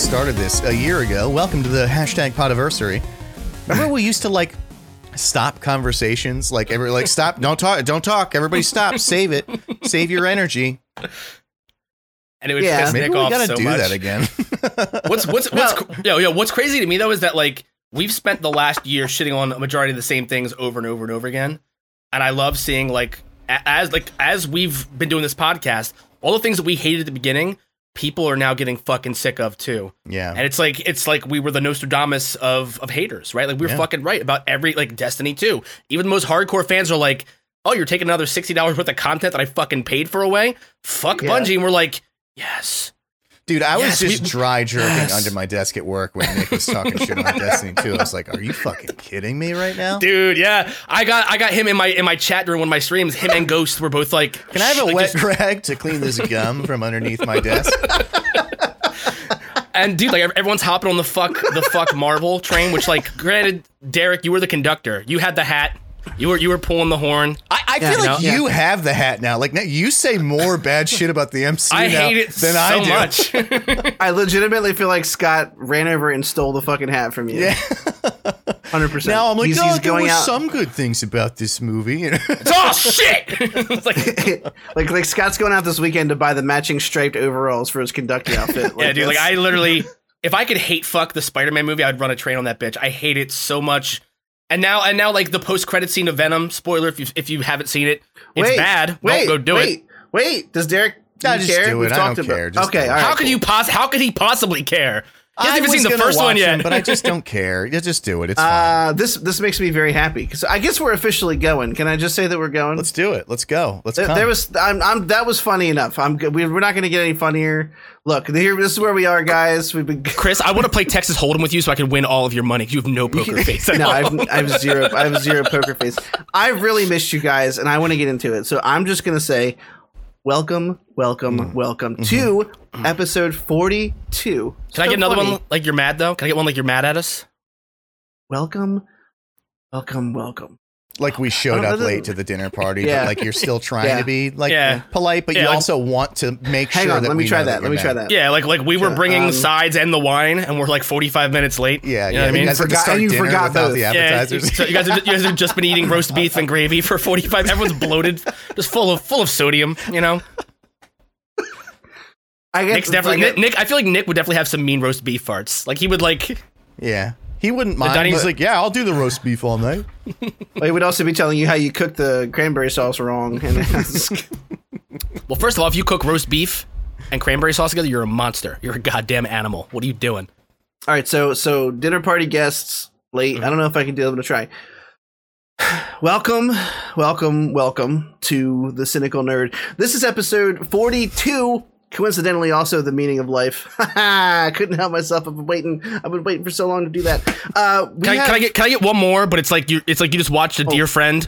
beginning started this a year ago. Welcome to the hashtag Podiversary. Remember we used to like stop conversations, like every like stop, don't talk, don't talk. Everybody stop, save it, save your energy. and it would Yeah. piss Maybe Nick we off gotta so do much. that again. What's what's what's yo yo what's crazy to me though is that like we've spent the last year shitting on a majority of the same things over and over and over again, and I love seeing like as like as we've been doing this podcast, all the things that we hated at the beginning, people are now getting fucking sick of too. yeah. And it's like it's like we were the Nostradamus of of haters, right? Like we were Yeah. fucking right about every like Destiny 2. Even the most hardcore fans are like, "Oh, you're taking another sixty dollars worth of content that I fucking paid for away? Fuck Yeah. Bungie." And we're like, "Yes, Dude, I was Yes, just we- dry jerking Yes. under my desk at work when Nick was talking shit on Destiny 2. I was like, are you fucking kidding me right now? dude, yeah." I got I got him in my in my chat during one of my streams. Him and Ghost were both like, Can I have a like, wet just- rag to clean this gum from underneath my desk? And dude, like everyone's hopping on the fuck the fuck Marvel train. Which, like, granted, Derek, you were the conductor. You had the hat. You were you were pulling the horn. I, I Yeah, feel like no, you have the hat now. Like now, you say more bad shit about the MCU I now hate it than so I do. much. I legitimately feel like Scott ran over and stole the fucking hat from you. Yeah. hundred percent. Now I'm like, he's, oh, he's there going were out. some good things about this movie. it's know? oh shit! it's like, like like Scott's going out this weekend to buy the matching striped overalls for his conducting outfit. yeah, dude. Like I literally, if I could hate fuck the Spider-Man movie, I'd run a train on that bitch. I hate it so much. And now, and now, like the post-credit scene of Venom. Spoiler: if you if you haven't seen it, it's wait, bad. Wait, Don't go do wait, it. Wait, does Derek? Do just care? do it. We've I talked don't about- care. Just okay, all right. how could you poss? How could he possibly care? I even seen the first one yet. them, but I just don't care. You just do it. It's fine. Uh, this this makes me very happy because I guess we're officially going. Can I just say that we're going? Let's do it. Let's go. Let's There, come. there was I'm, I'm that was funny enough. I'm. We, we're not going to get any funnier. Look, here this is where we are, guys. We've been Chris, I want to play Texas Hold'em with you so I can win all of your money. You have no poker face. no. I have, I have zero. I have zero poker face. I really missed you guys, and I want to get into it. So I'm just gonna say, welcome, welcome, Mm. welcome Mm-hmm. to episode 42. Can I get another one like you're mad though? Can I get one like you're mad at us? Welcome, welcome, welcome. Like we showed up late to the dinner party, Yeah. but like you're still trying Yeah. to be like Yeah. polite, but Yeah, you like- also want to make sure. Hang sure on, that let me we try know that. Let me try that. Yeah, like like we were bringing um, the sides and the wine, and we're like 45 minutes late. Yeah, you yeah. know what I mean. You guys Forgot- and you forgot without both. the Yeah, appetizers. so you guys, have, you guys have just been eating roast beef and gravy for 45. Everyone's bloated, just full of full of sodium. You know, I guess Nick's definitely like, Nick, Nick. I feel like Nick would definitely have some mean roast beef farts. Like he would like. yeah. He wouldn't mind. dining- He's like, yeah, I'll do the roast beef all night. He would also be telling you how you cook the cranberry sauce wrong. And Well, first of all, if you cook roast beef and cranberry sauce together, you're a monster. You're a goddamn animal. What are you doing? all right, so so dinner party guests late. I don't know if I can do it. I'm gonna try. Welcome, welcome, welcome to the cynical nerd. This is episode 42. Coincidentally, also the meaning of life. I couldn't help myself. I've been waiting. I've been waiting for so long to do that. Uh, Can I, have- can I get can I get one more? But it's like you it's like you just watched a Oh. dear friend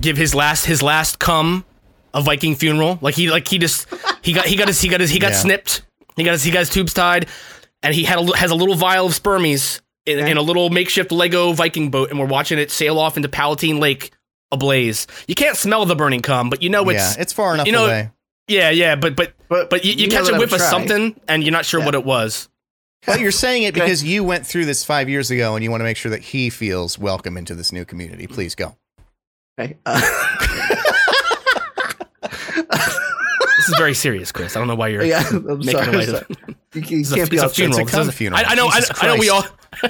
give his last his last cum a Viking funeral. Like he like he just he got he got his he got his he got Yeah. snipped. He got his he got his tubes tied, and he had a, has a little vial of spermies in, in a little makeshift Lego Viking boat, and we're watching it sail off into Palatine Lake ablaze. You can't smell the burning cum, but you know it's yeah, it's far enough you know- away. Yeah yeah. But but but but you, you, know catch a whiff of something, and you're not sure Yeah. what it was. But you're saying it because you went through this five years ago and you want to make sure that he feels welcome into this new community. Please go. Okay. Uh, This is very serious, Chris. I don't know why you're yeah, I'm making sorry. a I'm light of sorry. it. You, you It's a, can't be it's a all funeral. It's a This cum is- funeral. I, I know. I, I know we all.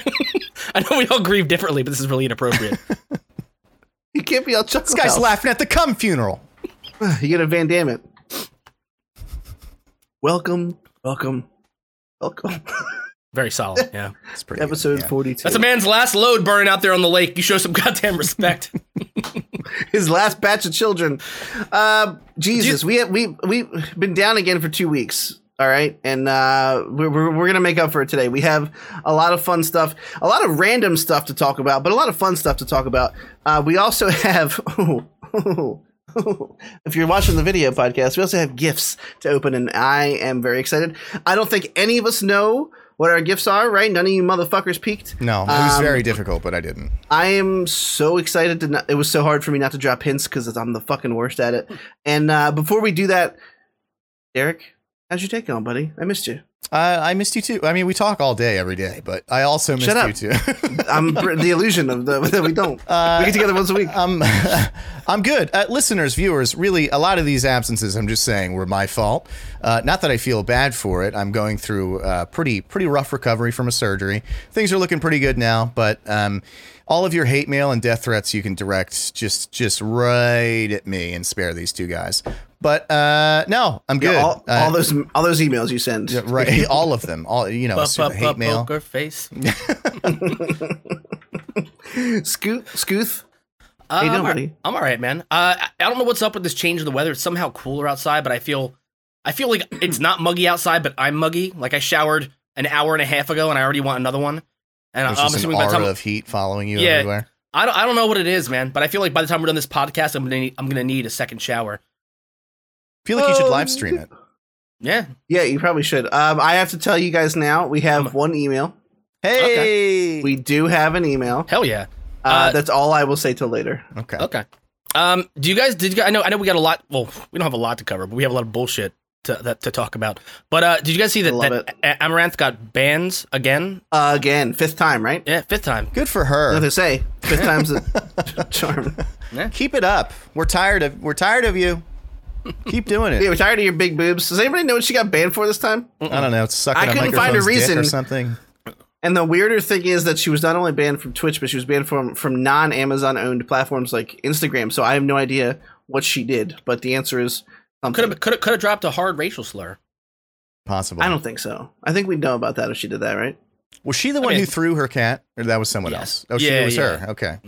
I know we all grieve differently, but this is really inappropriate. You can't be all chuckle. This guy's house. laughing at the cum funeral. You get a Van Damme it. Welcome, welcome, welcome. Very solid. Yeah, It's pretty good, Episode yeah. 42. that's a man's last load burning out there on the lake. You show some goddamn respect. His last batch of children. Uh, Jesus, we we we've been down again for two weeks. All right, and uh, we're, we're we're gonna make up for it today. We have a lot of fun stuff, a lot of random stuff to talk about, but a lot of fun stuff to talk about. Uh, we also have. if you're watching the video podcast, we also have gifts to open, and I am very excited. I don't think any of us know what our gifts are, right? None of you motherfuckers peeked. No, it was Um, very difficult, but I didn't. I am so excited to not, it was so hard for me not to drop hints because I'm the fucking worst at it. And uh, before we do that, Derek, How's your day going, buddy? I missed you. Uh, I missed you too. I mean, we talk all day, every day, but I also missed Shut up. you too. I'm the illusion of the that we don't. Uh, we get together once a week. I'm, I'm good. Uh, listeners, viewers, really, a lot of these absences, I'm just saying, were my fault. Uh, not that I feel bad for it. I'm going through uh, pretty, pretty rough recovery from a surgery. Things are looking pretty good now, but um, all of your hate mail and death threats you can direct just, just right at me and spare these two guys. But uh, no, I'm good. Yeah, all, Uh, all those all those emails you send. right, all of them, all you know, Bup, bup, hate bup, mail. poker face. Scoot, Scooth. Uh, How you doing, I'm, all- buddy? I'm all right, man. Uh, I I don't know what's up with this change in the weather. It's somehow cooler outside, but I feel, I feel like it's not muggy outside, but I'm muggy. Like I showered an hour and a half ago, and I already want another one. And There's I'm just an assuming by the aura time of heat following you Yeah. everywhere. I don't, I don't know what it is, man. But I feel like by the time we're done this podcast, I'm gonna need, I'm gonna need a second shower. Feel like you should Um, live stream it. Yeah. Yeah, you probably should. Um, I have to tell you guys now. We have Um, one email. Hey, We do have an email. Hell yeah. Uh, Uh, that's all I will say till later. okay. Okay. Um, do you guys? Did you guys? I know. I know we got a lot. Well, we don't have a lot to cover, but we have a lot of bullshit to that, to talk about. But uh, did you guys see that, Love that A- Amouranth got bans again? Uh, again, fifth time, right? Yeah, fifth time. Good for her. Nothing to say. Fifth time's the charm. Keep it up. We're tired of we're tired of you. Keep doing it. Yeah, we're tired of your big boobs. Does anybody know what she got banned for this time? I don't know. It's sucking I a couldn't find a reason. or something. And the weirder thing is that she was not only banned from Twitch, but she was banned from from non Amazon owned platforms like Instagram. So I have no idea what she did. But the answer is something. Could have could have could have dropped a hard racial slur. Possible. I don't think so. I think we'd know about that if she did that, right? Was she the I one mean- who threw her cat, or that was someone Yes. else? Oh, she Yeah, it was yeah. her. Okay.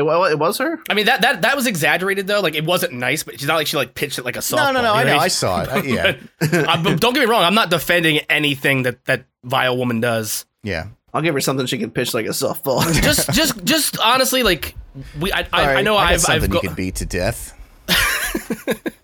It, wa- it was her. I mean that that that was exaggerated though. Like it wasn't nice, but she's not like she like pitched it like a softball. No, no, no. you I know. I saw it. I, yeah, Uh, but don't get me wrong. I'm not defending anything that that vile woman does. yeah. I'll give her something she can pitch like a softball. Just just just honestly, like we. I I, I Sorry, know I got I've something I've you go- could beat to death.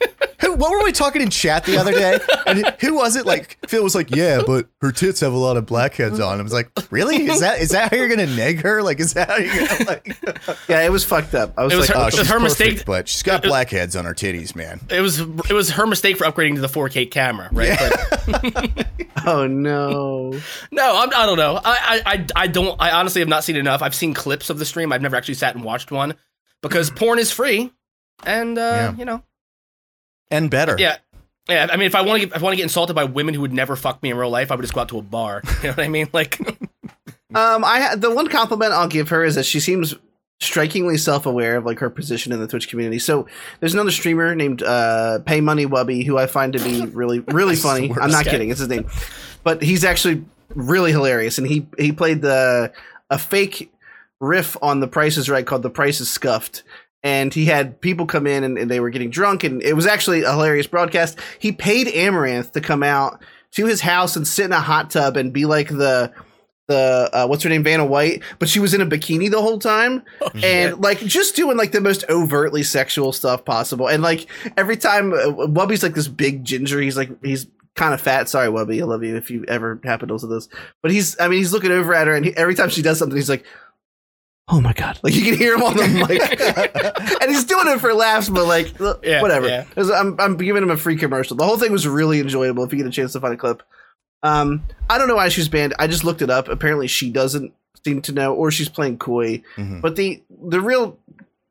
who? What were we talking in chat the other day? And who was it? Like Phil was like, "Yeah, but her tits have a lot of blackheads on." I was like, "Really? Is that is that how you're gonna neg her? Like, is that how you're gonna like?" yeah, it was fucked up. I was, It was like, her- Oh, It she's her perfect, mistake. but she's got blackheads on her titties, man. it was it was her mistake for upgrading to the 4K camera, right? But oh no. no, I'm, I don't know. I, I I I don't. I honestly have not seen enough. I've seen clips of the stream. I've never actually sat and watched one because porn is free, and uh, Yeah. you know, And better. yeah. Yeah, I mean, if I want to get, if I want to get insulted by women who would never fuck me in real life, I would just go out to a bar. You know what I mean? Like, Um, I the one compliment I'll give her is that she seems strikingly self-aware of like her position in the Twitch community. So there's another streamer named uh, Pay Money Wubby who I find to be really really funny. I'm not worst. kidding, it's his name, but he's actually really hilarious. And he he played the a fake riff on The Price is Right called The Price is Scuffed. And he had people come in and, and they were getting drunk, and it was actually a hilarious broadcast. He paid Amouranth to come out to his house and sit in a hot tub and be like the the uh, what's her name Vanna White, but she was in a bikini the whole time and like just doing like the most overtly sexual stuff possible. And like every time uh, Wubby's like this big ginger, he's like he's kind of fat. Sorry, Wubby, I love you if you ever happen to listen to this. But he's I mean he's looking over at her, and he, every time she does something, he's like. Oh my god! Like you can hear him on the mic, and he's doing it for laughs, but like Yeah, whatever. yeah. 'Cause I'm I'm giving him a free commercial. The whole thing was really enjoyable. If you get a chance to find a clip, um, I don't know why she's banned. I just looked it up. Apparently, she doesn't seem to know, or she's playing coy. Mhm. But the the real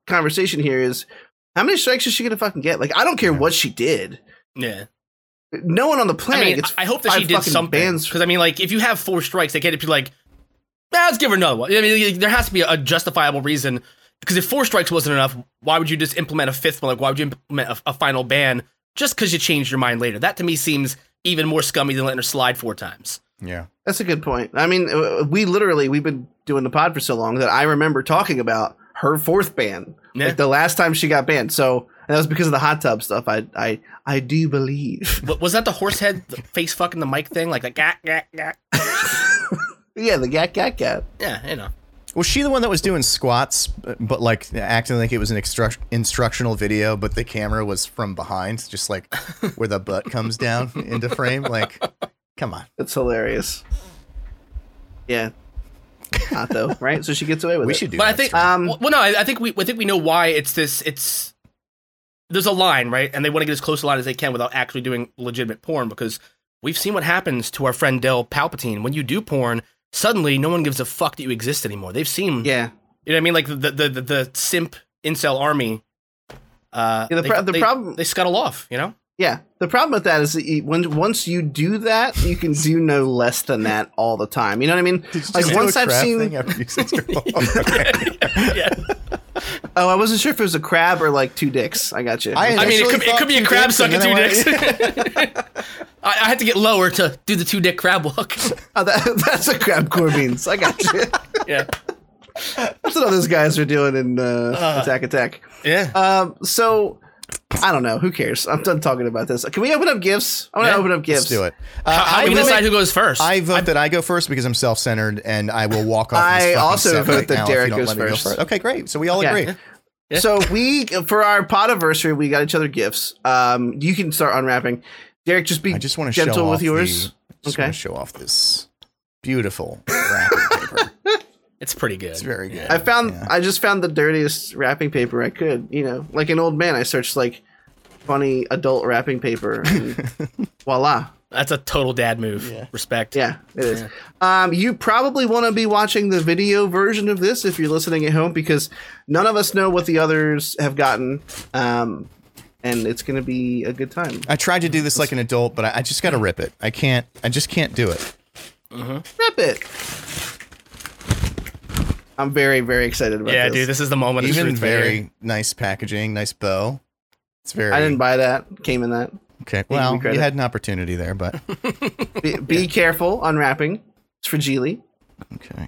conversation here is how many strikes is she gonna fucking get? Like, I don't care what she did. yeah. No one on the I planet. mean, gets I hope that she did fucking something because I mean, like, if you have four strikes, they can't be like, nah, let's give her another one. I mean, there has to be a justifiable reason. Because if four strikes wasn't enough, why would you just implement a fifth one? Like, why would you implement a, a final ban just because you changed your mind later? That to me seems even more scummy than letting her slide four times. Yeah. That's a good point. I mean, uh, we literally we've been doing the pod for so long that I remember talking about her fourth ban, Yeah. like the last time she got banned. So and that was because of the hot tub stuff. I I I do believe. Wa- was that the horse head face fucking the mic thing? Like, like, gak, gak, gak. Yeah, the gat gat gat. yeah, you know. Was she the one that was doing squats, but like acting like it was an extru- instructional video, but the camera was from behind, just like where the butt comes down into frame? Like, come on. It's hilarious. Yeah. Not though, right? So she gets away with We it. should do But I think. Um, well, no, I, I think we, I think we know why it's this. It's there's a line, right? And they want to get as close to the line as they can without actually doing legitimate porn because we've seen what happens to our friend Dell Palpatine. When you do porn, suddenly no one gives a fuck that you exist anymore. They've seen, Yeah. you know what I mean? Like the the the, the simp incel army. Uh, Yeah, the they, the they- problem- they scuttle off, you know. Yeah. The problem with that is that you, when once you do that, you can do no less than that all the time. You know what I mean? Like once I've seen, yeah. oh, I wasn't sure if it was a crab or like two dicks. I got you. I- I mean, it could, it could be a crab sucking two dicks. I, I had to get lower to do the two dick crab walk. oh, that, that's a crab core means. I got you. yeah, That's what those guys are doing in uh, Attack Attack. yeah. Um, so I don't know. Who cares? I'm done talking about this. Can we open up gifts? I want to Yeah, open up gifts. Let's do it. Uh, How I do we vote- decide who goes first? I vote that I go first because I'm self-centered and I will walk off. I this also set vote right that now if you Derek goes let me go first. Okay, great. So we all Yeah. agree. Yeah. So we for our pod anniversary, we got each other gifts. Um, you can start unwrapping. Derek, just be I just want to show gentle with off yours. The, just Okay. show off this beautiful wrapping paper. It's pretty good. It's very good. I found Yeah. I just found the dirtiest wrapping paper I could. You know, like an old man. I searched like funny adult wrapping paper. And voila. That's a total dad move. Respect. Yeah, it is. Um, you probably want to be watching the video version of this if you're listening at home because none of us know what the others have gotten. Um, and it's going to be a good time. I tried to do this like an adult, but I, I just got to rip it. I can't. I just can't do it. Mm-hmm. Rip it. I'm very, very excited about Yeah, this. dude, this is the moment. of Even truth right here. very nice packaging, nice bow. It's very. I didn't buy that. Came in that. Okay. Well, credit. you had an opportunity there, but Be, be careful unwrapping. It's for Geely. okay.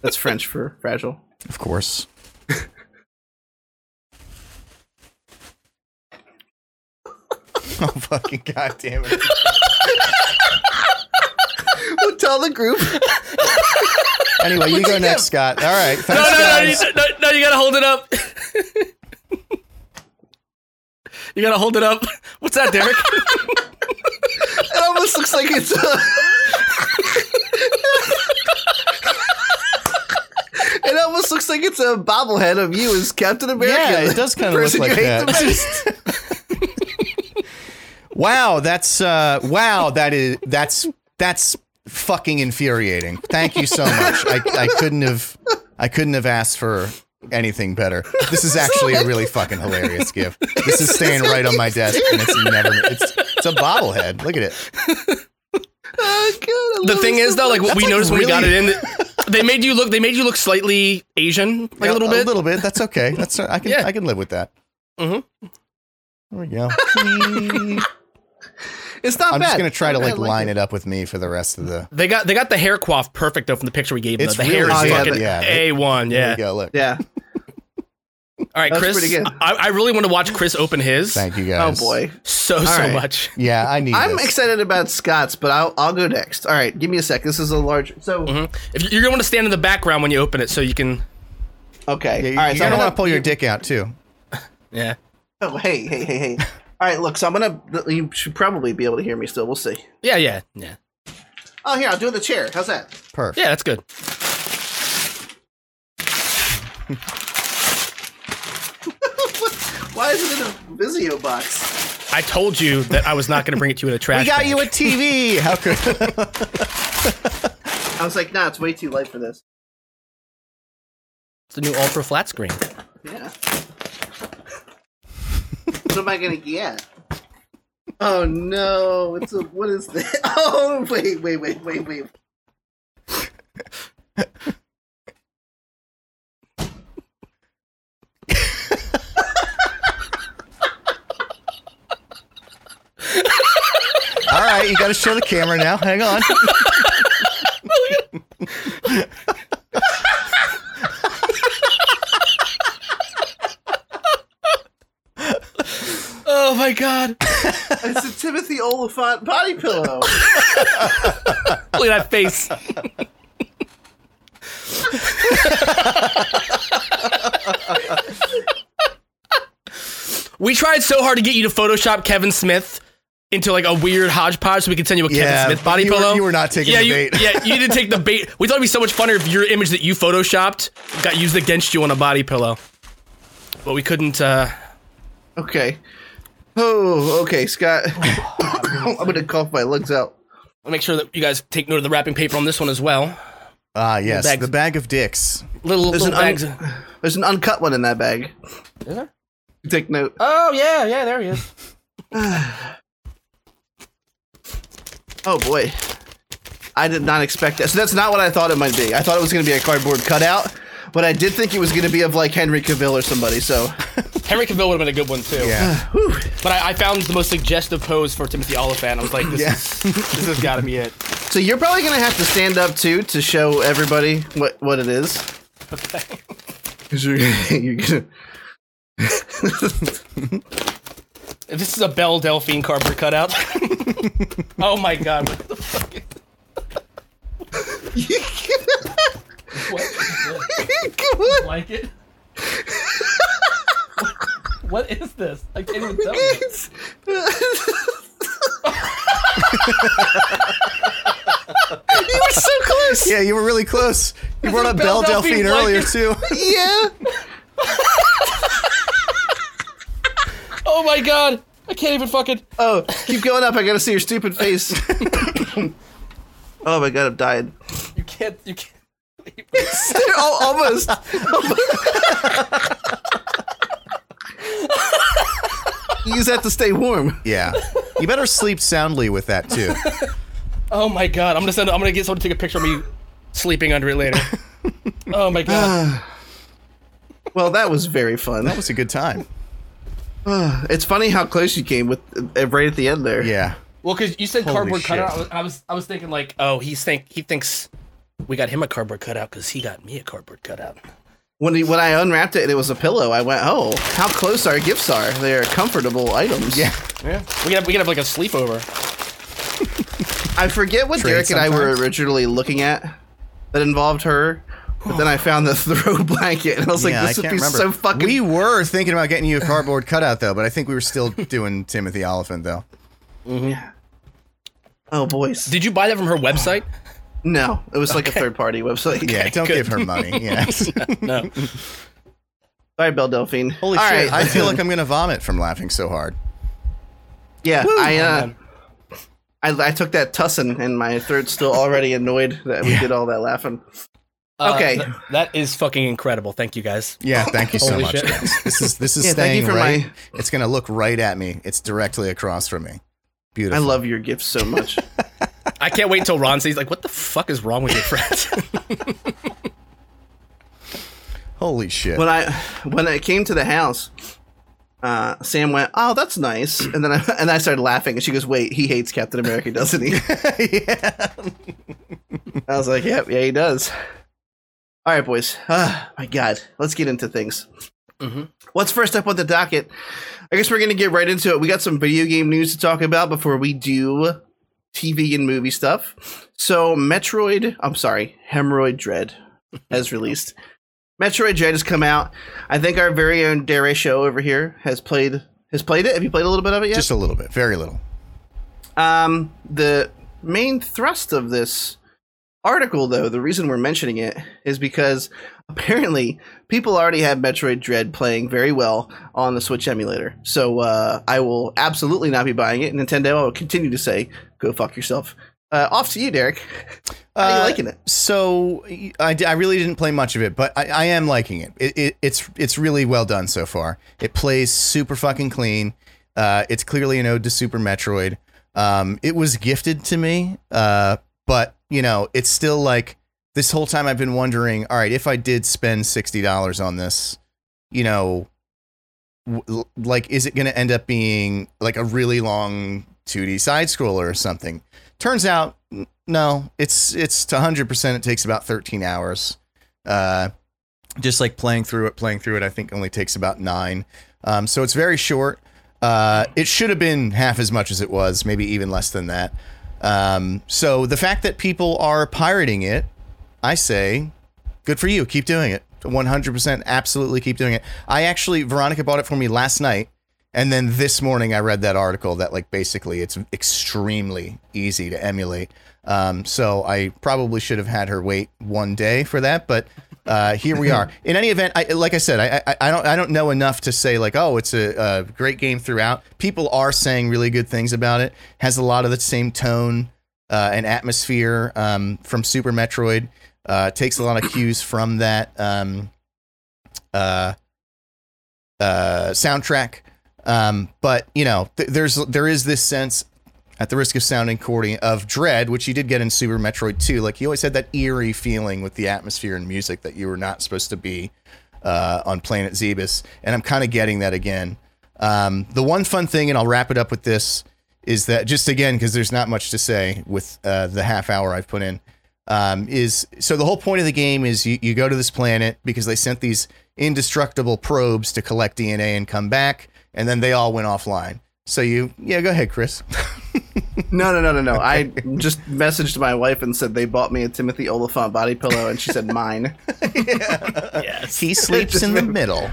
That's French for fragile. Of course. oh fucking goddamn it! we'll tell the group. Anyway, you go next, Scott. All right. No, Thanks, no, no, guys. you, no, no, you gotta hold it up. you gotta hold it up. What's that, Derek? It almost looks like it's a. it almost looks like it's a bobblehead of you as Captain America. Yeah, it does kinda look like that. Wow, that's uh wow, that is that's that's fucking infuriating. Thank you so much. I I couldn't have I couldn't have asked for anything better. This is actually a really fucking hilarious gift. This is staying right on my desk and it's never it's it's a bobblehead. Look at it. Oh, God, the thing is, so though, like what we like noticed when we got it really- in, they made you look. They made you look slightly Asian, like a little bit. A little bit. That's okay. That's I can Yeah. I can live with that. Mm-hmm. There we go. it's not bad. I'm bad. just gonna try to I like line it up with me for the rest of the. They got they got the hair coif perfect though from the picture we gave them. It's the really hair is good. fucking Yeah, a one. There Yeah. go. Look. Yeah. All right, That's Chris. I, I really want to watch Chris open his. Thank you oh, guys. Oh boy. So so right. much. Yeah, I need. I'm this. excited about Scott's, but I'll I'll go next. All right, give me a sec. This is a large. So mm-hmm. If you- you're gonna want to stand in the background when you open it, so you can. okay. Yeah, you, All right. you so I'm gotta want to pull your dick out too. Yeah. Oh, hey, hey, hey, hey. All right, look. So I'm gonna. You should probably be able to hear me still. We'll see. Yeah. Yeah. Yeah. Oh, here I'll do the chair. How's that? Perfect. Yeah. That's good. Why is it in a Vizio box? I told you that I was not gonna bring it to you in a trash. We got bag. you a TV. How could? I was like, nah, it's way too light for this. It's the new ultra flat screen. Yeah. What am I gonna get? Oh no! It's a what is this? Oh wait, wait, wait, wait, wait. All right, you got to show the camera now. Hang on. Oh my god! It's a Timothy Olyphant body pillow. Look at that face. we tried so hard to get you to Photoshop Kevin Smith into like a weird hodgepodge so we could send you a Yeah, Kevin Smith body you were- pillow. you were not taking yeah, the you, bait. yeah, you didn't take the bait. We thought it'd be so much funner if your image that you photoshopped got used against you on a body pillow. but we couldn't. uh Okay. Oh, okay, Scott. I'm gonna cough my lungs out. I'll make sure that you guys take note of the wrapping paper on this one as well. Ah, yes, bags. the bag of dicks. Little There's little an un- bags. There's an uncut one in that bag. Is there? Take note. Oh yeah, yeah, there he is. Oh boy. I did not expect that. So that's not what I thought it might be. I thought it was going to be a cardboard cutout, but I did think it was going to be of like Henry Cavill or somebody. So, Henry Cavill would have been a good one too. Yeah. But I, I found the most suggestive pose for Timothy Olyphant. I was like, this Yeah. is this has got to be it. so you're probably going to have to stand up too to show everybody what what it is. 'Cause you're, you're gonna, If this is a Belle Delphine cardboard cutout. oh my god! What the fuck? What is this? Come on. Like what is this? I can't even tell you. you were so close. Yeah, you were really close. You brought up Belle Belle Delphine Delphine earlier too. Yeah. Oh my god! I can't even fucking. Oh, keep going up. I got to see your stupid face. oh my god, I'm dying. You can't. You can't. oh, almost. You use that to stay warm. Yeah, you better sleep soundly with that too. Oh my god! I'm gonna send. I'm gonna get someone to take a picture of me sleeping under it later. Oh my god! Well, that was very fun. That was a good time. It's funny how close you came with uh, right at the end there. Yeah. Well, because you said Holy cardboard shit. cutout, I was, I was I was thinking like, oh, he's think he thinks we got him a cardboard cutout because he got me a cardboard cutout. When he, when I unwrapped it and it was a pillow, I went, "Oh, how close our gifts are! They're comfortable items." Yeah. Yeah, we could have, we could have like a sleepover. I forget what Trade Derek and I were originally looking at that involved her, but then I found the throw blanket and I was like, "This I would be remember. so fucking." We were thinking about getting you a cardboard cutout though, but I think we were still doing Timothy Olyphant though. Mm-hmm. oh, boys. Did you buy that from her website? No, it was like a third party website. Yeah, don't good. give her money. Yeah. No. Sorry, Belle Delphine. Holy All shit! right. I feel like I'm gonna vomit from laughing so hard. yeah, I uh, man. I, I took that tussin and my throat's still already annoyed that we Yeah. did all that laughing. Uh, Okay. th- that is fucking incredible. Thank you guys. Yeah, thank you so Holy much, guys. This is this is Yeah, thank you staying for right. my- It's gonna look right at me. It's directly across from me. Beautiful. I love your gifts so much. I can't wait until Ron says like, "What the fuck is wrong with your friends?" Holy shit! when I when I came to the house, uh, Sam went, "Oh, that's nice," and then I and I started laughing, and she goes, "Wait, he hates Captain America, doesn't he?" yeah. I was like, "Yep, yeah, he does." All right, boys. Ah, my God, let's get into things. Mm-hmm. What's first up on the docket? I guess we're gonna get right into it. We got some video game news to talk about before we do TV and movie stuff. So, Metroid, I'm sorry, Hemorrhoid Dread has released. Metroid Dread has come out. I think our very own Dare Show over here has played has played it. Have you played a little bit of it yet? Just a little bit, very little. Um, the main thrust of this article, though, the reason we're mentioning it is because apparently people already have Metroid Dread playing very well on the Switch emulator. So uh, I will absolutely not be buying it. Nintendo, I will continue to say, go fuck yourself. Uh, off to you, Derek. How are you Uh, liking it? So I, I really didn't play much of it, but I, I am liking it. It, it. It's it's really well done so far. It plays super fucking clean. Uh, it's clearly an ode to Super Metroid. Um, it was gifted to me, uh, but you know, it's still like this whole time I've been wondering. All right, if I did spend sixty dollars on this, you know, w- like is it going to end up being like a really long 2D side scroller or something? Turns out no, it's it's to 100% it takes about 13 hours. Uh just like playing through it, playing through it I think only takes about 9. Um so it's very short. Uh it should have been half as much as it was, maybe even less than that. Um so the fact that people are pirating it, I say good for you. Keep doing it. 100% absolutely keep doing it. I actually Veronica bought it for me last night and then this morning I read that article that like basically it's extremely easy to emulate. Um, so I probably should have had her wait one day for that, but uh, here we are. In any event, I, like I said, I, I, I don't I don't know enough to say like, oh, it's a, a great game throughout. People are saying really good things about it. Has a lot of the same tone uh, and atmosphere um, from Super Metroid. Uh, takes a lot of cues from that um, uh, uh, soundtrack. Um, but you know, th- there's there is this sense, at the risk of sounding corny, of dread, which you did get in Super Metroid 2. Like you always had that eerie feeling with the atmosphere and music that you were not supposed to be uh, on Planet Zebes, and I'm kind of getting that again. Um, the one fun thing, and I'll wrap it up with this, is that just again because there's not much to say with uh, the half hour I've put in. Um, is so the whole point of the game is you, you go to this planet because they sent these indestructible probes to collect DNA and come back, and then they all went offline. So you, yeah, go ahead, Chris. No, no, no, no, no. I just messaged my wife and said they bought me a Timothy Olyphant body pillow, and she said mine. Yes. he sleeps in the middle.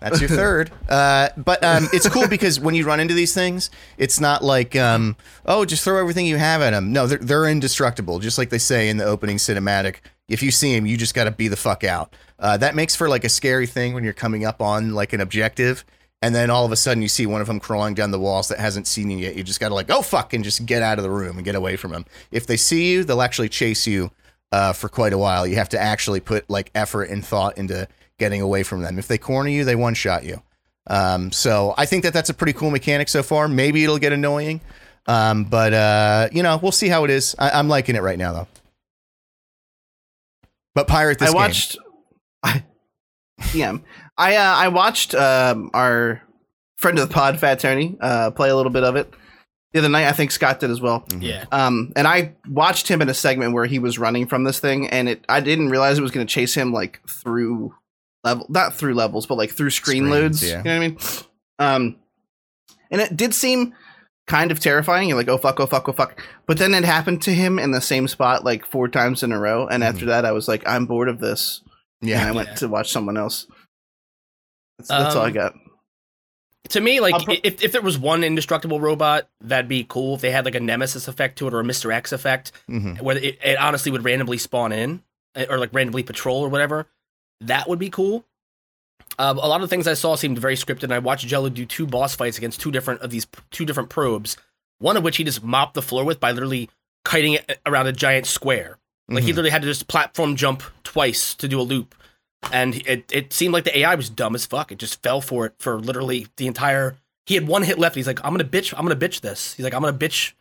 That's your third. Uh, but um, it's cool because when you run into these things, it's not like, um, oh, just throw everything you have at them. No, they're, they're indestructible, just like they say in the opening cinematic. If you see him, you just got to be the fuck out. Uh, that makes for like a scary thing when you're coming up on like an objective. And then all of a sudden you see one of them crawling down the walls that hasn't seen you yet. You just got to like, oh, fuck, and just get out of the room and get away from them. If they see you, they'll actually chase you uh, for quite a while. You have to actually put like effort and thought into getting away from them. If they corner you, they one shot you. Um, so I think that that's a pretty cool mechanic so far. Maybe it'll get annoying, um, but uh, you know we'll see how it is. I- I'm liking it right now though. But pirate this I game. watched. I, DM. I uh, I watched um, our friend of the pod, Fat Tony, uh, play a little bit of it the other night. I think Scott did as well. Yeah. Um, and I watched him in a segment where he was running from this thing, and it I didn't realize it was going to chase him like through level, not through levels, but like through screen Screens, loads. yeah. You know what I mean? Um, and it did seem kind of terrifying. You're like, oh fuck, oh fuck, oh fuck. But then it happened to him in the same spot like four times in a row, and after that, I was like, I'm bored of this, and I went Yeah. to watch someone else. That's, that's all I Um, got. To me, like pro- if, if there was one indestructible robot, that'd be cool. If they had like a Nemesis effect to it or a Mr. X effect, Mhm. where it, it honestly would randomly spawn in eh, or like randomly patrol or whatever, that would be cool. Um, a lot of the things I saw seemed very scripted. And I watched Jello do two boss fights against two different of these two different probes. One of which he just mopped the floor with by literally kiting it around a giant square. Like he Mhm. literally had to just platform jump twice to do a loop, and it it seemed like the AI was dumb as fuck. It just fell for it for literally the entire. He had one hit left. He's like, I'm gonna bitch. I'm gonna bitch this. He's like, I'm gonna bitch,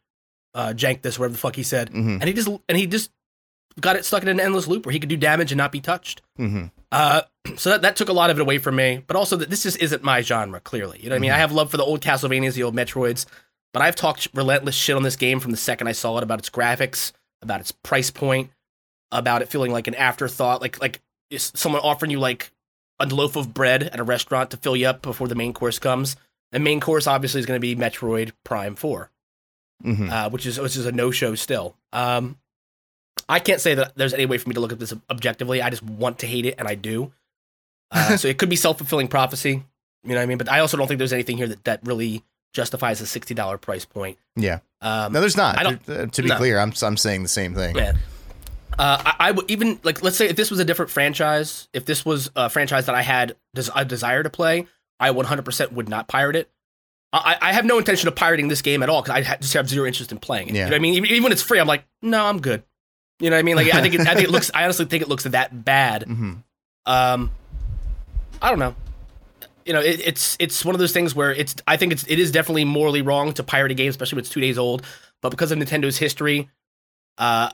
uh, jank this, whatever the fuck he said. Mhm. And he just and he just got it stuck in an endless loop where he could do damage and not be touched. Mhm. Uh, so that, that took a lot of it away from me. But also that this just isn't my genre. Clearly, you know what I mean. I have love for the old Castlevanias, the old Metroids, but I've talked relentless shit on this game from the second I saw it about its graphics, about its price point, about it feeling like an afterthought, like like is someone offering you like a loaf of bread at a restaurant to fill you up before the main course comes. The main course obviously is going to be Metroid Prime Four Mhm. uh, which is which is a no show still. Um, I can't say that there's any way for me to look at this objectively. I just want to hate it, and I do. Uh, so it could be self fulfilling prophecy. You know what I mean? But I also don't think there's anything here that, that really justifies a sixty dollar price point. Yeah. Um, No, there's not. I don't- uh, to be no. clear, I'm I'm saying the same thing. Yeah. Uh, I, I would even like let's say if this was a different franchise, if this was a franchise that I had des- a desire to play, I 100% would not pirate it. I, I have no intention of pirating this game at all because I ha- just have zero interest in playing it. Yeah. You know what I mean? Even, even when it's free, I'm like, no, I'm good. You know what I mean? Like I think it, I think it looks. I honestly think it looks that bad. hmm Um, I don't know. You know, it, it's it's one of those things where it's. I think it's it is definitely morally wrong to pirate a game, especially when it's two days old. But because of Nintendo's history, uh,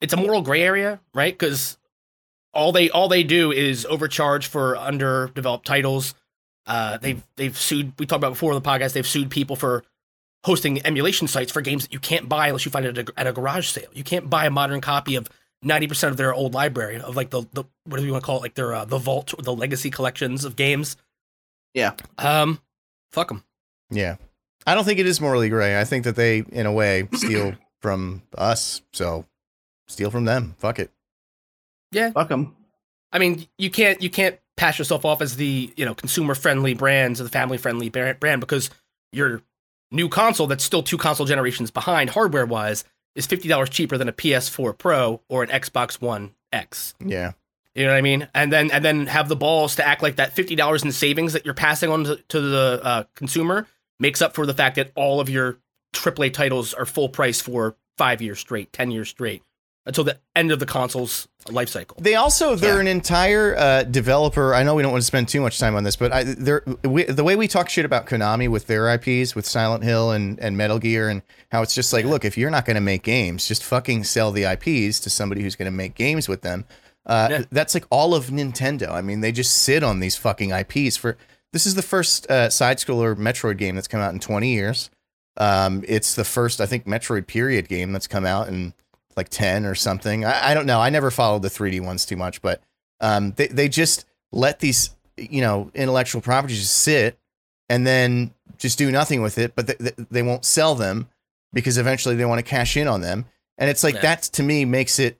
it's a moral gray area, right? Because all they all they do is overcharge for underdeveloped titles. Uh, they've they've sued. We talked about before on the podcast. They've sued people for hosting emulation sites for games that you can't buy unless you find it at a, at a garage sale. You can't buy a modern copy of ninety percent of their old library of like the the what do you want to call it? Like their uh, the vault or the legacy collections of games. Yeah. Um, fuck them. Yeah. I don't think it is morally gray. I think that they, in a way, steal from us. So steal from them. Fuck it. Yeah. Fuck them. I mean, you can't you can't pass yourself off as the you know consumer friendly brands or the family friendly brand because your new console that's still two console generations behind hardware wise is fifty dollars cheaper than a PS4 Pro or an Xbox One X. Yeah. You know what I mean? And then and then have the balls to act like that fifty dollars in savings that you're passing on to, to the uh, consumer makes up for the fact that all of your AAA titles are full price for five years straight, ten years straight, until the end of the console's life cycle. They also they're Yeah. an entire uh, developer. I know we don't want to spend too much time on this, but I, they're we, the way we talk shit about Konami with their IPs, with Silent Hill and and Metal Gear, and how it's just like, look, if you're not going to make games, just fucking sell the IPs to somebody who's going to make games with them. Uh, Yeah. That's like all of Nintendo. I mean, they just sit on these fucking IPs for. This is the first uh, side scroller Metroid game that's come out in 20 years. Um, it's the first, I think, Metroid period game that's come out in like 10 or something. I, I don't know. I never followed the 3D ones too much, but um, they, they just let these, you know, intellectual properties just sit and then just do nothing with it, but they, they, they won't sell them because eventually they want to cash in on them. And it's like Yeah. that to me makes it,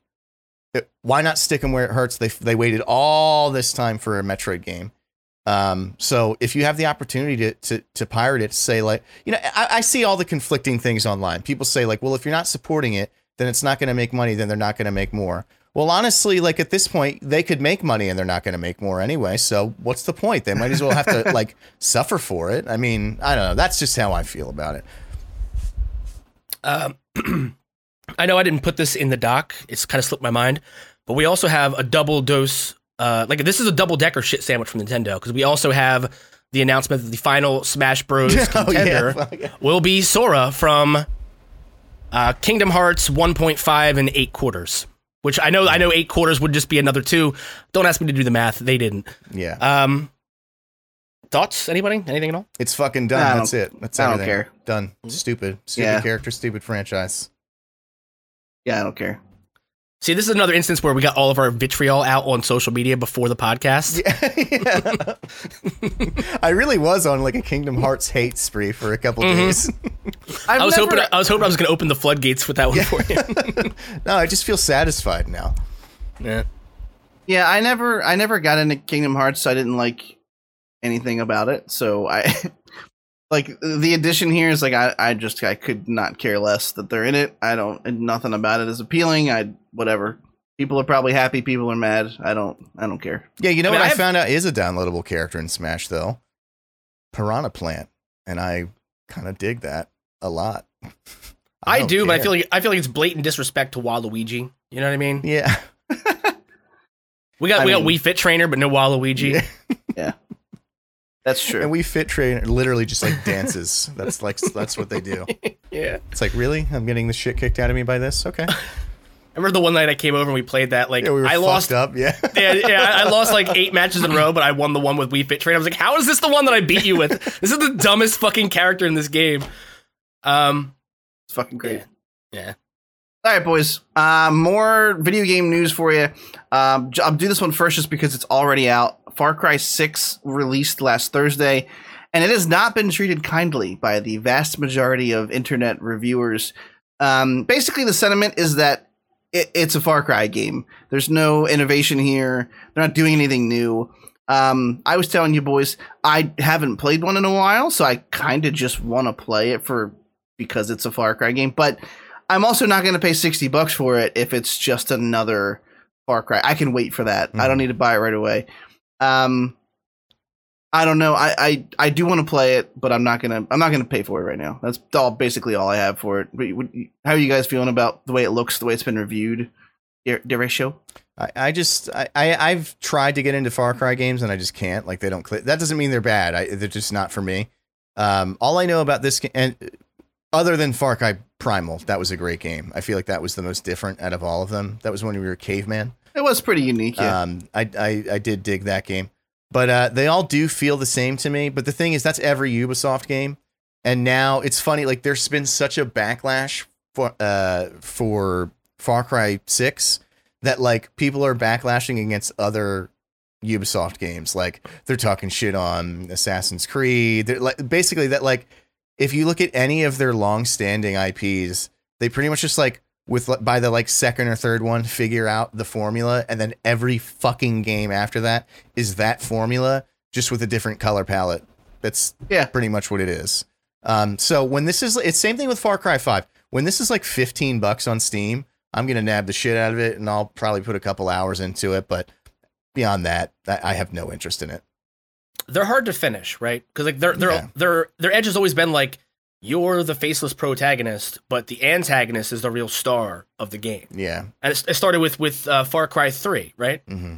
it- why not stick them where it hurts? They, they waited all this time for a Metroid game. Um, so if you have the opportunity to, to, to pirate it, say like, you know, I, I see all the conflicting things online. People say like, well, if you're not supporting it, then it's not going to make money. Then they're not going to make more. Well, honestly, like at this point, they could make money and they're not going to make more anyway. So what's the point? They might as well have to like suffer for it. I mean, I don't know. That's just how I feel about it. Um, I know I didn't put this in the doc. It's kind of slipped my mind, but we also have a double dose. Uh, like this is a double decker shit sandwich from Nintendo because we also have the announcement that the final Smash Bros. Oh, contender Fuck yeah. will be Sora from uh, Kingdom Hearts 1.5 and eight quarters. Which I know, I know, eight quarters would just be another two. Don't ask me to do the math; they didn't. Yeah, Um, thoughts? Anybody? Anything at all? it's fucking done. I don't- That's it. That's I don't everything. care. Done. Stupid. Stupid Yeah. character. Stupid franchise. Yeah, I don't care. See, this is another instance where we got all of our vitriol out on social media before the podcast. Yeah. I really was on like a Kingdom Hearts hate spree for a couple Mhm. days. I've was never- hoping I was hoping I was going to open the floodgates with that one for you. no, I just feel satisfied now. yeah. Yeah, I never I never got into Kingdom Hearts. So I didn't like anything about it. So I like the addition here is like I I just I could not care less that they're in it. I don't nothing about it is appealing. I whatever. People are probably happy, people are mad. I don't I don't care. Yeah, you know I mean, what I I, have- found out is a downloadable character in Smash though? Piranha Plant. And I kind of dig that a lot. I, don't do, but I feel like I feel like it's blatant disrespect to Waluigi. You know what I mean? Yeah. We got I we got Wii Fit Trainer, but no Waluigi. Yeah. That's true. And Wii Fit train literally just like dances. that's like that's what they do. Yeah. It's like, really? I'm getting the shit kicked out of me by this? Okay. I remember the one night I came over and we played that. Like Yeah, we were I lost. up. Yeah. Yeah, yeah, I I lost like eight matches in a row, but I won the one with Wii Fit Trainer. I was like, how is this the one that I beat you with? This is the dumbest fucking character in this game. Um. it's fucking great. Yeah. All right, boys. Uh, more video game news for you. Um, I'll do this one first just because it's already out. Far Cry 6 released last Thursday, and it has not been treated kindly by the vast majority of internet reviewers. Um, basically, the sentiment is that it, it's a Far Cry game. There's no innovation here. They're not doing anything new. Um, I was telling you boys, I haven't played one in a while, so I kind of just want to play it for because it's a Far Cry game. But I'm also not going to pay 60 bucks for it if it's just another Far Cry. I can wait for that. I don't need to buy it right away. Um, I don't know. I I, I do want to play it, but I'm not gonna I'm not gonna pay for it right now. That's all basically all I have for it. But How are you guys feeling about the way it looks, the way it's been reviewed? Der- Derecho? I, I just I, I I've tried to get into Far Cry games and I just can't. Like they don't click. That doesn't mean they're bad. I, they're just not for me. Um, all I know about this game, and other than Far Cry Primal, that was a great game. I feel like that was the most different out of all of them. That was when we were caveman. It was pretty unique. Yeah. Um, I, I I did dig that game, but uh, they all do feel the same to me. But the thing is, that's every Ubisoft game, and now it's funny. Like there's been such a backlash for uh for Far Cry Six that like people are backlashing against other Ubisoft games. Like they're talking shit on Assassin's Creed. They're like basically that like if you look at any of their long-standing IPs, they pretty much just like with by the like second or third one figure out the formula and then every fucking game after that is that formula just with a different color palette. That's Yeah. pretty much what it is. Um, so when this is it's same thing with Far Cry 5. When this is like 15 bucks on Steam, I'm going to nab the shit out of it and I'll probably put a couple hours into it, but beyond that, I, I have no interest in it. they're hard to finish, right? Because like their their Yeah. their their edge has always been like you're the faceless protagonist, but the antagonist is the real star of the game. Yeah. And it, it started with with uh, Far Cry Three, right? hmm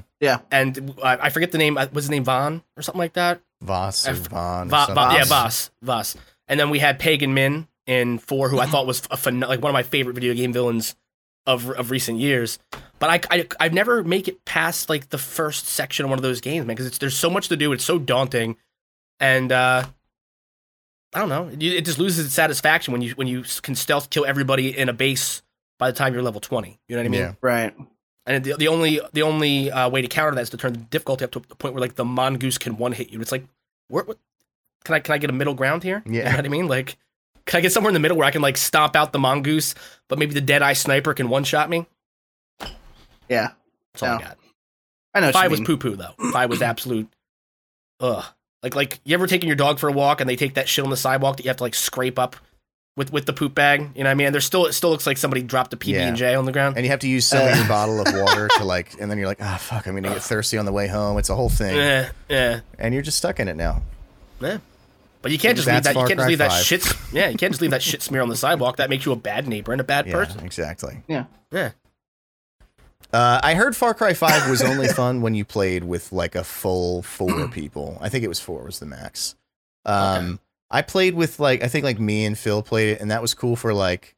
And uh, I forget the name. uh, Was his name Vaughn or something like that? Vaas or F- Vaughn. or Va- something. Va- yeah, Vaas. Vaas, Vaas. And then we had Pagan Min in four, who I thought was a phen- like one of my favorite video game villains of of recent years. But I, I I've never make it past like the first section of one of those games, man, because there's so much to do. It's so daunting, and uh, I don't know. It, it just loses its satisfaction when you when you can stealth kill everybody in a base by the time you're level twenty. You know what I mean? Yeah. Right. And the, the only the only uh, way to counter that is to turn the difficulty up to the point where like the mongoose can one hit you. It's like, where, what, can I can I get a middle ground here? Yeah. you Yeah. know what I mean. Like, can I get somewhere in the middle where I can like stomp out the mongoose, but maybe the dead eye sniper can one shot me? Yeah. That's all I got. I know. what Five you was mean. poo poo though. Five was absolute. Ugh. Like like you ever taken your dog for a walk and they take that shit on the sidewalk that you have to like scrape up with with the poop bag? You know what I mean? And there's still it still looks like somebody dropped a PB and J on the ground. And you have to use some of Uh. your bottle of water to like, and then you're like, ah, fuck, I'm gonna get thirsty on the way home. It's a whole thing, Yeah, yeah. and you're just stuck in it now. Yeah. But you can't just leave That's that. You can't just Cry leave that 5. shit. Yeah, you can't just leave that shit smear on the sidewalk. That makes you a bad neighbor and a bad Yeah, person. exactly. Yeah. Yeah. Uh, I heard Far Cry Five was only fun when you played with like a full four people. I think it was four was the max. Um, I played with like I think like me and Phil played it, and that was cool for like.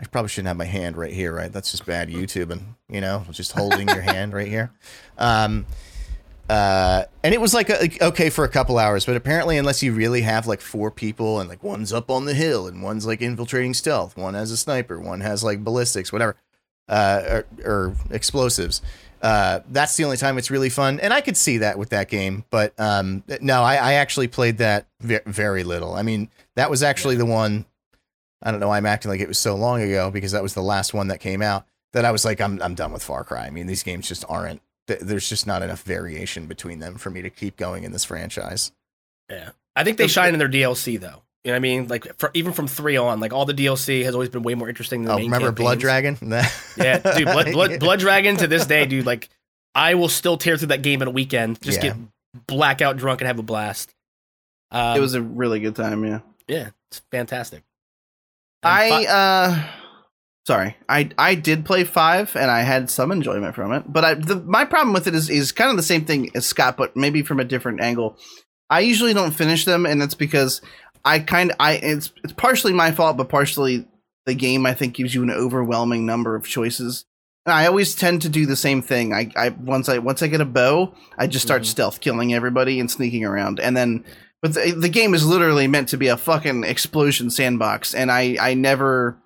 I probably shouldn't have my hand right here, right? That's just bad YouTube, and you know, just holding your hand right here. Um, uh, and it was like a, okay for a couple hours, but apparently, unless you really have like four people and like one's up on the hill and one's like infiltrating stealth, one has a sniper, one has like ballistics, whatever, uh, or, or explosives. Uh, that's the only time it's really fun, and I could see that with that game. But um, no, I, I actually played that ve- very little. I mean, that was actually the one. I don't know. Why I'm acting like it was so long ago because that was the last one that came out that I was like, I'm I'm done with Far Cry. I mean, these games just aren't. th- There's just not enough variation between them for me to keep going in this franchise. Yeah. I think they shine in their DLC though. You know what I mean? Like for, even from three on, like all the DLC has always been way more interesting than the Oh, main remember Blood. Dragon? Yeah, dude, Blood, Blood, Blood Dragon to this day, dude. Like I will still tear through that game in a weekend. Just Yeah. get blackout drunk and have a blast. Um, It was a really good time. Yeah. yeah, it's fantastic. And I fi- uh sorry. I I did play 5 and I had some enjoyment from it. But I the, my problem with it is is kind of the same thing as Scott but maybe from a different angle. I usually don't finish them and it's because I kind of I it's it's partially my fault but partially the game I think gives you an overwhelming number of choices. And I always tend to do the same thing. I, I once I once I get a bow, I just start Mhm. stealth killing everybody and sneaking around. And then but the, the game is literally meant to be a fucking explosion sandbox, and I I never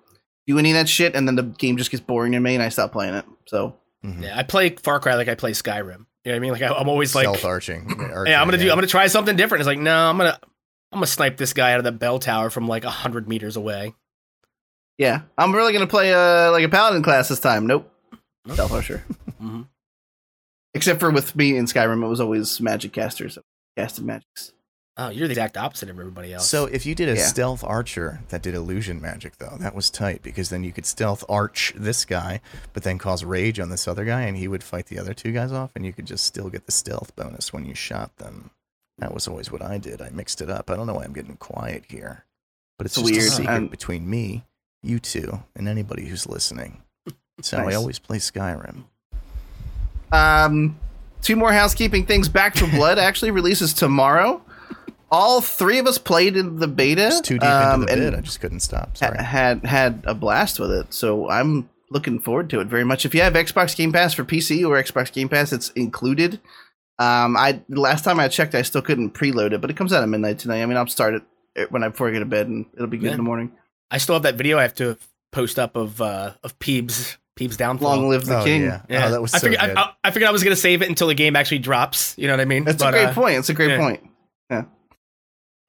do any of that shit, and then the game just gets boring to me, and I stop playing it. So Mhm. yeah, I play Far Cry like I play Skyrim. You know what I mean? Like I, I'm always like, Stealth arching. yeah, I'm gonna do. I'm gonna try something different. It's like, no, I'm gonna, I'm gonna snipe this guy out of the bell tower from like hundred meters away. yeah, I'm really gonna play uh like a paladin class this time. Nope, stealth archer. hmm Except for with me in Skyrim, it was always magic casters, casted magics. Oh, you're the exact opposite of everybody else. So if you did a Yeah. stealth archer that did illusion magic though, that was tight because then you could stealth arch this guy, but then cause rage on this other guy, and he would fight the other two guys off, and you could just still get the stealth bonus when you shot them. That was always what I did. I mixed it up. I don't know why I'm getting quiet here, but it's It's just a weird. secret I'm- between me, you two, and anybody who's listening. So I always play Skyrim. Um, two more housekeeping things. Back 4 Blood actually releases tomorrow. All three of us played in the beta. Just too deep um, into the and bid, I just couldn't stop. Sorry. had had a blast with it. So I'm looking forward to it very much. If you have Xbox Game Pass for PC or Xbox Game Pass, it's included. Um, I last time I checked, I still couldn't preload it, but it comes out at midnight tonight. I mean, I'll start it when I before I go to bed, and it'll be good Yeah. in the morning. I still have that video I have to post up of uh of Peebs Peebs downfall. Long live the oh, king. yeah. Yeah, Oh, that was I so figured good. I, I, I figured I was gonna save it until the game actually drops. You know what I mean? That's But, a great uh, point. It's a great yeah. point. Yeah.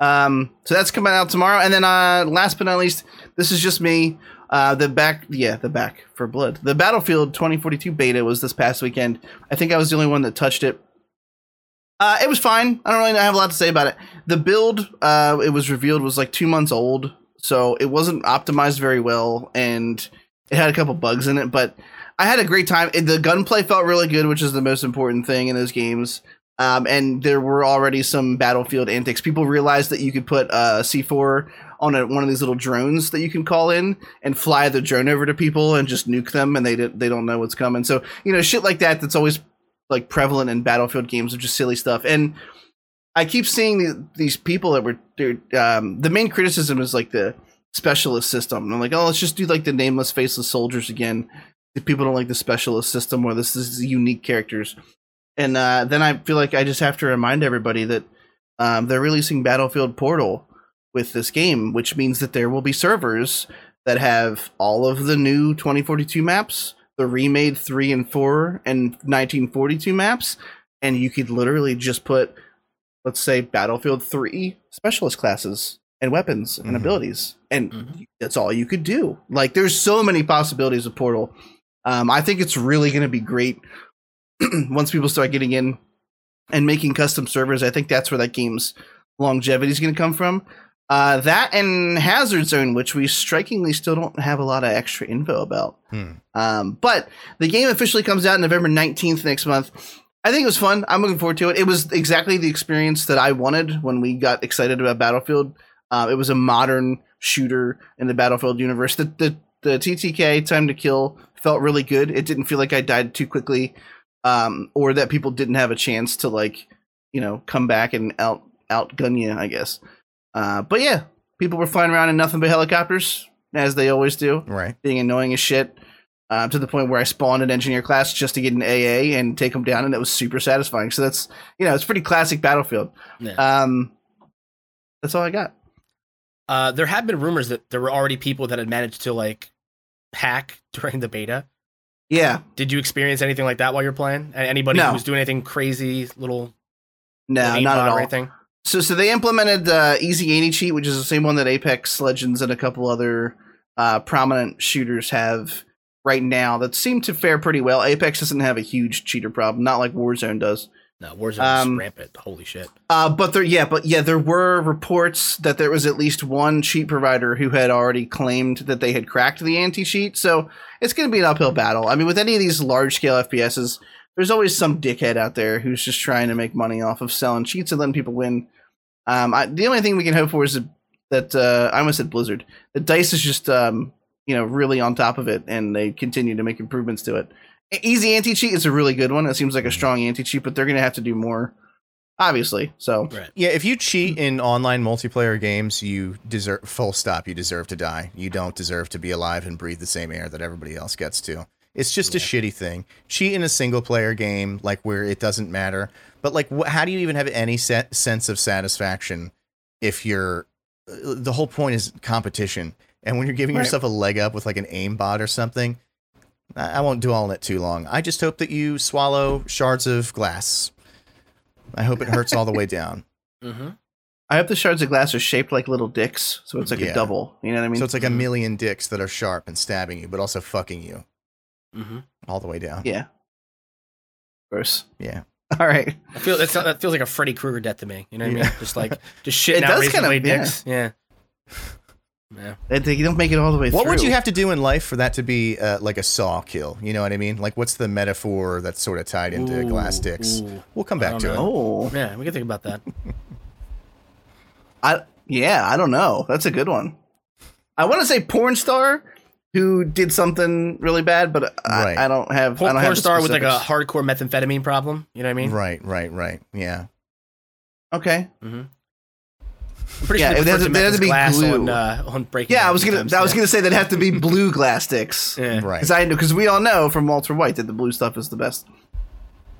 Um. So that's coming out tomorrow, and then uh, last but not least, this is just me. Uh, the back, yeah, the back 4 Blood. The Battlefield 2042 beta was this past weekend. I think I was the only one that touched it. Uh, it was fine. I don't really have a lot to say about it. The build, uh, it was revealed was like two months old, so it wasn't optimized very well, and it had a couple bugs in it, but I had a great time. The gunplay felt really good, which is the most important thing in those games. Um, and there were already some battlefield antics. People realized that you could put a C4 on a, one of these little drones that you can call in and fly the drone over to people and just nuke them, and they they don't know what's coming. So you know, shit like that. That's always like prevalent in battlefield games of just silly stuff. And I keep seeing the, these people that were um, the main criticism is like the specialist system. And I'm like, oh, let's just do like the nameless, faceless soldiers again. If people don't like the specialist system, where this is unique characters, and uh, then I feel like I just have to remind everybody that um, they're releasing Battlefield Portal with this game, which means that there will be servers that have all of the new 2042 maps, the remade 3 and 4 and 1942 maps, and you could literally just put, let's say, Battlefield 3 specialist classes and weapons and Mhm. abilities, and Mhm. that's all you could do. Like, there's so many possibilities of Portal. Um, I think it's really going to be great once people start getting in and making custom servers. I think that's where that game's longevity is going to come from. Uh, that and Hazard Zone, which we strikingly still don't have a lot of extra info about. Hmm. Um, but the game officially comes out November 19th next month. I think it was fun. I'm looking forward to it. It was exactly the experience that I wanted when we got excited about Battlefield. Uh, it was a modern shooter in the Battlefield universe. The, the the TTK Time to Kill felt really good. It didn't feel like I died too quickly, um, or that people didn't have a chance to like, you know, come back and out outgun you. I guess. Uh, but yeah, people were flying around in nothing but helicopters, as they always do Right. being annoying as shit. Uh, to the point where I spawned an engineer class just to get an AA and take them down, and it was super satisfying. So that's you know it's pretty classic Battlefield. Yeah. Um, that's all I got. Uh, there have been rumors that there were already people that had managed to like hack during the beta. Yeah, Did you experience anything like that while you're playing? Anybody No. who was doing anything crazy, little no, not aimbot at or all. anything? So so they implemented uh, Easy Anti Cheat, which is the same one that Apex Legends and a couple other uh, prominent shooters have right now that seem to fare pretty well. Apex doesn't have a huge cheater problem, not like Warzone does. No, Warzone Um, is rampant. Holy shit. Uh, but there, yeah, but yeah, there were reports that there was at least one cheat provider who had already claimed that they had cracked the anti-cheat. So it's going to be an uphill battle. I mean, with any of these large-scale FPSs, there's always some dickhead out there who's just trying to make money off of selling cheats and letting people win. Um, I, the only thing we can hope for is that, that uh, I almost said Blizzard. The Dice is just um, you know really on top of it, and they continue to make improvements to it. Easy anti cheat is a really good one. It seems like a strong anti cheat, but they're going to have to do more, obviously. So Right. Yeah, if you cheat in online multiplayer games, you deserve full stop. You deserve to die. You don't deserve to be alive and breathe the same air that everybody else gets to. It's just a shitty thing. Cheat in a single player game, like where it doesn't matter. But like, wh- how do you even have any set sense of satisfaction if you're? uh, The whole point is competition, and when you're giving Right. yourself a leg up with like an aimbot or something, I I won't dwell on it too long. I just hope that you swallow shards of glass. I hope it hurts all the way down. Mm-hmm. I hope the shards of glass are shaped like little dicks, so it's like Yeah. a double. You know what I mean? so it's like a Mhm. million dicks that are sharp and stabbing you, but also fucking you Mm-hmm. all the way down. yeah. Gross. Yeah. All right. I feel that's that feels like a Freddy Krueger death to me. You know what I mean? Just like just shit. It out does kind of- yeah. dicks. Yeah. Yeah. They, they don't make it all the way What through. would you have to do in life for that to be uh, like a saw kill? You know what I mean? Like, what's the metaphor that's sort of tied into glass Ooh, dicks? ooh. We'll come back don't to it. Oh, Yeah, we can think about that. I yeah, I don't know. That's a good one. I want to say porn star who did something really bad, but Right. I, I don't have. I Porn, don't have star with like a specifics. hardcore methamphetamine problem. You know what I mean? Right, right, right. Yeah. Okay. Mm-hmm. I'm pretty Yeah, sure it they has to- to it has meth to be glass glue. on, uh, on breaking. Yeah, I was gonna. sometimes, I was yeah. gonna say that have to be blue glass sticks. Yeah. Right. Because I know because we all know from Walter White that the blue stuff is the best.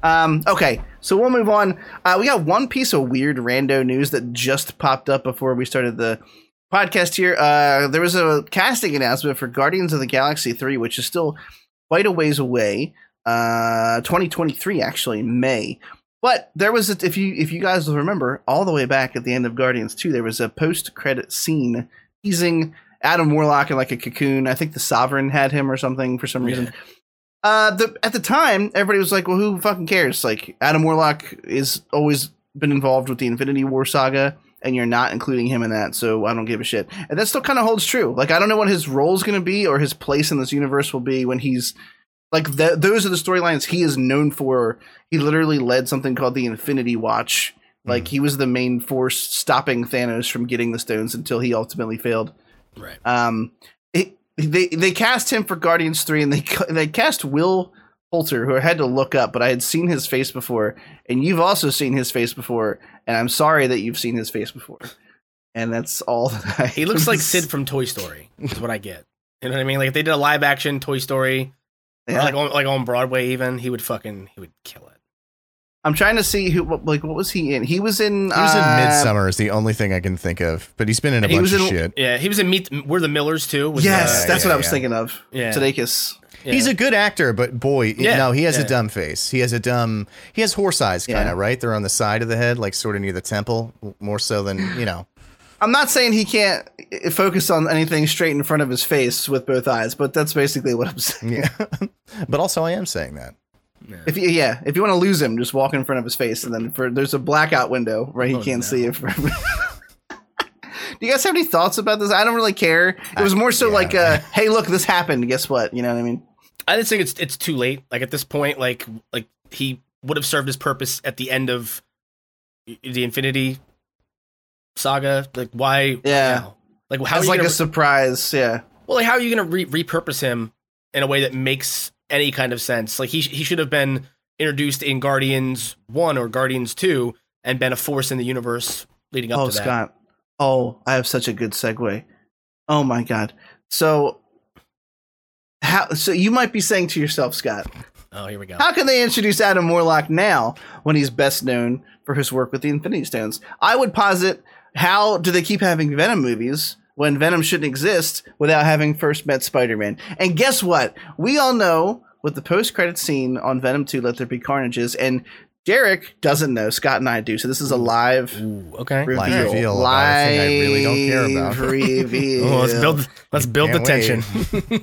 Um, okay, so we'll move on. Uh, we got one piece of weird rando news that just popped up before we started the podcast here. Uh, there was a casting announcement for Guardians of the Galaxy 3, which is still quite a ways away. Uh, 2023 actually, May. But there was a, if you if you guys will remember, all the way back at the end of Guardians 2, there was a post credit scene teasing Adam Warlock in like a cocoon. I think the Sovereign had him or something for some reason. Yeah. Uh, the at the time, everybody was like, "Well, who fucking cares?" Like Adam Warlock is always been involved with the Infinity War saga. And you're not including him in that, so I don't give a shit. And that still kind of holds true. Like I don't know what his role is going to be or his place in this universe will be when he's like th- those are the storylines he is known for. He literally led something called the Infinity Watch. Like Hmm. he was the main force stopping Thanos from getting the stones until he ultimately failed. Right. Um, it, they they cast him for Guardians three, and they they cast Will Poulter, who I had to look up, but I had seen his face before, and you've also seen his face before, and I'm sorry that you've seen his face before, and that's all. That I He looks like Sid from Toy Story. Is what I get. You know what I mean? Like if they did a live action Toy Story, Yeah. like on, like on Broadway, even he would fucking he would kill it. I'm trying to see who what, like what was he in? He was in. He was in uh, Midsommar is the only thing I can think of, but he's been in a He bunch was of shit. Yeah, he was in Meet. We're the Millers too. with, Yes, uh, that's yeah, what I was yeah. thinking of. Yeah. Sudeikis. Yeah. He's a good actor, but boy, Yeah, no, he has yeah. a dumb face. He has a dumb. He has horse eyes, kind Yeah. of right. They're on the side of the head, like sort of near the temple, more so than you know. I'm not saying he can't uh, focus on anything straight in front of his face with both eyes, but that's basically what I'm saying. Yeah, but also I am saying that. If you, yeah, if you want to lose him, just walk in front of his face, and then for there's a blackout window where he Oh, can't no. see it. From Do you guys have any thoughts about this? I don't really care. It was more so yeah. like, uh, "Hey, look, this happened. Guess what?" You know what I mean? I just think it's it's too late. Like at this point, like like he would have served his purpose at the end of the Infinity Saga. Like why? Yeah. now? Like how like a surprise. Yeah, well, like how are you gonna re- repurpose him in a way that makes any kind of sense? Like he he should have been introduced in Guardians One or Guardians Two and been a force in the universe leading up oh, to that. Scott. Oh, I have such a good segue. Oh my god. So, how? So you might be saying to yourself, Scott, Oh, here we go. how can they introduce Adam Warlock now when he's best known for his work with the Infinity Stones? I would posit, how do they keep having Venom movies? When Venom shouldn't exist without having first met Spider-Man. And guess what? We all know what the post-credit scene on Venom 2 Let There Be Carnage is, and Derek doesn't know. Scott and I do. So this is a live Ooh, okay. reveal. Live reveal about a thing I really don't care about. Live reveal. Oh, let's build let's build the tension.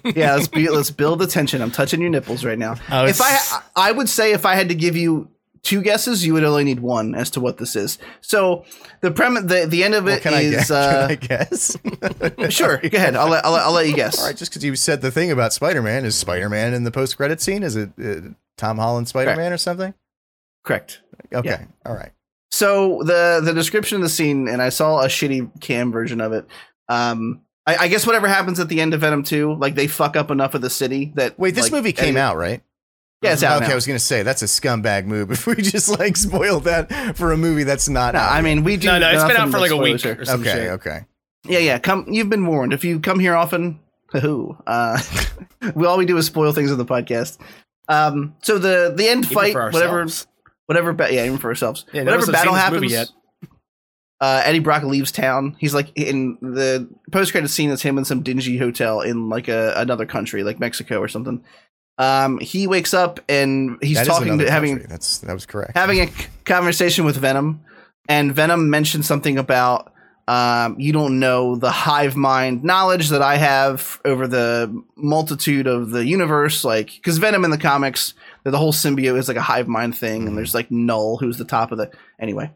yeah, let's be, let's build the tension. I'm touching your nipples right now. Oh, if I I would say if I had to give you two guesses, you would only need one as to what this is. So the premise, the the end of Well, it can I is guess? uh, can I guess? sure. Go ahead. I'll let I'll, let- I'll let you guess. All right, just because you said the thing about Spider-Man is Spider-Man in the post-credit scene? Is it uh, Tom Holland Spider-Man or something? Correct. Okay, Yeah. all right. So the the description of the scene, and I saw a shitty cam version of it. Um, I, I guess whatever happens at the end of Venom Two, like they fuck up enough of the city that Wait, this like, movie came any- out, right? Yeah, it's out okay, now. I was gonna say that's a scumbag move. If we just like spoiled that for a movie that's not. No, out I mean we do. No, no, it's been out for like a week or some okay, shit. okay. Yeah, yeah. Come, you've been warned. If you come here often, who? Uh, we all we do is spoil things on the podcast. Um, so the the end Even fight, whatever, ourselves. Whatever. Ba- yeah, even for ourselves. Yeah, whatever battle happens. movie yet. Uh, Eddie Brock leaves town. He's like in the post credit scene is him in some dingy hotel in like a another country, like Mexico or something. Um, he wakes up and he's That is talking to having country. That's that was correct. having a c- conversation with Venom, and Venom mentioned something about um, you don't know the hive mind knowledge that I have over the multitude of the universe. Like, because Venom in the comics, the whole symbiote is like a hive mind thing, and there's like Knull, who's the top of the. Anyway,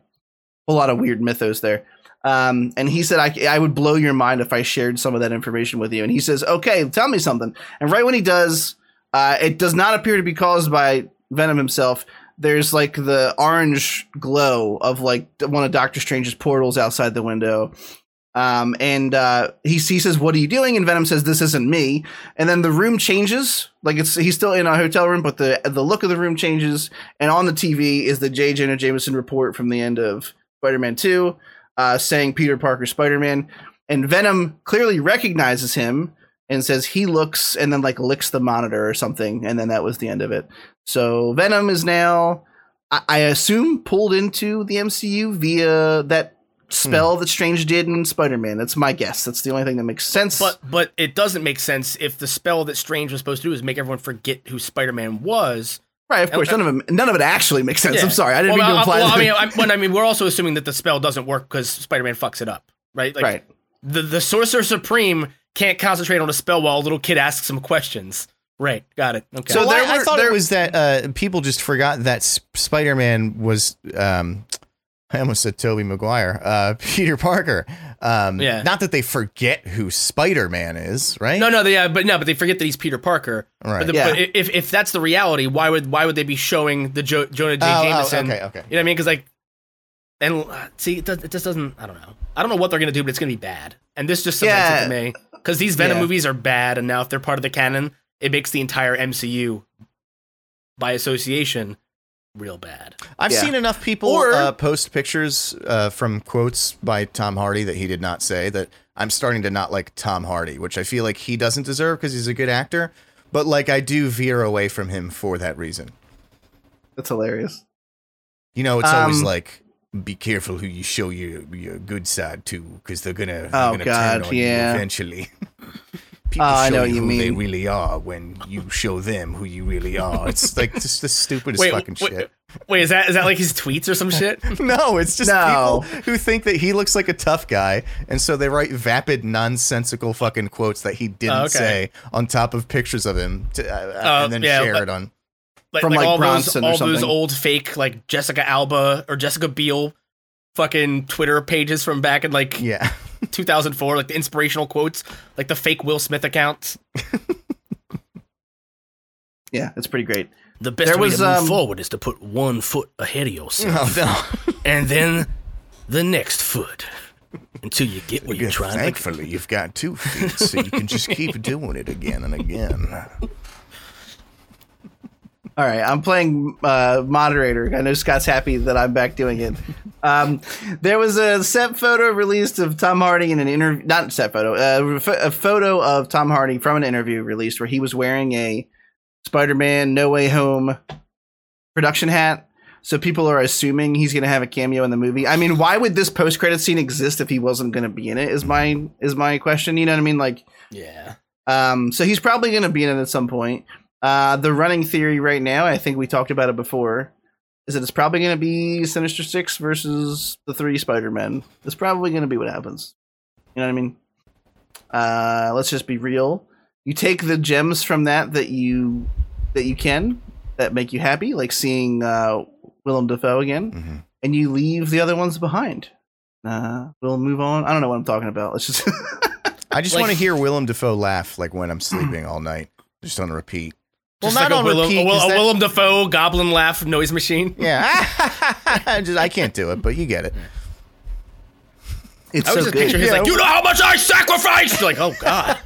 a lot of weird mythos there. Um, and he said, I, I would blow your mind if I shared some of that information with you. And he says, okay, tell me something. And right when he does, uh, it does not appear to be caused by Venom himself. There's like the orange glow of like one of Doctor Strange's portals outside the window. Um, and uh, he, he says, "What are you doing?" And Venom says, "This isn't me." And then the room changes, like it's he's still in a hotel room, but the the look of the room changes. And on the TV is the J. Jonah Jameson report from the end of Spider-Man Two, uh, saying Peter Parker Spider-Man. And Venom clearly recognizes him and says he looks, and then like licks the monitor or something, and then that was the end of it. So Venom is now, I, I assume, pulled into the MCU via that spell that Strange did in Spider-Man. That's my guess. That's the only thing that makes sense. But but it doesn't make sense if the spell that Strange was supposed to do is make everyone forget who Spider-Man was. right, of course, none of it, none of it actually makes sense. Yeah. I'm sorry, I didn't well, mean to I- imply. well, that. I mean, I, when I mean, we're also assuming that the spell doesn't work because Spider-Man fucks it up, right? Like, right. The the Sorcerer Supreme can't concentrate on a spell while a little kid asks him questions. Right. Got it. Okay. So well, there I, I thought there- it was that uh, people just forgot that S- Spider-Man was um, I almost said Tobey Maguire. Uh, Peter Parker. Um, Yeah. Not that they forget who Spider Man is, right? No, no, they, yeah, but no, but they forget that he's Peter Parker. Right. But, the, Yeah. but if if that's the reality, why would why would they be showing the jo- Jonah J. Oh, oh, okay, okay. You know what I mean? Because like, and uh, see, it, does, it just doesn't. I don't know. I don't know what they're gonna do, but it's gonna be bad. And this just cements Yeah. it to me because these Venom Yeah. movies are bad, and now if they're part of the canon, it makes the entire MCU by association real bad. I've Yeah. seen enough people Or- uh, post pictures uh, from quotes by Tom Hardy that he did not say that I'm starting to not like Tom Hardy, which I feel like he doesn't deserve because he's a good actor. But like I do veer away from him for that reason. That's hilarious. You know, it's always Um, like be careful who you show your your good side to because they're gonna, they're Oh, gonna God, turn on yeah. you eventually. People Oh, I know you what you who they really are when you show them who you really are. It's like just the stupidest Wait, fucking wait, shit. Wait, is that is that like his tweets or some shit? No, it's just No. people who think that he looks like a tough guy, and so they write vapid, nonsensical fucking quotes that he didn't Oh, okay. say on top of pictures of him, to, uh, Oh, and then yeah, share but- it on. like, From, like, like, all Bronson or those all those old fake like Jessica Alba or Jessica Biel fucking Twitter pages from back in like Yeah, 2004, like the inspirational quotes, like the fake Will Smith accounts. Yeah, that's pretty great. The best There way was, to move um, forward is to put one foot ahead of yourself, oh no. and then the next foot until you get what you're Good. trying. to Thankfully, you've got two feet, so you can just keep doing it again and again. All right, I'm playing uh, moderator. I know Scott's happy that I'm back doing it. Um, there was a set photo released of Tom Hardy in an interview, not set photo, uh, a photo of Tom Hardy from an interview released where he was wearing a Spider-Man No Way Home production hat. So people are assuming he's going to have a cameo in the movie. I mean, why would this post-credit scene exist if he wasn't going to be in it? Is my is my question. You know what I mean? Like, Yeah. um, so he's probably going to be in it at some point. Uh, the running theory right now, I think we talked about it before, is that it's probably going to be Sinister Six versus the three Spider Men. It's probably going to be what happens. You know what I mean? Uh, let's just be real. You take the gems from that that you that you can that make you happy, like seeing uh, Willem Dafoe again, Mhm. and you leave the other ones behind. Uh, we'll move on. I don't know what I'm talking about. Let's just. I just Like- want to hear Willem Dafoe laugh like when I'm sleeping all night, just on repeat. Well, Just not like on a Willem, repeat. a, Will- a that- Willem Dafoe goblin laugh noise machine. yeah, just, I can't do it, but you get it. It's I was so just good. picture he's Yeah. like, you know how much I sacrificed. You're like, oh god,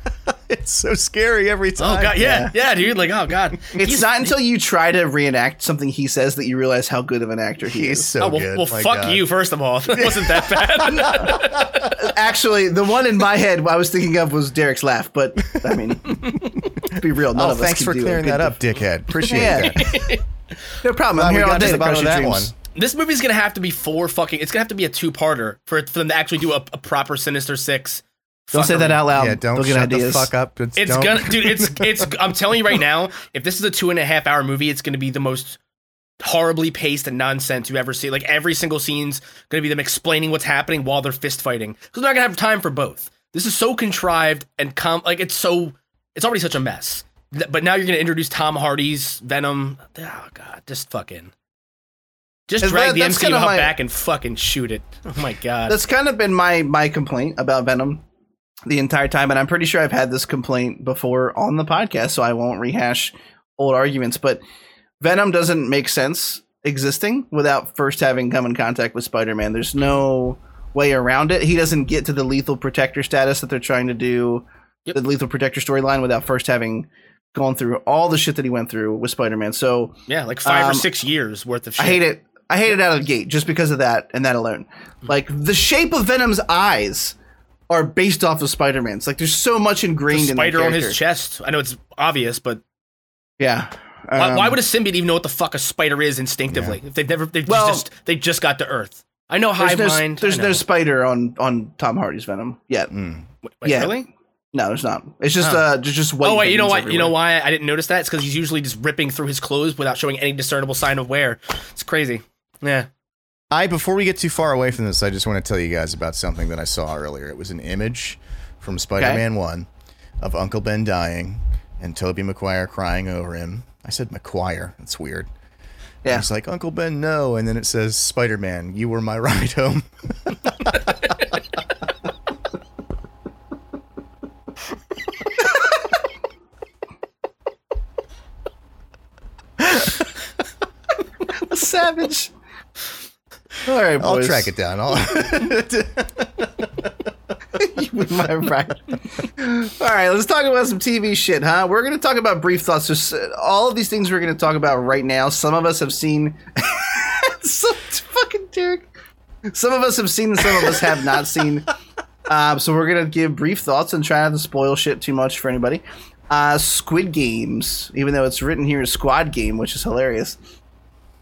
It's so scary every time. oh god, yeah, yeah, dude. Like, oh god. It's He's- not until you try to reenact something he says that you realize how good of an actor he is. so Oh, well, good. well my fuck God. you. First of all, it wasn't that bad. Actually, the one in my head I was thinking of was Derek's laugh, but I mean, be real, none Oh, of us thanks can for do clearing that up, dickhead. Appreciate Yeah. that. No problem. Glad I'm here all to day the to bottom crush of your that dreams. one. This movie's gonna have to be four fucking. It's gonna have to be a two-parter for for them to actually do a, a proper Sinister Six. Don't say that out loud. yeah, don't They'll get shut the fuck up. It's, It's gonna, dude. It's it's. I'm telling you right now, if this is a two and a half hour movie, it's gonna be the most horribly paced and nonsense you ever see. Like every single scene's gonna be them explaining what's happening while they're fist fighting because they're not gonna have time for both. This is so contrived and com like it's so it's already such a mess. But now you're gonna introduce Tom Hardy's Venom. Oh god, just fucking. Just drag that- the MCU out my- back and fucking shoot it. Oh my god. That's kind of been my my complaint about Venom the entire time, and I'm pretty sure I've had this complaint before on the podcast, so I won't rehash old arguments. But Venom doesn't make sense existing without first having come in contact with Spider-Man. There's no way around it. He doesn't get to the lethal protector status that they're trying to do, Yep. the lethal protector storyline, without first having gone through all the shit that he went through with Spider-Man. So yeah, like five or um, six years worth of shit. I hate it. I hate it out of the gate just because of that and that alone. Like the shape of Venom's eyes are based off of Spider-Man's. Like there's so much The ingrained in spider on his chest. I know it's obvious, but Yeah. Why, Um, why would a symbiote even know what the fuck a spider is instinctively? If they've never, they've Well- just they just got to Earth. I know there's hive no, mind. there's no spider on on Tom Hardy's Venom yet. Mm. Wait, wait, yeah. really? No, there's not. It's just Oh. uh just just white. Oh wait, you know veins what? You know why I didn't notice that? It's because he's usually just ripping through his clothes without showing any discernible sign of wear. It's crazy. Yeah. I before we get too far away from this, I just want to tell you guys about something that I saw earlier. It was an image from Spider-Man One of Uncle Ben dying and Tobey Maguire crying over him. I said McQuire. That's weird. Yeah. He's like, Uncle Ben, no. And then it says, Spider Man, you were my ride home. Savage. All right, boys. I'll track it down. I'll my right. All right, let's talk about some TV shit, huh? We're going to talk about brief thoughts. Just uh, all of these things we're going to talk about right now. Some of us have seen. some fucking Derek. Some of us have seen, some of us have not seen. Um, so we're gonna give brief thoughts and try not to spoil shit too much for anybody. Uh, Squid Games, even though it's written here as Squad Game, which is hilarious.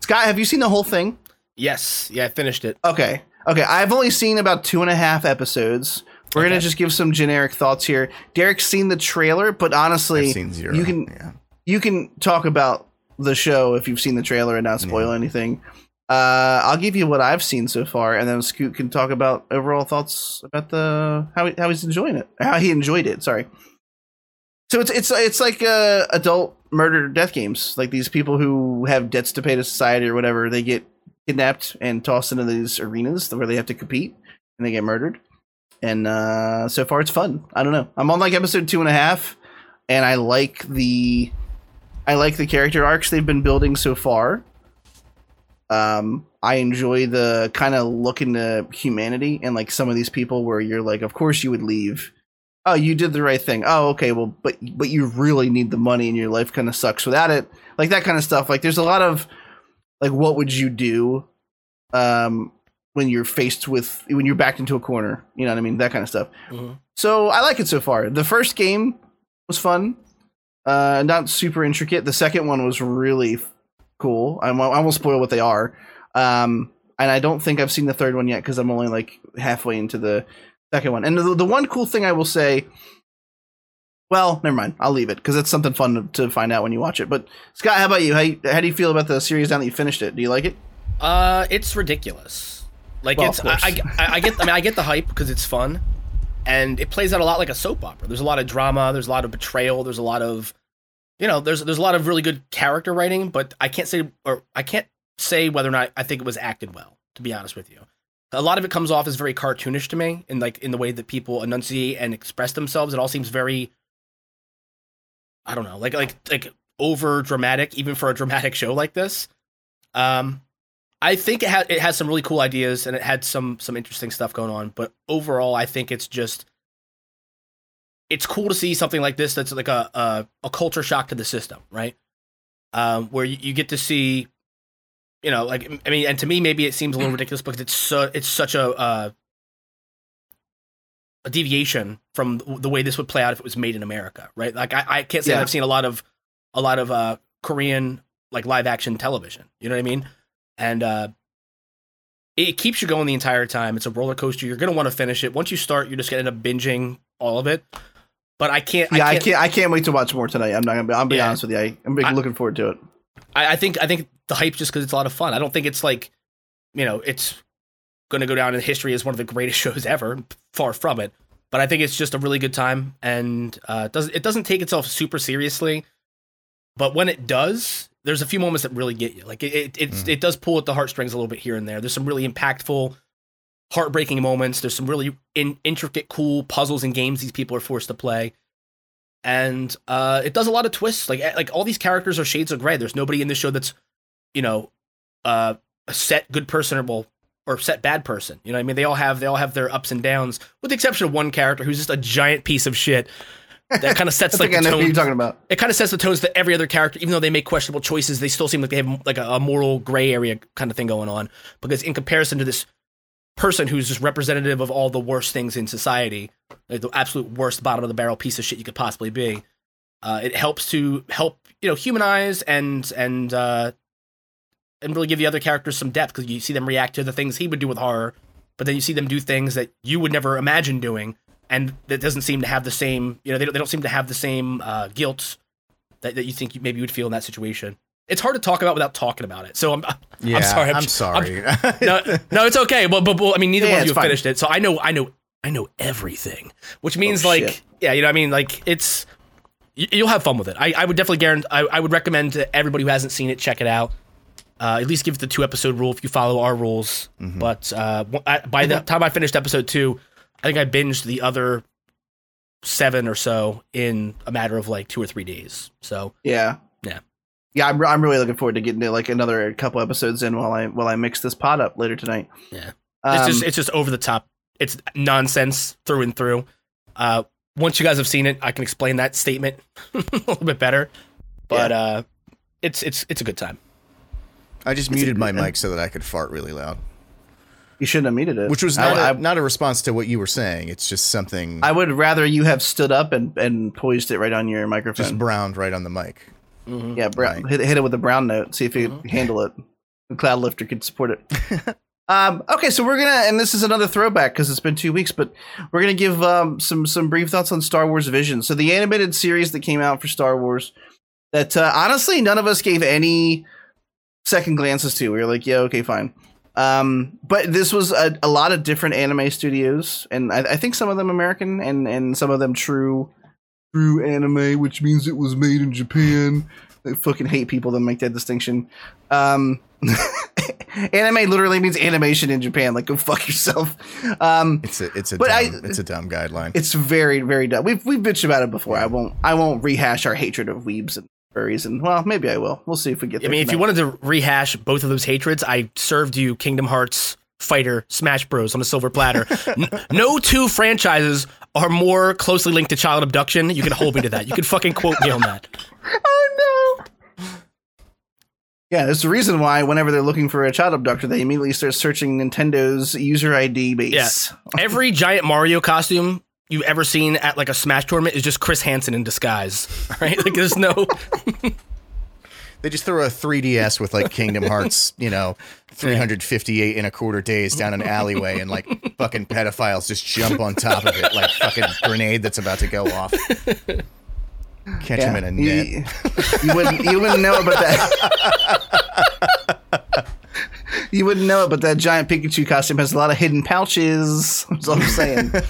Scott, have you seen the whole thing? Yes, yeah, I finished it. Okay. Okay. I've only seen about two and a half episodes. We're gonna just give some generic thoughts here. Derek's seen the trailer, but honestly, I've seen zero. you can Yeah. you can talk about the show if you've seen the trailer and not spoil anything. Uh, I'll give you what I've seen so far, and then Scoot can talk about overall thoughts about the how he, how he's enjoying it, how he enjoyed it. Sorry. So it's it's it's like uh, adult murder death games, like these people who have debts to pay to society or whatever. They get kidnapped and tossed into these arenas where they have to compete, and they get murdered. And uh, so far, it's fun. I don't know. I'm on like episode two and a half, and I like the I like the character arcs they've been building so far. Um, I enjoy the kind of look into humanity and like some of these people where you're like, of course you would leave. Oh, you did the right thing. Oh, okay, well, but but you really need the money and your life kind of sucks without it. Like that kind of stuff. Like there's a lot of like what would you do um when you're faced with when you're backed into a corner, you know what I mean? That kind of stuff. Mhm. So I like it so far. The first game was fun, uh, not super intricate. The second one was really f- cool. I won't, I won't spoil what they are. Um, and I don't think I've seen the third one yet because I'm only like halfway into the second one. And the, the one cool thing I will say, well, never mind. I'll leave it because it's something fun to, to find out when you watch it. But Scott, how about you? How, you- how do you feel about the series now that you finished it? Do you like it? Uh, it's ridiculous. Like Well, it's I. I, I get I mean I get the hype because it's fun, and it plays out a lot like a soap opera. There's a lot of drama. There's a lot of betrayal. There's a lot of, you know, there's there's a lot of really good character writing. But I can't say or I can't say whether or not I think it was acted well. To be honest with you, a lot of it comes off as very cartoonish to me, in like in the way that people enunciate and express themselves. It all seems very, I don't know, like like like over dramatic, even for a dramatic show like this. Um, I think it had it has some really cool ideas and it had some some interesting stuff going on, but overall, I think it's just it's cool to see something like this that's like a a, a culture shock to the system, right? Um, where you, you get to see, you know, like I mean, and to me, maybe it seems a little ridiculous because it's so it's such a uh, a deviation from the way this would play out if it was made in America, right? Like I, I can't say Yeah. I've seen a lot of a lot of uh, Korean like live action television. You know what I mean? And uh, it keeps you going the entire time. It's a roller coaster. You're gonna want to finish it. Once you start, you're just gonna end up binging all of it. But I can't. Yeah, I I can't. can't. I can't wait to watch more tonight. I'm not gonna. Be, I'm be Yeah. honest with you. I, I'm big, I- looking forward to it. I, I think. I think the hype just because it's a lot of fun. I don't think it's like, you know, it's gonna go down in history as one of the greatest shows ever. Far from it. But I think it's just a really good time, and uh, it doesn't it doesn't take itself super seriously. But when it does, there's a few moments that really get you. Like it, it Mm. it does pull at the heartstrings a little bit here and there. There's some really impactful, heartbreaking moments. There's some really in, intricate, cool puzzles and games these people are forced to play, and uh, it does a lot of twists. Like eh, like all these characters are shades of gray. There's nobody in the show that's, you know, uh, a set good person or well, or set bad person. You know, what I mean, they all have they all have their ups and downs, with the exception of one character who's just a giant piece of shit. That kind of sets like I the tone you're talking about. it kind of sets the tones that every other character, even though they make questionable choices, they still seem like they have like a, a moral gray area kind of thing going on. Because in comparison to this person who's just representative of all the worst things in society, like the absolute worst bottom of the barrel piece of shit you could possibly be, uh, it helps to help you know humanize and and uh, and really give the other characters some depth because you see them react to the things he would do with horror, but then you see them do things that you would never imagine doing and that doesn't seem to have the same you know they don't, they don't seem to have the same uh, guilt that, that you think you, maybe you would feel in that situation it's hard to talk about without talking about it so i'm, Yeah, I'm sorry I'm, I'm, sorry. no, no it's okay but, but, but i mean neither Yeah, one of you have finished it so i know i know i know everything which means Oh, like shit. yeah you know what i mean like it's, you'll have fun with it i, I would definitely guarantee I, I would recommend to everybody who hasn't seen it check it out Uh, at least give it the two episode rule if you follow our rules. Mhm. But uh, I- by the time I finished episode two, I think I binged the other seven or so in a matter of like two or three days. So Yeah. Yeah. Yeah, I'm, I'm really looking forward to getting to like another couple episodes in while I while I mix this pot up later tonight. Yeah. Um, it's just it's just over the top. It's nonsense through and through. Uh, once you guys have seen it, I can explain that statement a little bit better. But uh, it's it's it's a good time. I just It's muted a- my mic so that I could fart really loud, you shouldn't have muted it. which was not a I, not a response to what you were saying. It's just something I would rather you have stood up and, and poised it right on your microphone. just browned right on the mic. yeah, brown, right. hit, hit it with a brown note. See if you Mhm. can handle it. The cloud lifter could support it. um, okay, so we're gonna, and this is another throwback because it's been two weeks, but we're gonna give um, some some brief thoughts on Star Wars Vision. So the animated series that came out for Star Wars, that uh, honestly none of us gave any second glances too. We were like, yeah, okay, fine. Um, but this was a, a lot of different anime studios, and I, I think some of them American, and and some of them true true anime, which means it was made in Japan. I fucking hate people that make that distinction. Um, anime literally means animation in Japan. Like, go fuck yourself. Um, It's a it's a But dumb, I- it's a dumb guideline. it's very, very dumb. We've we've bitched about it before. I won't I won't rehash our hatred of weebs and furries, and well, maybe I will. We'll see if we get. There. I mean, if you wanted to rehash both of those hatreds, I served you Kingdom Hearts, Fighter, Smash Bros on a silver platter. No two franchises are more closely linked to child abduction. You can hold me to that. You can fucking quote me on that. Oh no. Yeah, there's the reason why whenever they're looking for a child abductor, they immediately start searching Nintendo's user ID base. Yes, every giant Mario costume you've ever seen at like a Smash tournament is just Chris Hansen in disguise. Right? Like there's no They just throw a 3DS with like Kingdom Hearts, you know, 358 and a quarter days down an alleyway, and like fucking pedophiles just jump on top of it like fucking grenade that's about to go off. Catch him in a net. You, you wouldn't you wouldn't know about that. you wouldn't know it, but that giant Pikachu costume has a lot of hidden pouches. That's all I'm saying.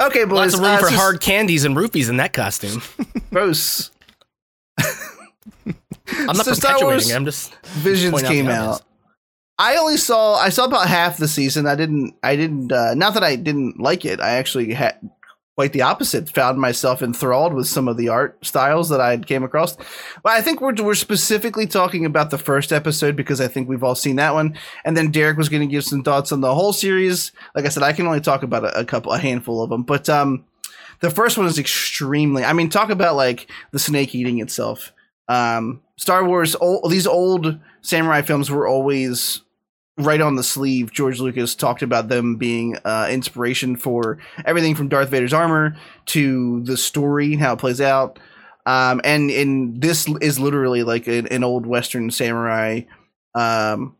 Okay, boys. lots of room uh, for so- hard candies and rupees in that costume. Gross. I'm not So perpetuating it. I'm just Visions came out. I only saw I saw about half the season. I didn't I didn't uh, not that I didn't like it. I actually had quite the opposite. Found myself enthralled with some of the art styles that I came across. But I think we're we're specifically talking about the first episode because I think we've all seen that one. And then Derek was going to give some thoughts on the whole series. Like I said, I can only talk about a, a couple, a handful of them. But um, the first one is extremely. I mean, talk about like the snake eating itself. Um, Star Wars, old, these old samurai films were always right on the sleeve. George Lucas talked about them being uh, inspiration for everything from Darth Vader's armor to the story, how it plays out. Um, and and this is literally like an, an old Western samurai, um,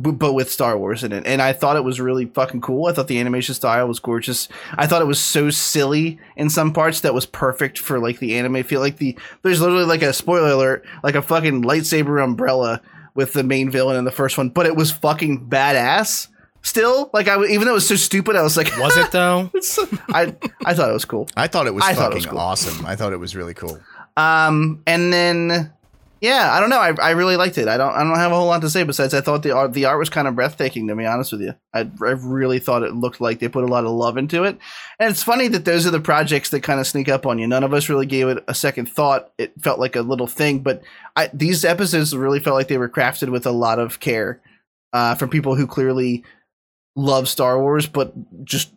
b- but with Star Wars in it. And I thought it was really fucking cool. I thought the animation style was gorgeous. I thought it was so silly in some parts that was perfect for like the anime feel. Like the there's literally like a spoiler alert, like a fucking lightsaber umbrella with the main villain in the first one, but it was fucking badass. Still, like I even though it was so stupid, I was like, Was it though? I I thought it was cool. I thought it was I fucking it was cool. awesome. I thought it was really cool. Um, and then yeah, I don't know. I, I really liked it. I don't I don't have a whole lot to say besides I thought the art the art was kind of breathtaking to be honest with you. I I really thought it looked like they put a lot of love into it. And it's funny that those are the projects that kind of sneak up on you. None of us really gave it a second thought. It felt like a little thing, but I, these episodes really felt like they were crafted with a lot of care uh, from people who clearly love Star Wars, but just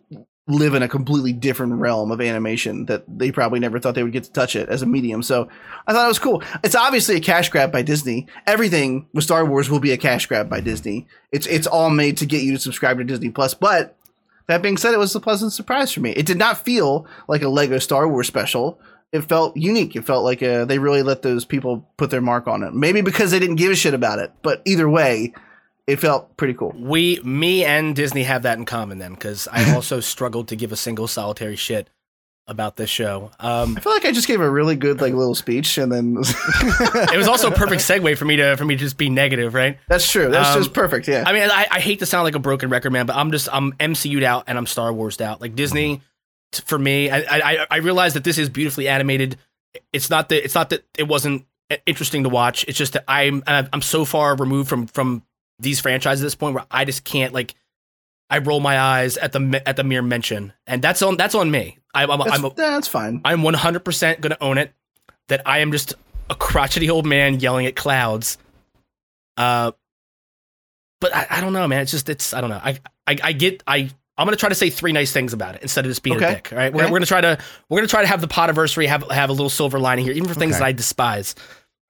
live in a completely different realm of animation that they probably never thought they would get to touch it as a medium. So I thought it was cool. It's obviously a cash grab by Disney. Everything with Star Wars will be a cash grab by Disney. It's it's all made to get you to subscribe to Disney Plus. But that being said, it was a pleasant surprise for me. It did not feel like a Lego Star Wars special. It felt unique. It felt like uh they really let those people put their mark on it. Maybe because they didn't give a shit about it. But either way, it felt pretty cool. We, me, and Disney have that in common then, because I also struggled to give a single solitary shit about this show. Um, I feel like I just gave a really good like little speech, and then it was also a perfect segue for me to for me to just be negative, right? that's true. That's Um, just perfect. Yeah. I mean, I, I hate to sound like a broken record man, but I'm just I'm MCU'd out and I'm Star Wars'd out. Like Disney, t- for me, I I I realize that this is beautifully animated. It's not that it's not that it wasn't interesting to watch. It's just that I'm I'm I'm so far removed from from these franchises at this point where I just can't like. I roll my eyes at the at the mere mention, and that's on that's on me. I, I'm That's, I'm a, that's fine. I'm 100 percent gonna own it. That I am just a crotchety old man yelling at clouds. Uh, but I, I don't know, man. It's just it's I don't know. I I, I get I. I'm gonna try to say three nice things about it instead of just being Okay. a dick. All right, we're, Okay. we're gonna try to we're gonna try to have the podiversary have have a little silver lining here, even for things Okay. that I despise.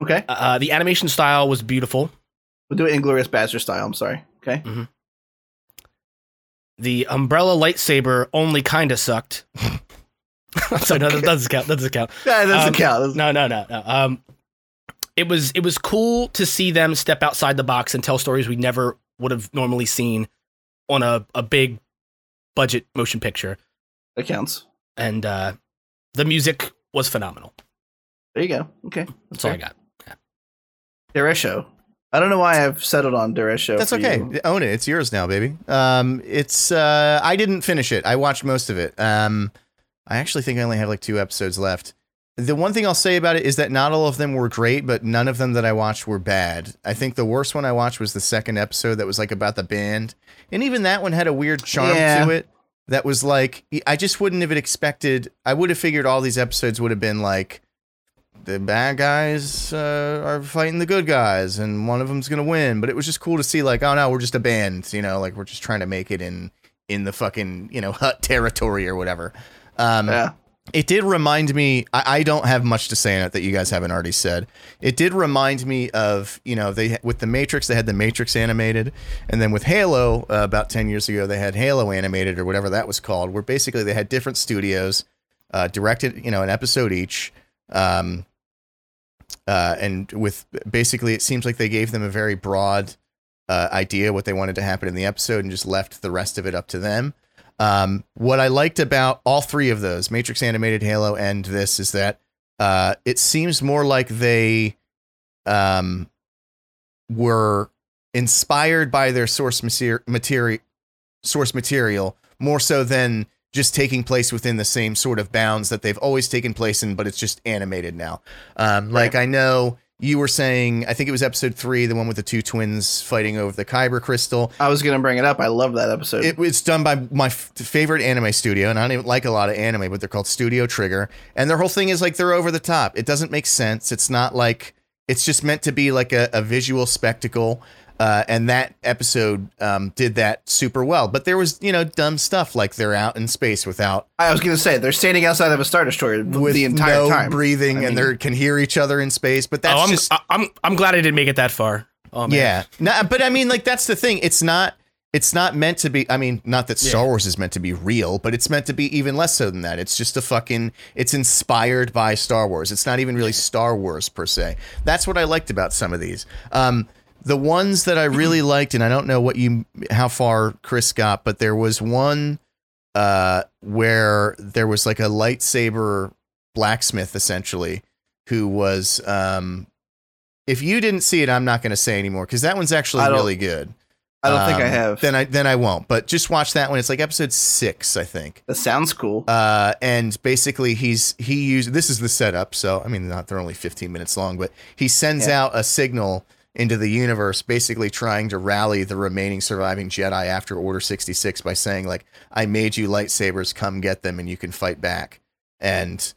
Okay, Uh, the animation style was beautiful. We'll do it Inglorious Bastard style. I'm sorry. Okay, The umbrella lightsaber only kind of sucked. so no, that doesn't count. That doesn't count. yeah, that doesn't Um, count. That's- No, no, no, no. Um, it was it was cool to see them step outside the box and tell stories we never would have normally seen on a, a big budget motion picture. That counts. And uh, the music was phenomenal. There you go. Okay, That's all I got. Deresho. I don't know why I've settled on Deresho. That's okay. you. Own it. It's yours now, baby. Um, it's uh, I didn't finish it. I watched most of it. Um, I actually think I only have like two episodes left. The one thing I'll say about it is that not all of them were great, but none of them that I watched were bad. I think the worst one I watched was the second episode that was like about the band, and even that one had a weird charm Yeah. to it. That was like I just wouldn't have expected. I would have figured all these episodes would have been like the bad guys uh, are fighting the good guys and one of them's gonna win. But it was just cool to see like oh no we're just a band you know like we're just trying to make it in in the fucking you know hut territory or whatever. Um Yeah. it did remind me I, I don't have much to say in it that you guys haven't already said. It did remind me of you know they with the matrix they had the matrix animated and then with halo uh, about 10 years ago they had halo animated or whatever that was called where basically they had different studios uh, directed you know an episode each. Um, uh, and with basically it seems like they gave them a very broad uh, idea what they wanted to happen in the episode and just left the rest of it up to them. Um, what I liked about all three of those, Matrix Animated, Halo, and this, is that uh, it seems more like they um, were inspired by their source material, source material more so than just taking place within the same sort of bounds that they've always taken place in, but it's just animated now. Um, like I know you were saying, I think it was episode three, the one with the two twins fighting over the Kyber crystal. I was gonna bring it up. I love that episode. It, it's done by my f- favorite anime studio, and I don't even like a lot of anime, but they're called Studio Trigger. And their whole thing is like they're over the top. It doesn't make sense. It's not like it's just meant to be like a, a visual spectacle. Uh, and that episode um, did that super well. But there was, you know, dumb stuff like they're out in space without I was gonna say they're standing outside of a star destroyer with the entire no time. breathing, I mean- and they can hear each other in space. But that's oh, I'm, just I- I'm I'm glad I didn't make it that far. Oh man. Yeah. No, but I mean, like that's the thing. It's not. It's not meant to be. I mean, not that Star Yeah. Wars is meant to be real, but it's meant to be even less so than that. It's just a fucking. It's inspired by Star Wars. It's not even really Star Wars per se. That's what I liked about some of these. Um, the ones that I really liked, and I don't know what you, how far Chris got, but there was one uh, where there was like a lightsaber blacksmith essentially who was um, if you didn't see it, I'm not going to say anymore because that one's actually really good. I don't think I Um, have. Then I then I won't. But just watch that one. It's like episode six, I think. that sounds cool. Uh, and basically, he's he used this is the setup. So I mean, not they're only 15 minutes long, but he sends Yeah. out a signal into the universe, basically trying to rally the remaining surviving Jedi after Order 66 by saying like, "I made you lightsabers. Come get them, and you can fight back." And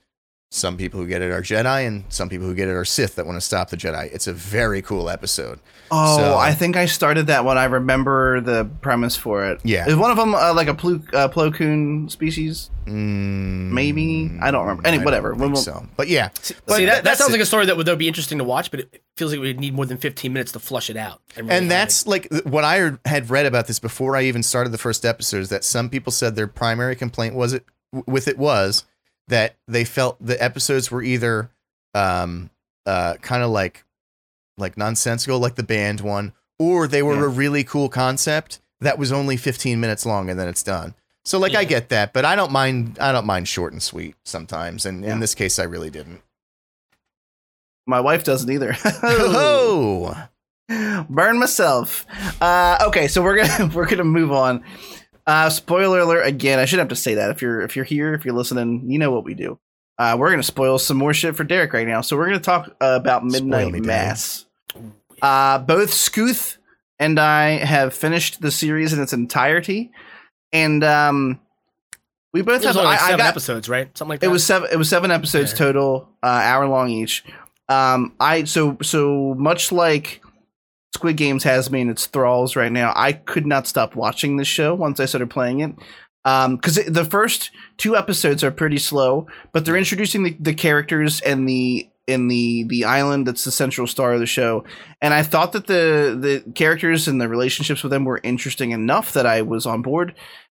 some people who get it are Jedi, and some people who get it are Sith that want to stop the Jedi. It's a very cool episode. oh, so- I think I started that one. I remember the premise for it. Yeah. Is one of them uh, like a Plu- uh, Plo Koon species? Mm, Maybe I don't remember. Any I whatever. don't We think won't- so. But yeah, See, But that, that sounds it. like a story that would, that would be interesting to watch, but it feels like we'd need more than 15 minutes to flush it out. really and that's it. like what I had read about this before I even started the first episode. Is that some people said their primary complaint was it with it was that they felt the episodes were either um uh kind of like like nonsensical, like the band one, or they were Yeah. a really cool concept that was only 15 minutes long and then it's done. So like I get that, but I don't mind I don't mind short and sweet sometimes, and Yeah. in this case I really didn't. My wife doesn't either. Oh, burn myself uh okay so we're gonna we're gonna move on uh spoiler alert again i should have to say that if you're if you're here if you're listening you know what we do uh, we're gonna spoil some more shit for Derek right now. So we're gonna talk uh, about Midnight me, Mass. Uh, both Scooth and I have finished the series in its entirety, and um, we both It was have. only like I, I seven got, episodes, right? Something like that. it was seven. It was seven episodes Yeah. total, uh, hour long each. Um, I so so much like Squid Games has me in its thralls right now. I could not stop watching this show once I started playing it. Um, because the first two episodes are pretty slow, but they're introducing the, the characters and the in the the island that's the central star of the show. And I thought that the the characters and the relationships with them were interesting enough that I was on board.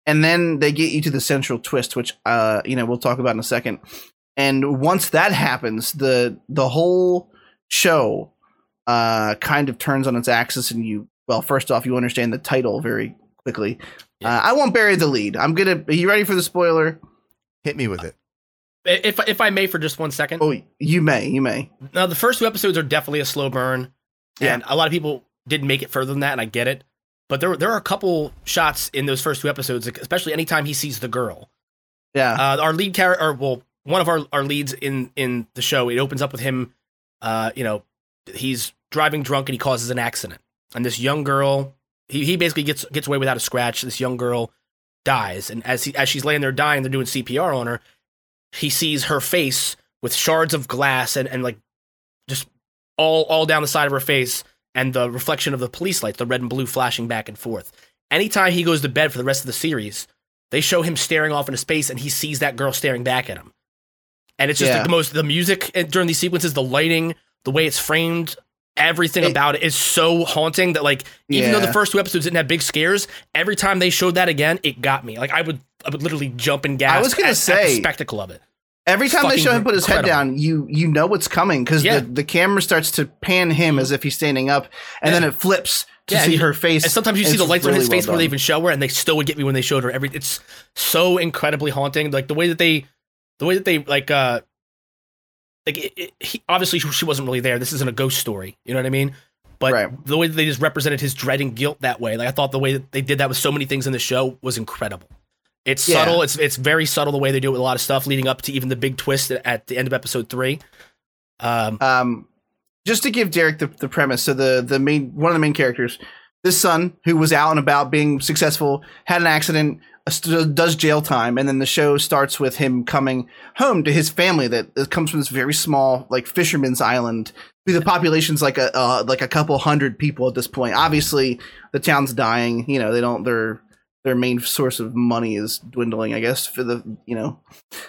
And then they get you to the central twist, which uh you know we'll talk about in a second. And once that happens, the the whole show uh kind of turns on its axis, and you well, first off, you understand the title very quickly. Yeah. Uh, I won't bury the lead. I'm gonna. Are you ready for the spoiler? Hit me with it. if if I may for just one second. Oh, you may. You may. Now the first two episodes are definitely a slow burn, Yeah. and a lot of people didn't make it further than that, and I get it. But there there are a couple shots in those first two episodes, like, especially anytime he sees the girl. Yeah. Uh, our lead character, or well, one of our, our leads in in the show, it opens up with him. Uh, you know, he's driving drunk and he causes an accident, and this young girl, he, he basically gets gets away without a scratch. This young girl dies, and as he, as she's laying there dying, they're doing CPR on her. He sees her face with shards of glass and and like just all all down the side of her face, and the reflection of the police lights, the red and blue flashing back and forth. Anytime he goes to bed for the rest of the series, they show him staring off into space and he sees that girl staring back at him. And it's just Yeah. like the most the music uh, during these sequences, the lighting, the way it's framed, everything It- about it is so haunting that like even though the first two episodes didn't have big scares, every time they showed that again, it got me. Like I would I would literally jump and gasp I was gonna at, at the say- spectacle of it. Every time they show him put his head down, you you know what's coming because Yeah. the, the camera starts to pan him as if he's standing up, and Yeah. then it flips to Yeah, see and- her face. And sometimes you see the lights on his face well where they even show her, and they still would get me when they showed her. Every it's so incredibly haunting. Like the way that they, the way that they like, uh, like it, it, he, obviously she wasn't really there. This isn't a ghost story. You know what I mean? But Right. the way that they just represented his dread and guilt that way, like I thought the way that they did that with so many things in the show was incredible. It's Yeah. subtle. It's it's very subtle the way they do it with a lot of stuff, leading up to even the big twist at, the end of episode three. Um, um, just to give Derek the, the premise, so the the main one of the main characters, this son who was out and about being successful, had an accident, does jail time, and then the show starts with him coming home to his family that comes from this very small like fisherman's island. The population's like a uh, like a couple hundred people at this point. Obviously, the town's dying. You know, they don't their their main source of money is dwindling. I guess for the you know.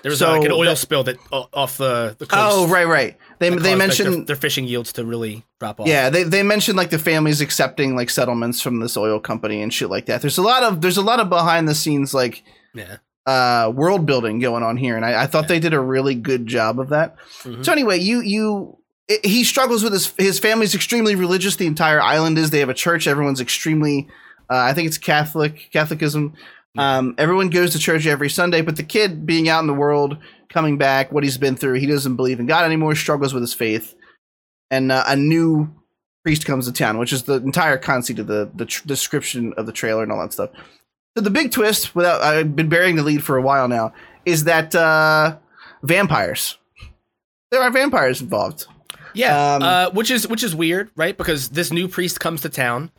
there was so like an oil that- spill that off the the coast. Oh right, right. They they caused, like, mentioned their, their fishing yields to really drop off. Yeah, they, they mentioned like the families accepting like settlements from this oil company and shit like that. There's a lot of there's a lot of behind the scenes like yeah. uh world building going on here, and I, I thought they did a really good job of that. Mhm. So anyway, you you it, he struggles with his his family's extremely religious. The entire island is. They have a church. Everyone's extremely. Uh, I think it's Catholic Catholicism. Um, everyone goes to church every Sunday, but the kid being out in the world, coming back, what he's been through, he doesn't believe in God anymore. Struggles with his faith, and uh, a new priest comes to town, which is the entire conceit of the the tr- description of the trailer and all that stuff. So the big twist, without I've been burying the lead for a while now, is that uh, vampires. There are vampires involved. Yeah, Um, uh, which is which is weird, right? Because this new priest comes to town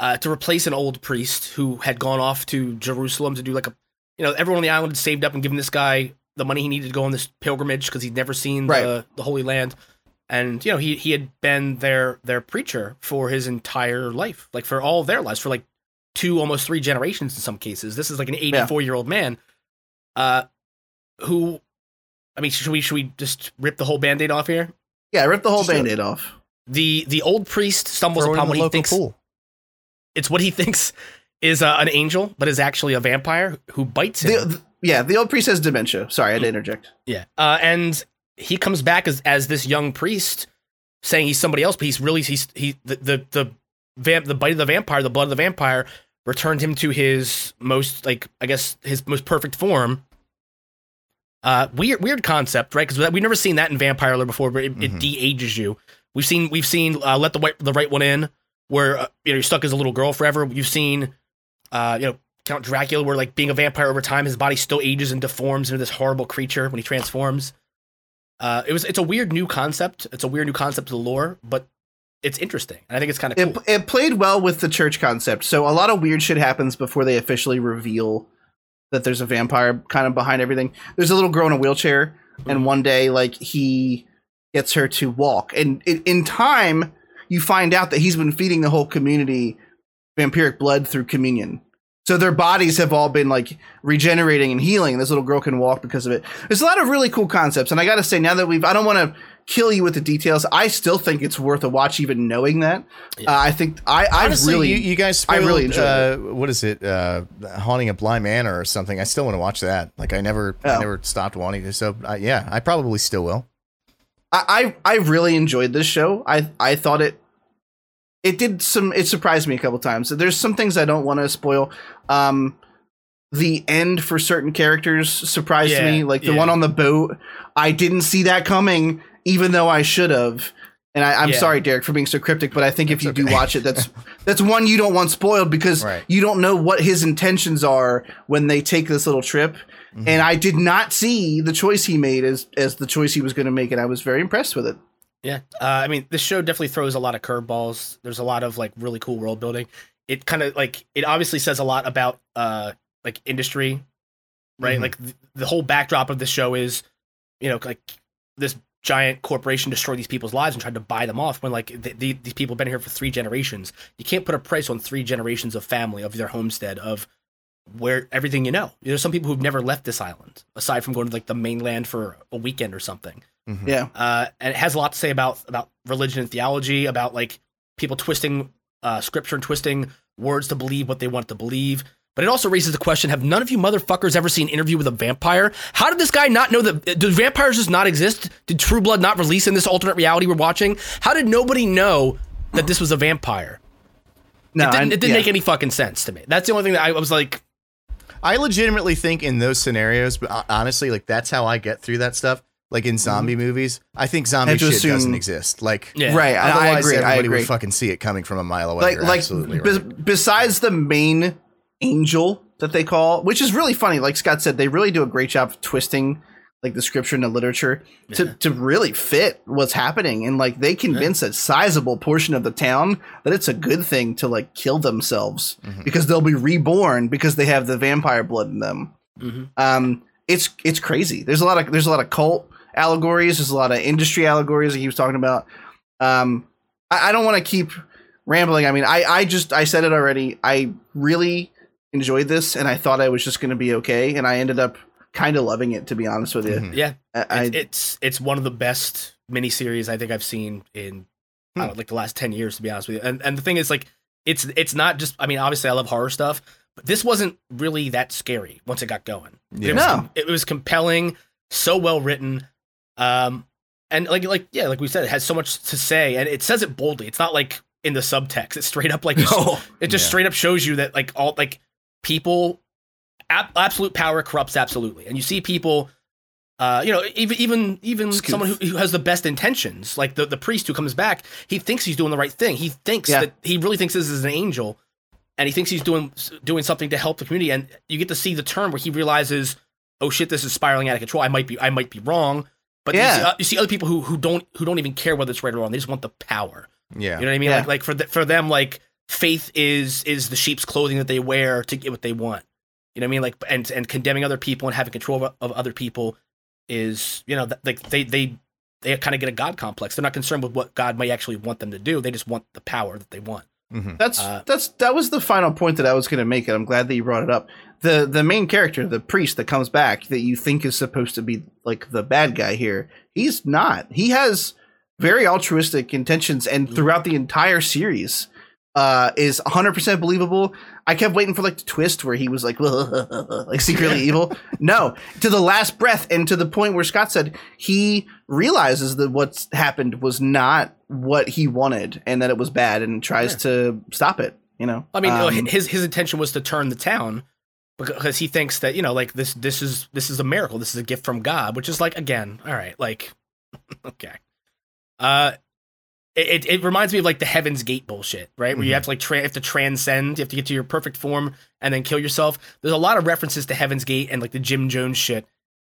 uh, to replace an old priest who had gone off to Jerusalem to do like a, you know, everyone on the island had saved up and given this guy the money he needed to go on this pilgrimage because he'd never seen Right. the, the Holy Land, and you know he he had been their their preacher for his entire life, like for all of their lives, for like two almost three generations in some cases. This is like an eighty four year old man, uh, who, I mean, should we should we just rip the whole band aid off here? Yeah, rip the whole Just band-aid off. the the old priest stumbles Throw upon what he thinks pool. It's what he thinks is uh, an angel, but is actually a vampire who bites him. The, yeah, the old priest has dementia. Sorry, I had to interject. yeah, uh, and he comes back as as this young priest, saying he's somebody else, but he's really he's he the the the vamp the bite of the vampire, the blood of the vampire returned him to his most like I guess his most perfect form. Uh, weird weird concept, right? Because we've never seen that in Vampire Lore before, but it, it Mhm. de-ages you. We've seen we've seen uh, let the white the right one in, where uh, you know you're stuck as a little girl forever. You've seen, uh, you know, Count Dracula, where like being a vampire over time, his body still ages and deforms into this horrible creature when he transforms. Uh, it was it's a weird new concept. It's a weird new concept to the lore, but it's interesting. And I think it's kind of cool. It, it played well with the church concept. So a lot of weird shit happens before they officially reveal that there's a vampire kind of behind everything. There's a little girl in a wheelchair, and one day, like he gets her to walk, and in, in time, you find out that he's been feeding the whole community vampiric blood through communion. So their bodies have all been like regenerating and healing. And this little girl can walk because of it. There's a lot of really cool concepts, and I got to say, now that we've, I don't want to kill you with the details. I still think it's worth a watch, even knowing that. Yeah. Uh, I think I, I Honestly, really, you, you guys I really enjoyed uh, what is it? Uh, Haunting a Bly Manor or something. I still want to watch that. Like I never, I Oh. never stopped wanting to. So uh, yeah, I probably still will. I, I I really enjoyed this show. I I thought it it did some it surprised me a couple times. There's some things I don't want to spoil. Um the end for certain characters surprised Yeah, me. Like the yeah. one on the boat. I didn't see that coming, even though I should have. And I, I'm Yeah. sorry, Derek, for being so cryptic, but I think if you do watch it, that's that's one you don't want spoiled because Right. you don't know what his intentions are when they take this little trip. Mm-hmm. And I did not see the choice he made as as the choice he was going to make, and I was very impressed with it. Yeah, uh, I mean, this show definitely throws a lot of curveballs. There's a lot of like really cool world building. It kind of like it obviously says a lot about uh like industry, right? Mhm. Like th- the whole backdrop of the show is, you know, like this giant corporation destroyed these people's lives and tried to buy them off when like th- the these people have been here for three generations. You can't put a price on three generations of family of their homestead of where everything you know. There's some people who've never left this island aside from going to like the mainland for a weekend or something Mhm. Yeah. uh, and it has a lot to say about about religion and theology, about like people twisting uh, scripture and twisting words to believe what they want to believe. But it also raises the question: Have none of you motherfuckers ever seen Interview with a Vampire? How did this guy not know that? Do vampires just not exist? Did True Blood not release in this alternate reality we're watching? How did nobody know that this was a vampire? No, it didn't, I- it didn't yeah. make any fucking sense to me. That's the only thing that I was like, I legitimately think in those scenarios, but uh, honestly, like that's how I get through that stuff. Like in zombie movies, I think zombie Have shit assume- doesn't exist. Like, yeah, Right. I, I otherwise agree. I agree. would fucking see it coming from a mile away. like You're like absolutely bes- right. besides the main angel that they call, which is really funny. Like Scott said, they really do a great job of twisting like the scripture and the literature to, Yeah. to really fit what's happening. And like they convince a sizable portion of the town that it's a good thing to like kill themselves Mhm. because they'll be reborn because they have the vampire blood in them. Mhm. um it's it's crazy. There's a lot of there's a lot of cult allegories. There's a lot of industry allegories that he was talking about. Um i, I don't want to keep rambling. I mean i i just i said it already. I really enjoyed this and i thought i was just going to be okay. And i ended up kind of loving it to be honest with you Mhm. yeah. I, I, it's, it's it's one of the best miniseries I think I've seen in I don't know, like the last ten years, to be honest with you. And and the thing is, like, it's it's not just. I mean, obviously, I love horror stuff, but this wasn't really that scary once it got going. Yeah. It was, No. it was compelling, so well written, um, and like like yeah, like we said, it has so much to say, and it says it boldly. It's not like in the subtext. It's straight up like no it just Yeah. straight up shows you that like all like people ab- absolute power corrupts absolutely and you see people uh you know even even even Scoof. someone who, who has the best intentions like the, the priest who comes back he thinks he's doing the right thing he thinks Yeah. that he really thinks this is an angel and he thinks he's doing doing something to help the community and you get to see the turn where he realizes oh shit this is spiraling out of control i might be i might be wrong but you, Yeah. see, uh, you see other people who who don't who don't even care whether it's right or wrong they just want the power yeah. you know what I mean? Yeah. Like like for th- for them, like faith is is the sheep's clothing that they wear to get what they want. You know what I mean? Like and and condemning other people and having control of, of other people is you know like they they they kind of get a god complex. They're not concerned with what God might actually want them to do. They just want the power that they want. Mhm. That's Uh, that's that was the final point that I was going to make, and I'm glad that you brought it up. the The main character, the priest that comes back, that you think is supposed to be like the bad guy here, he's not. He has very altruistic intentions, and throughout the entire series, uh, is 100 percent believable. I kept waiting for like the twist where he was like like secretly evil. No, to the last breath, and to the point where Scott said he realizes that what's happened was not what he wanted, and that it was bad, and tries Yeah. to stop it. You know, I mean, Um, his his intention was to turn the town because he thinks that you know like this this is this is a miracle. This is a gift from God, which is like again, all right, like okay. Uh it, it reminds me of like the Heaven's Gate bullshit, right? Where you Mhm. have to like tra- have to transcend, you have to get to your perfect form and then kill yourself. There's a lot of references to Heaven's Gate and like the Jim Jones shit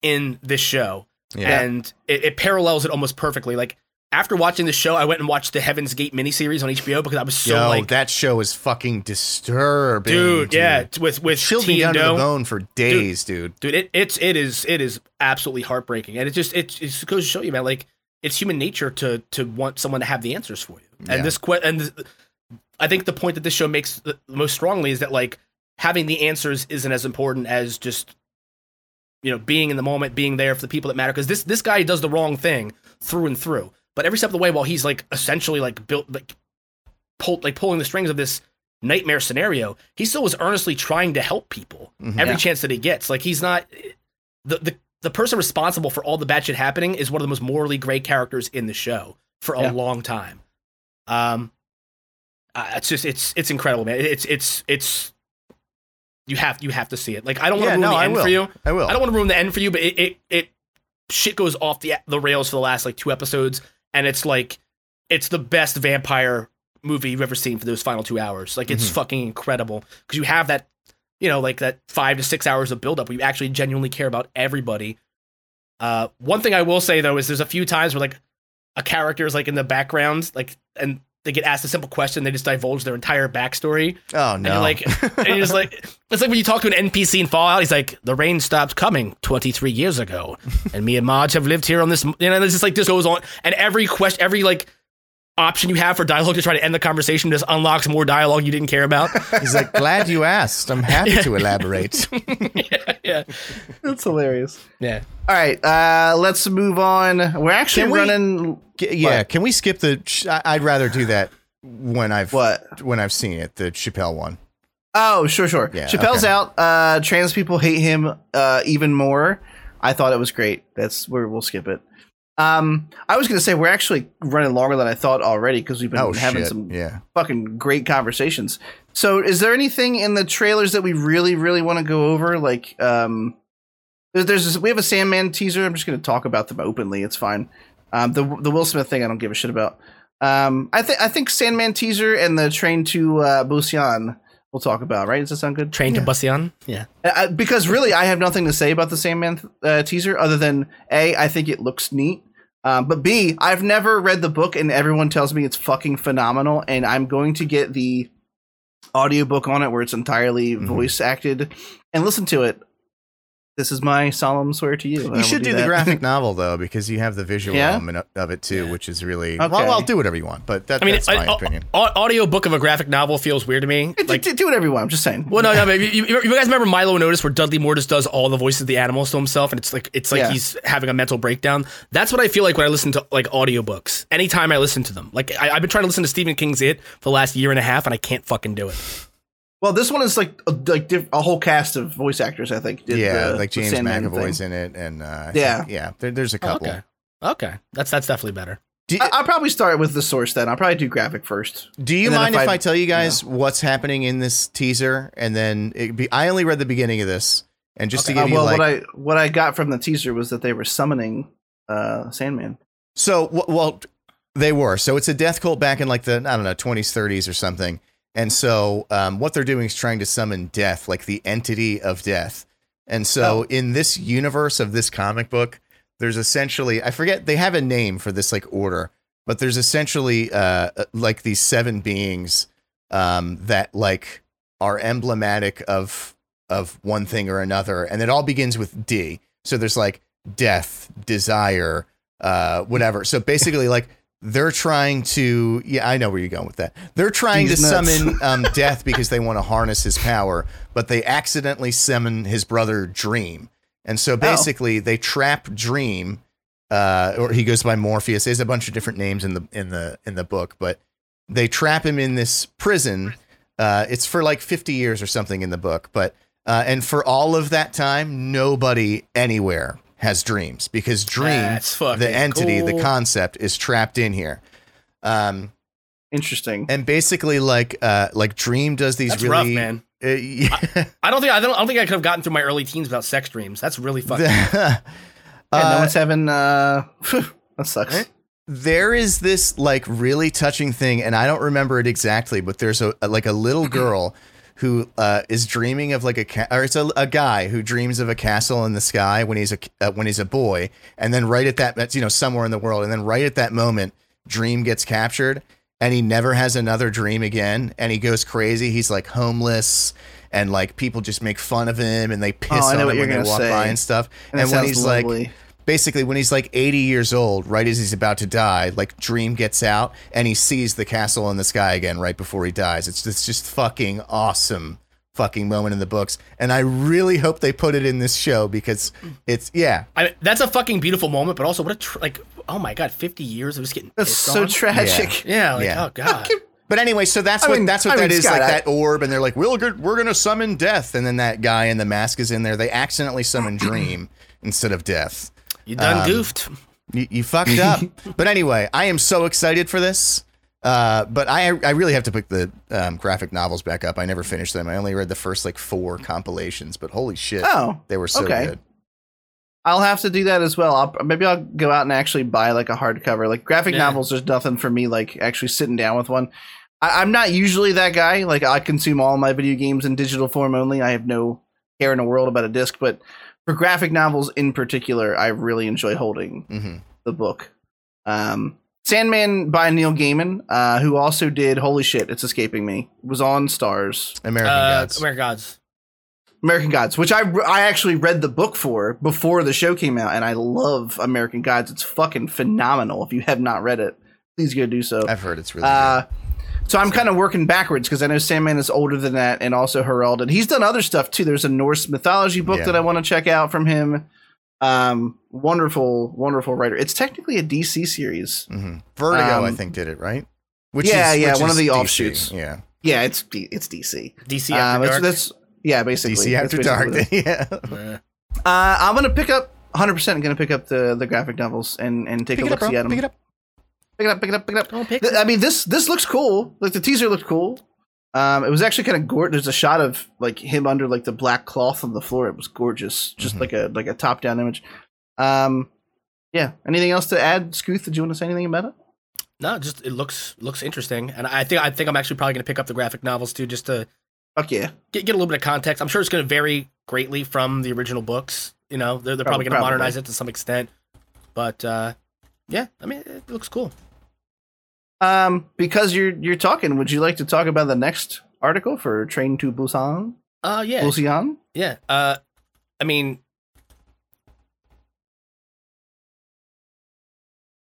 in this show. Yeah. and it, it parallels it almost perfectly. Like after watching the show, I went and watched the Heaven's Gate miniseries on HBO because I was so Yo, like, that show is fucking disturbing, dude, yeah, with with chilled me and the bone for days, dude. dude it, it's it is it is absolutely heartbreaking and it just it, it just goes to show you man like it's human nature to to want someone to have the answers for you and this que- and i think the point that this show makes most strongly is that like having the answers isn't as important as just you know being in the moment being there for the people that matter because this this guy does the wrong thing through and through but every step of the way while he's like essentially like built like pulled like pulling the strings of this nightmare scenario he still was earnestly trying to help people Mhm. every Yeah. chance that he gets. Like he's not the, the the person responsible for all the bad shit happening is one of the most morally great characters in the show for a Yeah. long time. Um, uh, it's just it's it's incredible, man. It's it's it's you have you have to see it. Like I don't want Yeah, to ruin no, the I end will. for you. I will. I don't want to ruin the end for you, but it, it it shit goes off the the rails for the last like two episodes, and it's like it's the best vampire movie you've ever seen for those final two hours. Like it's Mhm. fucking incredible because you have that, you know, like that five to six hours of buildup where you actually genuinely care about everybody. Uh, one thing I will say though is there's a few times where like a character is like in the background, like and they get asked a simple question, they just divulge their entire backstory. oh And no! you're like, and you're just like, it's like when you talk to an NPC in Fallout, he's like, the rain stopped coming 23 years ago, and me and Marge have lived here on this, you know, it's just like this goes on, and every question, every like option you have for dialogue to try to end the conversation just unlocks more dialogue you didn't care about. He's like, glad you asked. I'm happy to elaborate. yeah, yeah, That's hilarious. yeah. All right, uh, let's move on. We're actually Can we- running. G- yeah, What? can we skip the? sh- I- I'd rather do that when I've What? when I've seen it, the Chappelle one. Oh, sure, sure. Yeah, Chappelle's okay. out. Uh, trans people hate him uh, even more. I thought it was great. That's where we'll skip it. Um, I was gonna say we're actually running longer than I thought already because we've been Oh having shit! some yeah. fucking great conversations. So, is there anything in the trailers that we really, really want to go over? Like, um, there's, there's this, we have a Sandman teaser. I'm just going to talk about them openly. It's fine. Um, the the Will Smith thing, I don't give a shit about. Um, I think I think Sandman teaser and the train to uh, Busan we'll talk about. Right? Does that sound good? Train Yeah. to Busan. Yeah. Uh, because really, I have nothing to say about the Sandman uh, teaser other than a, I think it looks neat. Um, but B, I've never read the book, and everyone tells me it's fucking phenomenal. And I'm going to get the audiobook on it where it's entirely Mhm. voice acted and listen to it. This is my solemn swear to you. You should do, the graphic novel though, because you have the visual Yeah? element of- of it too, which is really Okay. well. I'll do whatever you want, but that, I mean, that's my a- a- opinion. a- audio book of a graphic novel feels weird to me. Do- Like, do, do whatever you want. I'm just saying. well, no, no, but you, you, you guys remember Milo and Otis, where Dudley Moore just does all the voices of the animals to himself, and it's like it's like Yeah. he's having a mental breakdown. That's what I feel like when I listen to like audiobooks. Anytime I listen to them, like I, I've been trying to listen to Stephen King's It for the last year and a half, and I can't fucking do it. Well, this one is like a, like diff- a whole cast of voice actors. I think. did yeah, the- like James Sandman McAvoy's thing. in it, and uh, Yeah. think- yeah. There, there's a couple. Okay, okay, that's that's definitely better. Do, I- I'll probably start with the source then. I'll probably do graphic first. do you mind if if I- I, tell you guys what's happening in this teaser, and then it be? I only read the beginning of this, and just Uh, to give you well, like, what I what I got from the teaser was that they were summoning uh, Sandman. So, w- well, they were. So it's a death cult back in like the I don't know twenties, thirties, or something. And so, um, what they're doing is trying to summon death, like the entity of death. And so, Oh. in this universe of this comic book, there's essentially I forget they have a name for this like order, but there's essentially uh, like these seven beings um, that like are emblematic of of one thing or another, and it all begins with D. So there's like death, desire, uh, whatever. So basically, like they're trying to, yeah, I know where you're going with that. They're trying These to nuts. summon um, death because they want to harness his power, but they accidentally summon his brother Dream, and so basically they trap Dream. Uh, or he goes by Morpheus. There's a bunch of different names in the in the in the book, but they trap him in this prison. Uh, it's for like 50 years or something in the book, but uh, and for all of that time, nobody anywhere has dreams because dream, the entity, the concept, is trapped in here. Um, Interesting. and basically, like uh, like dream does these That's really rough, man. Uh, yeah. I don't think I don't, I don't think I could have gotten through my early teens without sex dreams. That's really fucking. yeah, no Uh, one's having. Uh, that sucks. There is this like really touching thing and i don't remember it exactly but there's a, a- like a little girl who uh, is dreaming of like a ca- or it's a, a guy who dreams of a castle in the sky when he's a uh, when he's a boy, and then right at that that's you know somewhere in the world, and then right at that moment, dream gets captured, and he never has another dream again, and he goes crazy. He's like homeless. And like people just make fun of him, and they piss Oh, on him when they walk say. by and stuff. And And, when he's lovely. like, basically when he's like 80 years old right as he's about to die like dream gets out and he sees the castle in the sky again right before he dies it's just, just fucking awesome fucking moment in the books and i really hope they put it in this show because it's yeah I that's a fucking beautiful moment, but also what a tr- like oh my god, fifty years of just getting That's so on. tragic. yeah, like Yeah. oh god. but anyway so that's I what mean- that's what I that mean, is Scott, like I- that orb and they're like we're, go- we're gonna summon death and then that guy in the mask is in there they accidentally summon dream instead of death You done Um, goofed. You, you fucked up. but anyway, I am so excited for this. Uh, but I I really have to pick the um, graphic novels back up. I never finished them. I only read the first like four compilations, but holy shit, Oh, they were so okay. good. I'll have to do that as well. I'll, maybe I'll go out and actually buy like a hardcover. Like graphic Yeah. novels, there's nothing for me like actually sitting down with one. I, I'm not usually that guy. Like I consume all my video games in digital form only. I have no care in the world about a disc. But for graphic novels in particular, I really enjoy holding hmm the book. Um, Sandman by Neil Gaiman, uh, who also did Holy Shit, It's Escaping Me, was on Stars. American Uh, Gods. American Gods. American Gods, which I I actually read the book for before the show came out, and I love American Gods. It's fucking phenomenal. If you have not read it, please go do so. I've heard it's really Uh, so I'm kind of working backwards because I know Sandman is older than that, and also Herald, and he's done other stuff too. There's a Norse mythology book Yeah. that I want to check out from him. Um, wonderful, wonderful writer. It's technically a DC series. good. hmm Vertigo, I um, think, did it right. Which yeah, yeah, which one of the DC. offshoots. Yeah, Yeah, it's it's DC. DC Um, After it's- Dark. that's yeah, basically DC After basically Dark. what yeah, Uh, I'm gonna pick up 100. percent Gonna pick up the the graphic novels and and take pick a it up, look see at them. Pick it up. Pick it up. Pick it up. Pick it up. don't pick. Th- I mean, this this looks cool. Like the teaser looked cool. Um, it was actually kind of gorgeous. There's a shot of like him under like the black cloth on the floor. It was gorgeous, just Mhm. like a like a top down image. Um, yeah. Anything else to add, Scooth? Did you want to say anything about it? no, just it looks looks interesting, and I think I think I'm actually probably gonna pick up the graphic novels too, just to Fuck yeah. get, get a little bit of context. I'm sure it's going to vary greatly from the original books. You know, they're, they're probably Prob- going to modernize it to some extent. But uh, yeah, I mean, it looks cool. Um, because you're you're talking, would you like to talk about the next article for Train to Busan? Uh, yeah, Busan. yeah. Uh, I mean,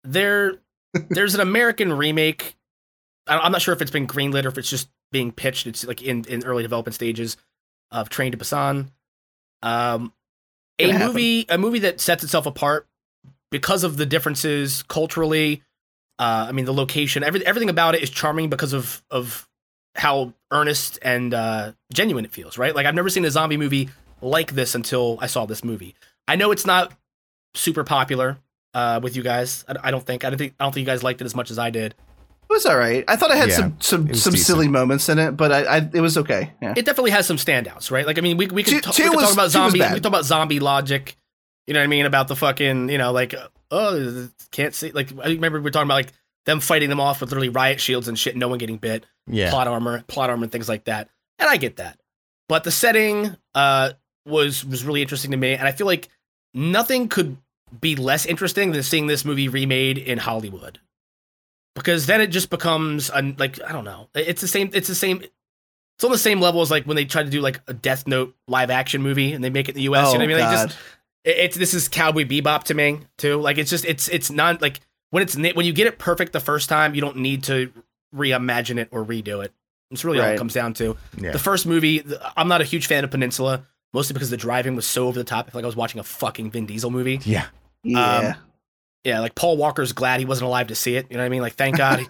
there, there's an American remake. I- I'm not sure if it's been greenlit or if it's just being pitched. It's like in, in early development stages of Train to Busan. Um, a Gonna happen. movie, a movie that sets itself apart because of the differences culturally. Uh, I mean, the location, every, everything about it is charming because of of how earnest and uh, genuine it feels. Right? Like I've never seen a zombie movie like this until I saw this movie. I know it's not super popular uh, with you guys. I, I don't think. I don't think. I don't think you guys liked it as much as I did. It was all right. I thought I had Yeah, some some some decent. silly moments in it, but I, I it was okay. Yeah. It definitely has some standouts, right? Like I mean, we we Two- could, talk, two we could was- talk about zombie. We could talk about zombie logic. You know what I mean? About the fucking, you know, like oh, can't see. Like I remember we are talking about like them fighting them off with literally riot shields and shit. No one getting bit. Yeah, plot armor, plot armor, and things like that. And I get that, but the setting uh, was was really interesting to me, and I feel like nothing could be less interesting than seeing this movie remade in Hollywood, because then it just becomes a, like I don't know, it's the same, it's the same. It's on the same level as like when they try to do like a Death Note live action movie and they make it in the U.S. oh you know what I mean? Like, God. just it- it's this is Cowboy Bebop to me too. Like it's just it's it's not like when it's when you get it perfect the first time, you don't need to reimagine it or redo it. It's really all it comes down to. yeah. The first movie, I'm not a huge fan of Peninsula, mostly because the driving was so over the top. I feel like I was watching a fucking Vin Diesel movie. yeah. yeah. Yeah, like Paul Walker's glad he wasn't alive to see it. You know what I mean? Like, thank God.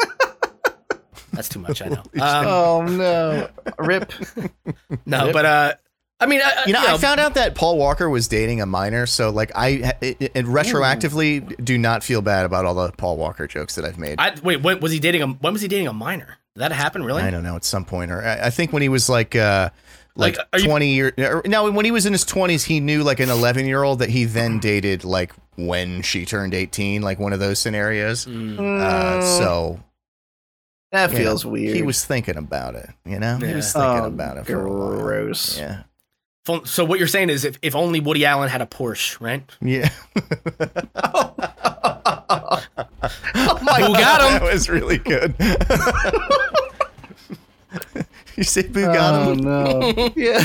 That's too much, I know. Um, oh no. Rip. no, Yep. but uh, I mean, I, You know, I found out that Paul Walker was dating a minor, so like I it, it- retroactively do not feel bad about all the Paul Walker jokes that I've made. I, I wait. When was he dating a? When was he dating a minor? Did that happen? Really? I don't know at some point, or I, I think when he was like uh like, Like, are you- twenty years. No, when he was in his twenties, he knew like an eleven year old that he then dated like when she turned eighteen, like one of those scenarios. Mm. Uh, so That feels know, weird. He was thinking about it. You know, he was thinking Oh, about it for a while. gross. Yeah, Fo- So what you're saying is, if, if only Woody Allen had a Porsche, right? yeah. oh my Who got that him? was really good. you say Boo got Oh no! Yeah,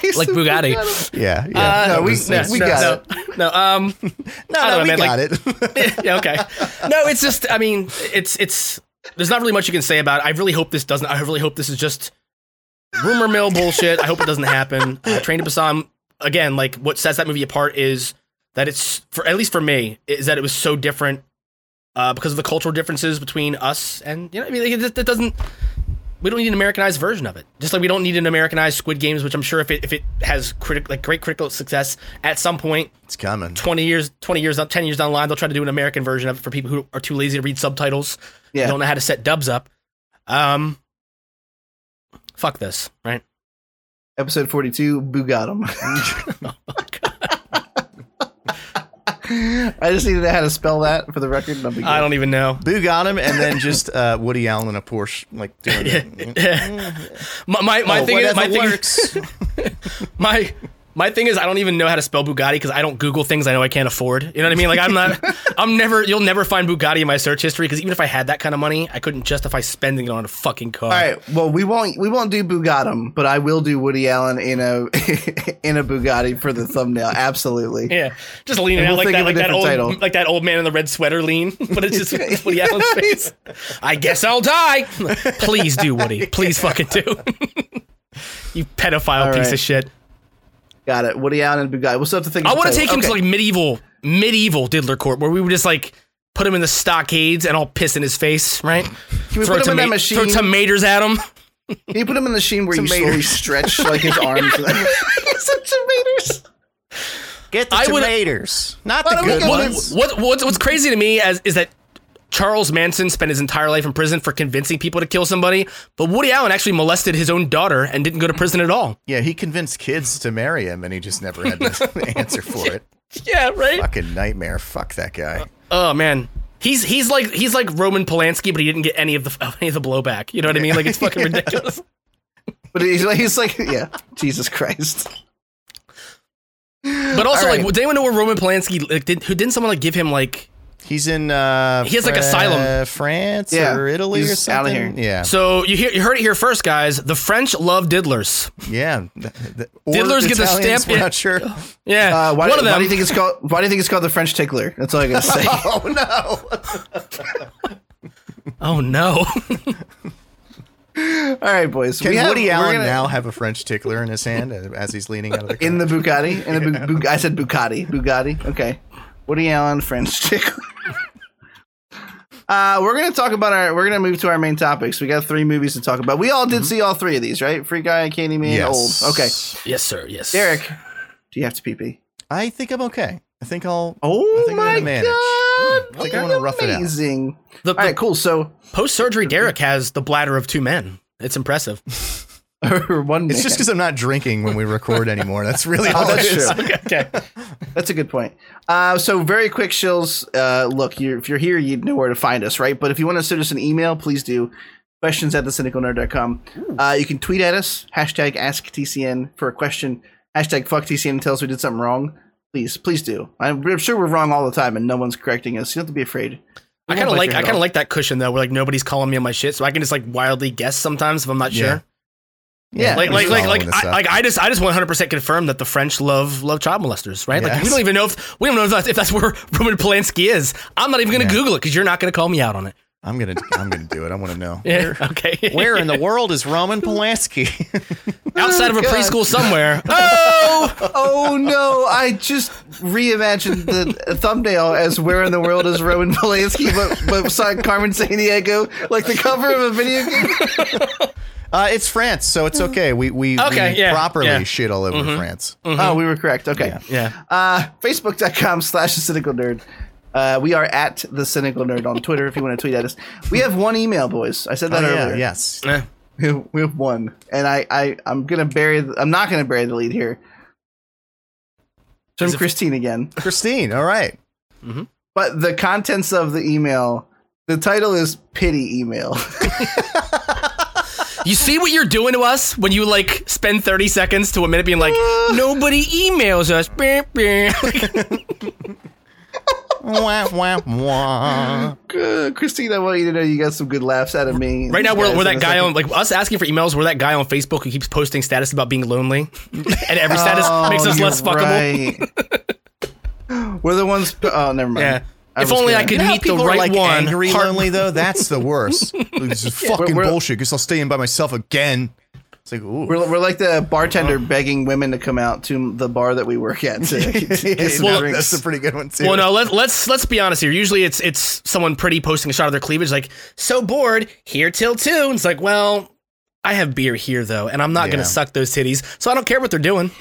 He Like said Bugatti. Yeah, yeah. Uh, No, we- It's- we no, got no, No, um, no, no, don't we man, got like- it. yeah, okay. No, it's just, I mean, it's, it's, there's not really much you can say about it. I really hope this doesn't, I really hope this is just rumor mill bullshit. I hope it doesn't happen. Uh, Train to Busan, again, like what sets that movie apart is that it's, for at least for me, is that it was so different uh, because of the cultural differences between us and, you know, I mean, like, it, it doesn't, we don't need an Americanized version of it. Just like we don't need an Americanized Squid Games, which I'm sure if it if it has critic like great critical success at some point, It's coming. 20 years 20 years 10 years down the line they'll try to do an american version of it for people who are too lazy to read subtitles Yeah. don't know how to set dubs up um fuck this right Episode forty-two. Boo got him. I just needed to know how to spell that for the record. I don't even know Boo got him, and then just uh, Woody Allen in a Porsche, like doing it. my my, my Oh, thing is my thing works. my my thing is I don't even know how to spell Bugatti because I don't Google things I know I can't afford. You know what I mean? Like I'm not, I'm never, you'll never find Bugatti in my search history because even if I had that kind of money, I couldn't justify spending it on a fucking car. All right. Well, we won't we won't do Bugattum, but I will do Woody Allen in a in a Bugatti for the thumbnail. Absolutely. Yeah, just leaning And out we'll like that, like that old, title. like that old man in the red sweater lean, but it's just it's Woody Allen's face. I guess I'll die. Please do, Woody. Please fucking do. you pedophile All piece right. of shit. Got it. Woody Allen and Bugatti. We'll still have to think. I want to take him to like medieval, medieval Diddler Court where we would just like put him in the stockades and all piss in his face, right? Can we put him in that machine? Throw tomatoes at him. Can you put him in the machine where you slowly stretch like his arms? Some tomatoes. Get the I would- tomatoes, not the good go What, ones. what, what's, what's crazy to me as, is that Charles Manson spent his entire life in prison for convincing people to kill somebody, but Woody Allen actually molested his own daughter and didn't go to prison at all. Yeah, he convinced kids to marry him, and he just never had the answer for it. Yeah, right. Fucking nightmare. Fuck that guy. Uh, oh man, he's he's like he's like Roman Polanski, but he didn't get any of the any of the blowback. You know what I mean? Like it's fucking ridiculous. But he's like, he's like, yeah, Jesus Christ. But also, All like, right. did anyone know where Roman Polanski like did? Who didn't someone like give him like? He's in. Uh, He has, like, asylum. France Yeah, or Italy or he's out of something. Yeah, So you hear you heard it here first, guys. The French love diddlers. yeah. The- the- Diddlers get the stamp- We're not sure. Yeah, Uh, why, one of them. why do you think it's called? Why do you think it's called the French tickler? That's all I gotta say. oh no! oh no! all right, boys. Can We have- Woody we're Allen gonna- now have a French tickler in his hand as he's leaning out of the car? in the Bugatti? In the Bu- Bu- I said Bugatti. Bugatti. Okay. Woody Allen, French tickler. Uh, we're gonna talk about our. We're gonna move to our main topics. We got three movies to talk about. We all did see all three of these, right? Free Guy, Candyman, Yes. Old. Okay, yes, sir. Yes, Derek, do you have to pee pee? I think I'm okay. I think I'll. Oh I think I'm my gonna manage. god! I think I wanna rough it out. Amazing. The, All right, cool. So, post surgery Derek has the bladder of two men. It's impressive. one. It's man. just because I'm not drinking when we record anymore. That's really all Oh, that's it is. true. okay. okay. That's a good point. Uh, so very quick, shills. Uh, look, you if you're here, you know where to find us, right? But if you want to send us an email, please do. Questions at thecynicalnerd.com. Uh, you can tweet at us, hashtag AskTCN for a question, hashtag FuckTCN and tell us we did something wrong. Please, please do. I'm, I'm sure we're wrong all the time and no one's correcting us. You don't have to be afraid. I kind of like I kind of like that cushion though, where like nobody's calling me on my shit, so I can just like wildly guess sometimes if I'm not Yeah. sure. Yeah, Like like like like I, like I just I just 100 percent confirm that the French love love child molesters, right? Like we don't even know if we don't know if that's, if that's where Roman Polanski is. I'm not even gonna Yeah. Google it because you're not gonna call me out on it. I'm gonna. I'm gonna do it. I want to know. Yeah. Okay. Where in the world is Roman Polanski? outside of a oh, God. preschool somewhere? Oh, Oh no! I just reimagined the thumbnail as "Where in the world is Roman Polanski?" but but saw Carmen Sandiego like the cover of a video game. Uh, it's France, so it's okay. We we, Okay, we yeah, properly yeah. shit all over France. Oh, we were correct. Okay. yeah. Uh, Facebook.com slash the cynical nerd. Uh, we are at the cynical nerd on Twitter if you want to tweet at us. We have one email, boys. I said Oh, that yeah, earlier. yes. Eh. We have, we have one, and I, I I'm gonna bury. The, I'm not gonna bury the lead here. It's Is From Christine again, Christine. All right. but the contents of the email The title is pity email. You see what you're doing to us when you like spend 30 seconds to a minute being like, nobody emails us. Beep, beep. wah, wah, wah. Christine, I want you to know you got some good laughs out of me. Right now, we're, we're that guy second. on like us asking for emails. We're that guy on Facebook who keeps posting status about being lonely, and every status makes us Oh, less you're fuckable. right. we're the ones. Oh, never mind. Yeah. I if was only I gonna- could You know meet the right like one. angry Heart- lonely though. That's the worst. this is fucking we're- bullshit. Guess I'll stay in by myself again. It's like, ooh. We're, we're like the bartender begging women to come out to the bar that we work at to get some Well, drinks. that's a pretty good one too. Well, no, let, let's let's be honest here. Usually, it's it's someone pretty posting a shot of their cleavage, like so bored here till two. And it's like, well, I have beer here though, and I'm not Yeah. gonna suck those titties, so I don't care what they're doing.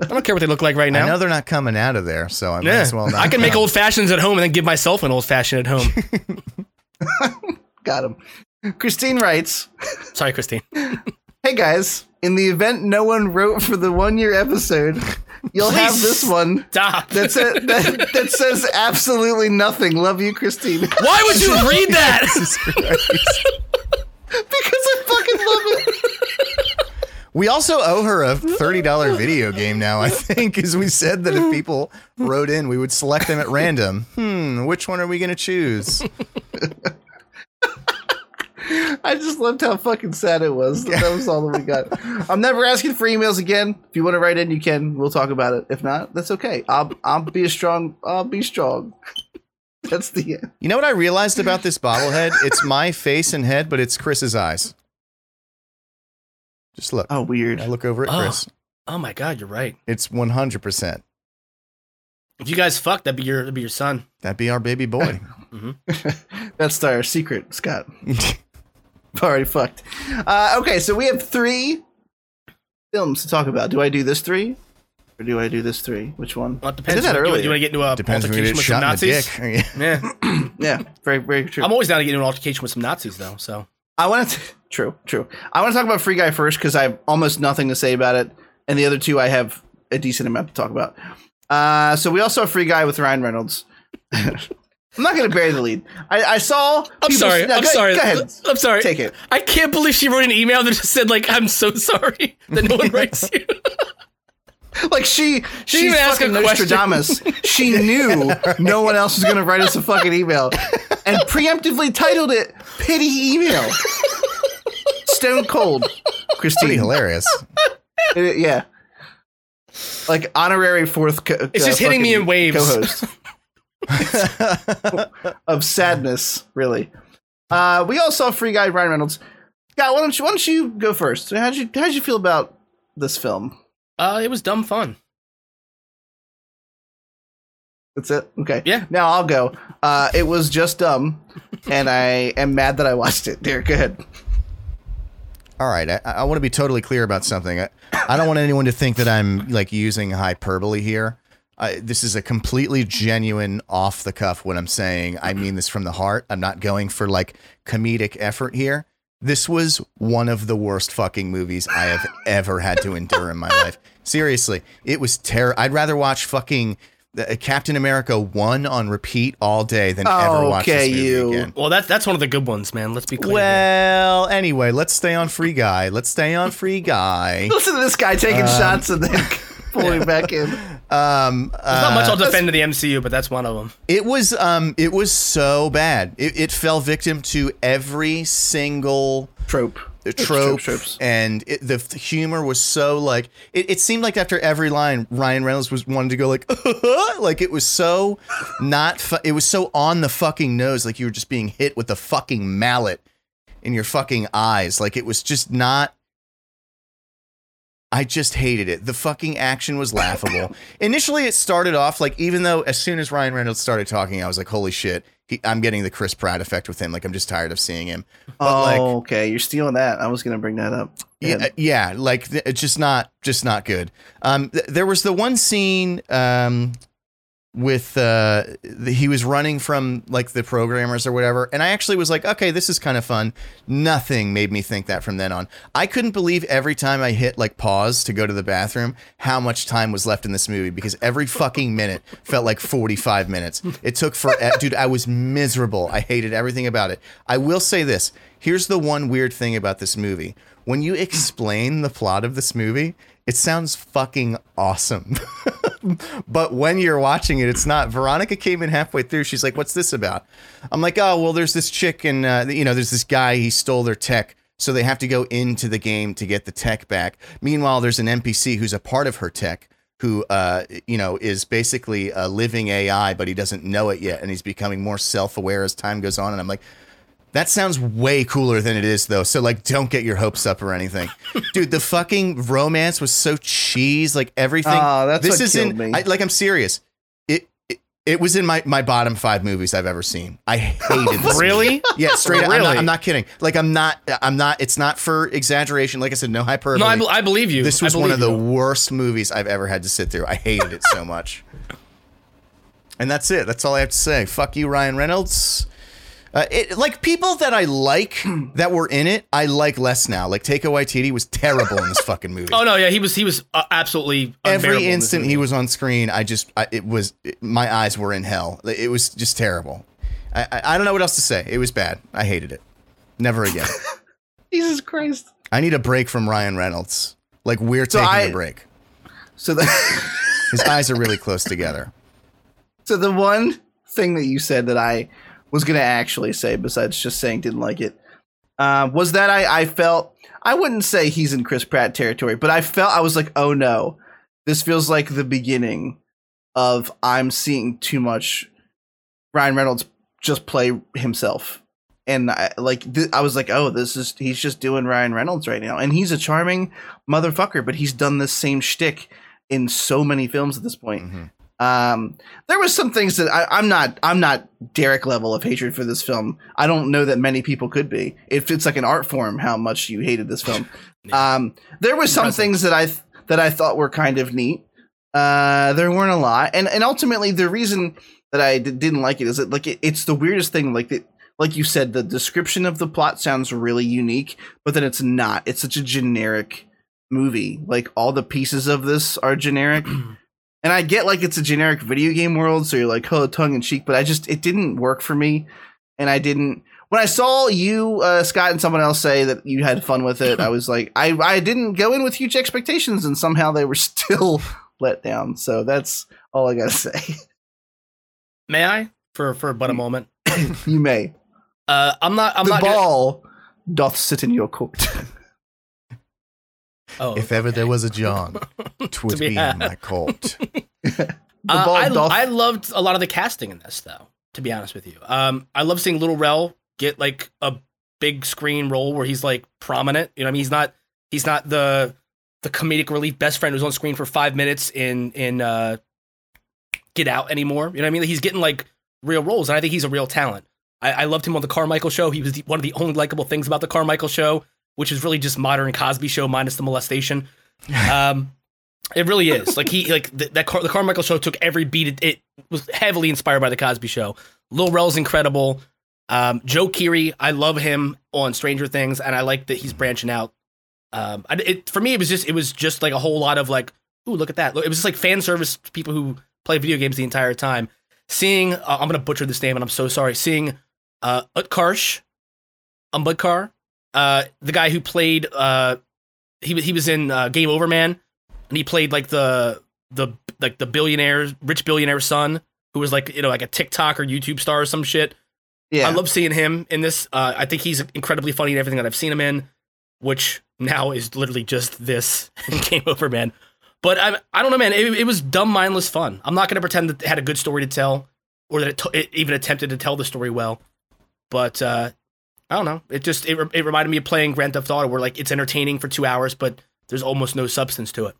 I don't care what they look like right now. I know they're not coming out of there, so I might as well not. I can make old fashions at home and then give myself an old fashioned at home. Got him. Christine writes, Sorry, Christine. "Hey guys, in the event no one wrote for the one year episode, you'll have this one." Stop. That's it. That, that says absolutely nothing. Love you, Christine. Why would you read that? because I fucking love it. We also owe her a thirty dollar video game now. I think, as we said that if people wrote in, we would select them at random. Hmm, which one are we going to choose? I just loved how fucking sad it was. That was all that we got. I'm never asking for emails again. If you want to write in, you can. We'll talk about it. If not, that's okay. I'll I'll be a strong. I'll be strong. That's the end. You know what I realized about this bobblehead? It's my face and head, but it's Chris's eyes. Just look. Oh, weird. I look over at Oh. Chris. Oh my god, you're right. It's one hundred percent. If you guys fuck, that'd be your that'd be your son. That'd be our baby boy. That's our secret, Scott. Already fucked. Uh, okay, so we have three films to talk about. Do I do this three, or do I do this three? Which one? Well, it I depends. did that You- Do You, want to get into a Depends altercation with some shot in the Nazis? Yeah, yeah, very very true. I'm always down to get into an altercation with some Nazis though. So I want to. True, true. I want to talk about Free Guy first because I have almost nothing to say about it, and the other two I have a decent amount to talk about. Uh, so we also have Free Guy with Ryan Reynolds. I'm not going to bury the lead. I, I saw. I'm sorry. no, I'm go- sorry. Go ahead. I'm sorry. Take it. I can't believe she wrote an email that just said like, "I'm so sorry that no one writes you." Like she, she's even ask a fucking. Nostradamus. she knew no one else was going to write us a fucking email, and preemptively titled it "Pity Email." Stone cold, Christine. Pretty hilarious. Uh, yeah. Like honorary fourth. Co- It's uh, just hitting me in waves. Co-host of sadness, really. Uh, we all saw Free Guy Ryan Reynolds. Scott, why don't you why don't you go first? How'd you how'd you feel about this film? Uh, it was dumb fun. That's it. Okay. Yeah. Now I'll go. Uh, it was just dumb, and I am mad that I watched it. Derek, go ahead. All right, I, I want to be totally clear about something. I, I don't want anyone to think that I'm like using hyperbole here. I, this is a completely genuine, off the cuff. What I'm saying, I mean this from the heart. I'm not going for like comedic effort here. This was one of the worst fucking movies I have ever had to endure in my life. Seriously, it was terrible. I'd rather watch fucking uh, Captain America one on repeat all day than ever watch this movie you. again. Well, that's that's one of the good ones, man. Let's be clear. Well, anyway, let's stay on Free Guy. Let's stay on Free Guy. Listen to this guy taking shots and then pulling back in. Um, There's not much uh, I'll defend to the MCU, but that's one of them. it was um, it was so bad. It, it fell victim to every single Trope. trope, tropes, tropes. and it, the, the humor was so like it, it seemed like after every line, Ryan Reynolds was wanted to go like like it was so not. Fu- it was so on the fucking nose, like you were just being hit with a fucking mallet in your fucking eyes. Like it was just not. I just hated it. The fucking action was laughable. Initially, it started off like, even though as soon as Ryan Reynolds started talking, I was like, holy shit, he, I'm getting the Chris Pratt effect with him. Like, I'm just tired of seeing him. But oh, like, okay. You're stealing that. I was gonna bring that up. Yeah, yeah, like it's just not, just not good. Um, th- there was the one scene, um, with uh the, he was running from like the programmers or whatever and i actually was like okay this is kind of fun. Nothing made me think that from then on. I couldn't believe every time i hit like pause to go to the bathroom how much time was left in this movie because every fucking minute felt like 45 minutes. It took for dude i was miserable. I hated everything about it. I will say this. Here's the one weird thing about this movie. When you explain the plot of this movie it sounds fucking awesome. but when you're watching it, it's not. Veronica came in halfway through. She's like, "What's this about?" I'm like, "Oh, well, there's this chick and uh, you know, there's this guy. He stole their tech, so they have to go into the game to get the tech back. Meanwhile, there's an NPC who's a part of her tech." Who, uh, you know, is basically a living AI, but he doesn't know it yet, and he's becoming more self-aware as time goes on. And I'm like, that sounds way cooler than it is, though. So, like, don't get your hopes up or anything, dude. The fucking romance was so cheese, like everything. Oh, that's this what is killed in. me. I, like, I'm serious. It, it it was in my my bottom five movies I've ever seen. I hated this. Really? Yeah, straight up. I'm not, I'm not kidding. Like, I'm not. I'm not. It's not for exaggeration. Like I said, no hyperbole. No, I, be- I believe you. this was one of the worst movies I've ever had to sit through. I hated it so much. And that's it. That's all I have to say. Fuck you, Ryan Reynolds. Uh, it, like people that I like that were in it, I like less now. Like Taika Waititi was terrible in this fucking movie. Oh no, yeah, he was he was uh, absolutely Every instant movie. he was on screen, I just I, it was it- my eyes were in hell. It was just terrible. I, I I don't know what else to say. It was bad. I hated it. Never again. Jesus Christ. I need a break from Ryan Reynolds. Like we're So taking I- a break. So the His eyes are really close together. so the one thing that you said that I was gonna actually say, besides just saying didn't like it, uh, was that I I felt I wouldn't say he's in Chris Pratt territory, but I felt I was like, oh no, this feels like the beginning of I'm seeing too much Ryan Reynolds just play himself. And I, like th- I was like, oh, this is he's just doing Ryan Reynolds right now, and he's a charming motherfucker, but he's done this same shtick in so many films at this point. Mhm. Um, there was some things that I, I'm not I'm not Derek level of hatred for this film. I don't know that many people could be. If it's like an art form, how much you hated this film. Um, there were some things that I th- that I thought were kind of neat. Uh, there weren't a lot, and and ultimately the reason that I d- didn't like it is that like it, it's the weirdest thing. Like the, like you said, the description of the plot sounds really unique, but then it's not. It's such a generic movie. Like all the pieces of this are generic. And I get like it's a generic video game world, so you're like, oh, tongue in cheek, but I just it didn't work for me, and I didn't. When I saw you, uh, Scott, and someone else say that you had fun with it, I was like, I I didn't go in with huge expectations, and somehow they were still let down. So that's all I gotta say. May I for for but a moment? you may. Uh, I'm not. I'm the not. Gonna, ball doth sit in your court. oh, If ever there was a John, twould be be in my court. Uh, I. I loved a lot of the casting in this, though. To be honest with you, um, I love seeing Little Rel get like a big screen role where he's like prominent. You know, what I mean, he's not he's not the the comedic relief best friend who's on screen for five minutes in in uh, Get Out anymore. You know what I mean? He's getting like real roles, and I think he's a real talent. I, I loved him on the Carmichael Show. He was the, one of the only likable things about the Carmichael Show, which is really just modern Cosby Show minus the molestation. Um, it really is. Like he like th- that Car- the Carmichael show took every beat. It, it was heavily inspired by the Cosby show. Lil Rel's incredible. Um, Joe Keery, I love him on Stranger Things, and I like that he's branching out. Um, I, it, for me, it was just it was just like a whole lot of like, ooh, look at that. It was just like fan service people who play video games the entire time. Seeing, uh, I'm gonna butcher this name, and I'm so sorry. Seeing uh, Utkarsh, Umbudkar, uh, the guy who played, uh, he he was in uh, Game Over Man, and he played like the the like the billionaire, rich billionaire son who was like you know like a TikTok or YouTube star or some shit. yeah, I love seeing him in this. Uh, I think he's incredibly funny in everything that I've seen him in, which now is literally just this Game Over Man. But I, I don't know, man. It, it was dumb, mindless fun. I'm not going to pretend that it had a good story to tell, or that it, t- it even attempted to tell the story well. But uh, I don't know. It just it, it reminded me of playing Grand Theft Auto, where like it's entertaining for two hours, but there's almost no substance to it.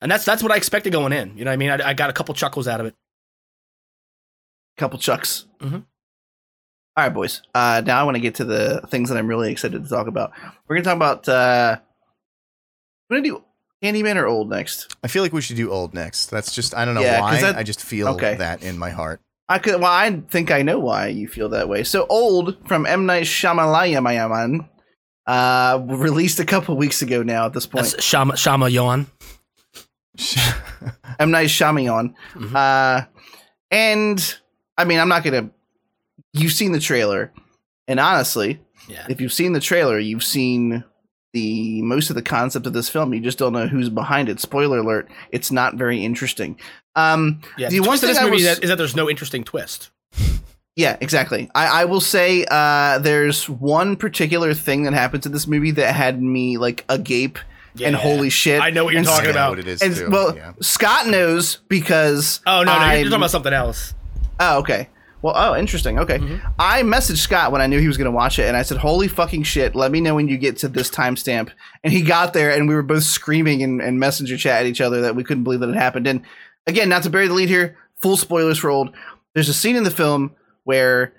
And that's that's what I expected going in. You know what I mean? I, I got a couple chuckles out of it. couple chucks. Mhm. All right, boys. Uh, now I want to get to the things that I'm really excited to talk about. We're gonna talk about. Uh, we're gonna do Candyman or Old next? I feel like we should do old next. That's just I don't know Yeah, 'cause why. that- I just feel okay. that in my heart. I could. Well, I think I know why you feel that way. So, Old from M Night Shyamalan, uh, released a couple weeks ago now. At this point, That's Shama Shama Yawn. M Night Shyamalan. Mhm. Uh, and I mean, I'm not gonna. You've seen the trailer, and honestly, Yeah. if you've seen the trailer, you've seen the most of the concept of this film. You just don't know who's behind it. Spoiler alert: it's not very interesting. Um, Yeah. the The one twist of thing this I movie was- that, is that there's no interesting twist. Yeah, exactly. I, I will say uh, there's one particular thing that happens in this movie that had me like agape and Yeah. holy shit. I know what you're And talking I about. what it is And too. well, yeah. Scott knows because Oh no, no, you're, I'm- you're talking about something else. Oh, okay. Well, oh, interesting. Okay. Mm-hmm. I messaged Scott when I knew he was going to watch it, and I said, Holy fucking shit, let me know when you get to this timestamp. And he got there, and we were both screaming in, in messenger chat at each other that we couldn't believe that it happened. And again, not to bury the lead here, full spoilers for old. There's a scene in the film where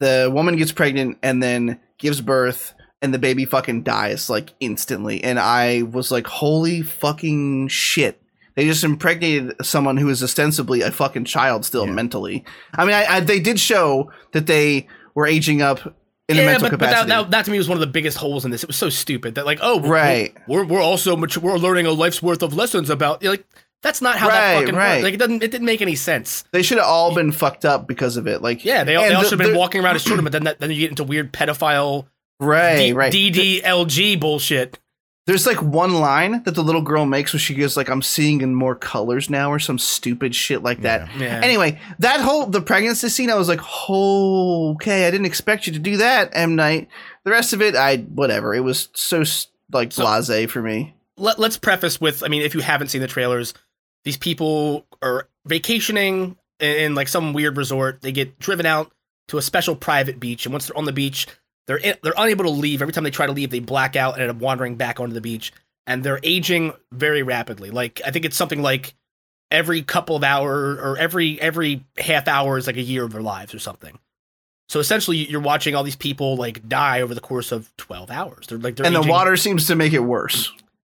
the woman gets pregnant and then gives birth, and the baby fucking dies like instantly. And I was like, Holy fucking shit. They just impregnated someone who is ostensibly a fucking child still Yeah. mentally. I mean, I, I, they did show that they were aging up in a yeah, mental but, but that, that, that to me was one of the biggest holes in this. It was so stupid that like, oh, we're- Right. we're we're also mature, we're learning a life's worth of lessons about like that's not how Right, that fucking right. works. Like it doesn't it didn't make any sense. they should have all been fucked up because of it. Like, Yeah, they, all- and they all should have been walking around as children, but then that, then you get into weird pedophile Right, D- right. DDLG bullshit. There's like one line that the little girl makes where she goes like, "I'm seeing in more colors now," or some stupid shit like that. Yeah. Anyway, that whole the pregnancy scene, I was like, oh, okay, I didn't expect you to do that, M Night. The rest of it, I whatever. It was so s- like So- blasé for me. Let, let's preface with I mean, if you haven't seen the trailers, these people are vacationing in, like some weird resort. They get driven out to a special private beach, and once they're on the beach, they're in, they're unable to leave. Every time they try to leave, they black out and end up wandering back onto the beach. And they're aging very rapidly. Like I think it's something like every couple of hours or every every half hour is like a year of their lives or something. So essentially, you're watching all these people like die over the course of twelve hours. They're like they're and the water seems to make it worse.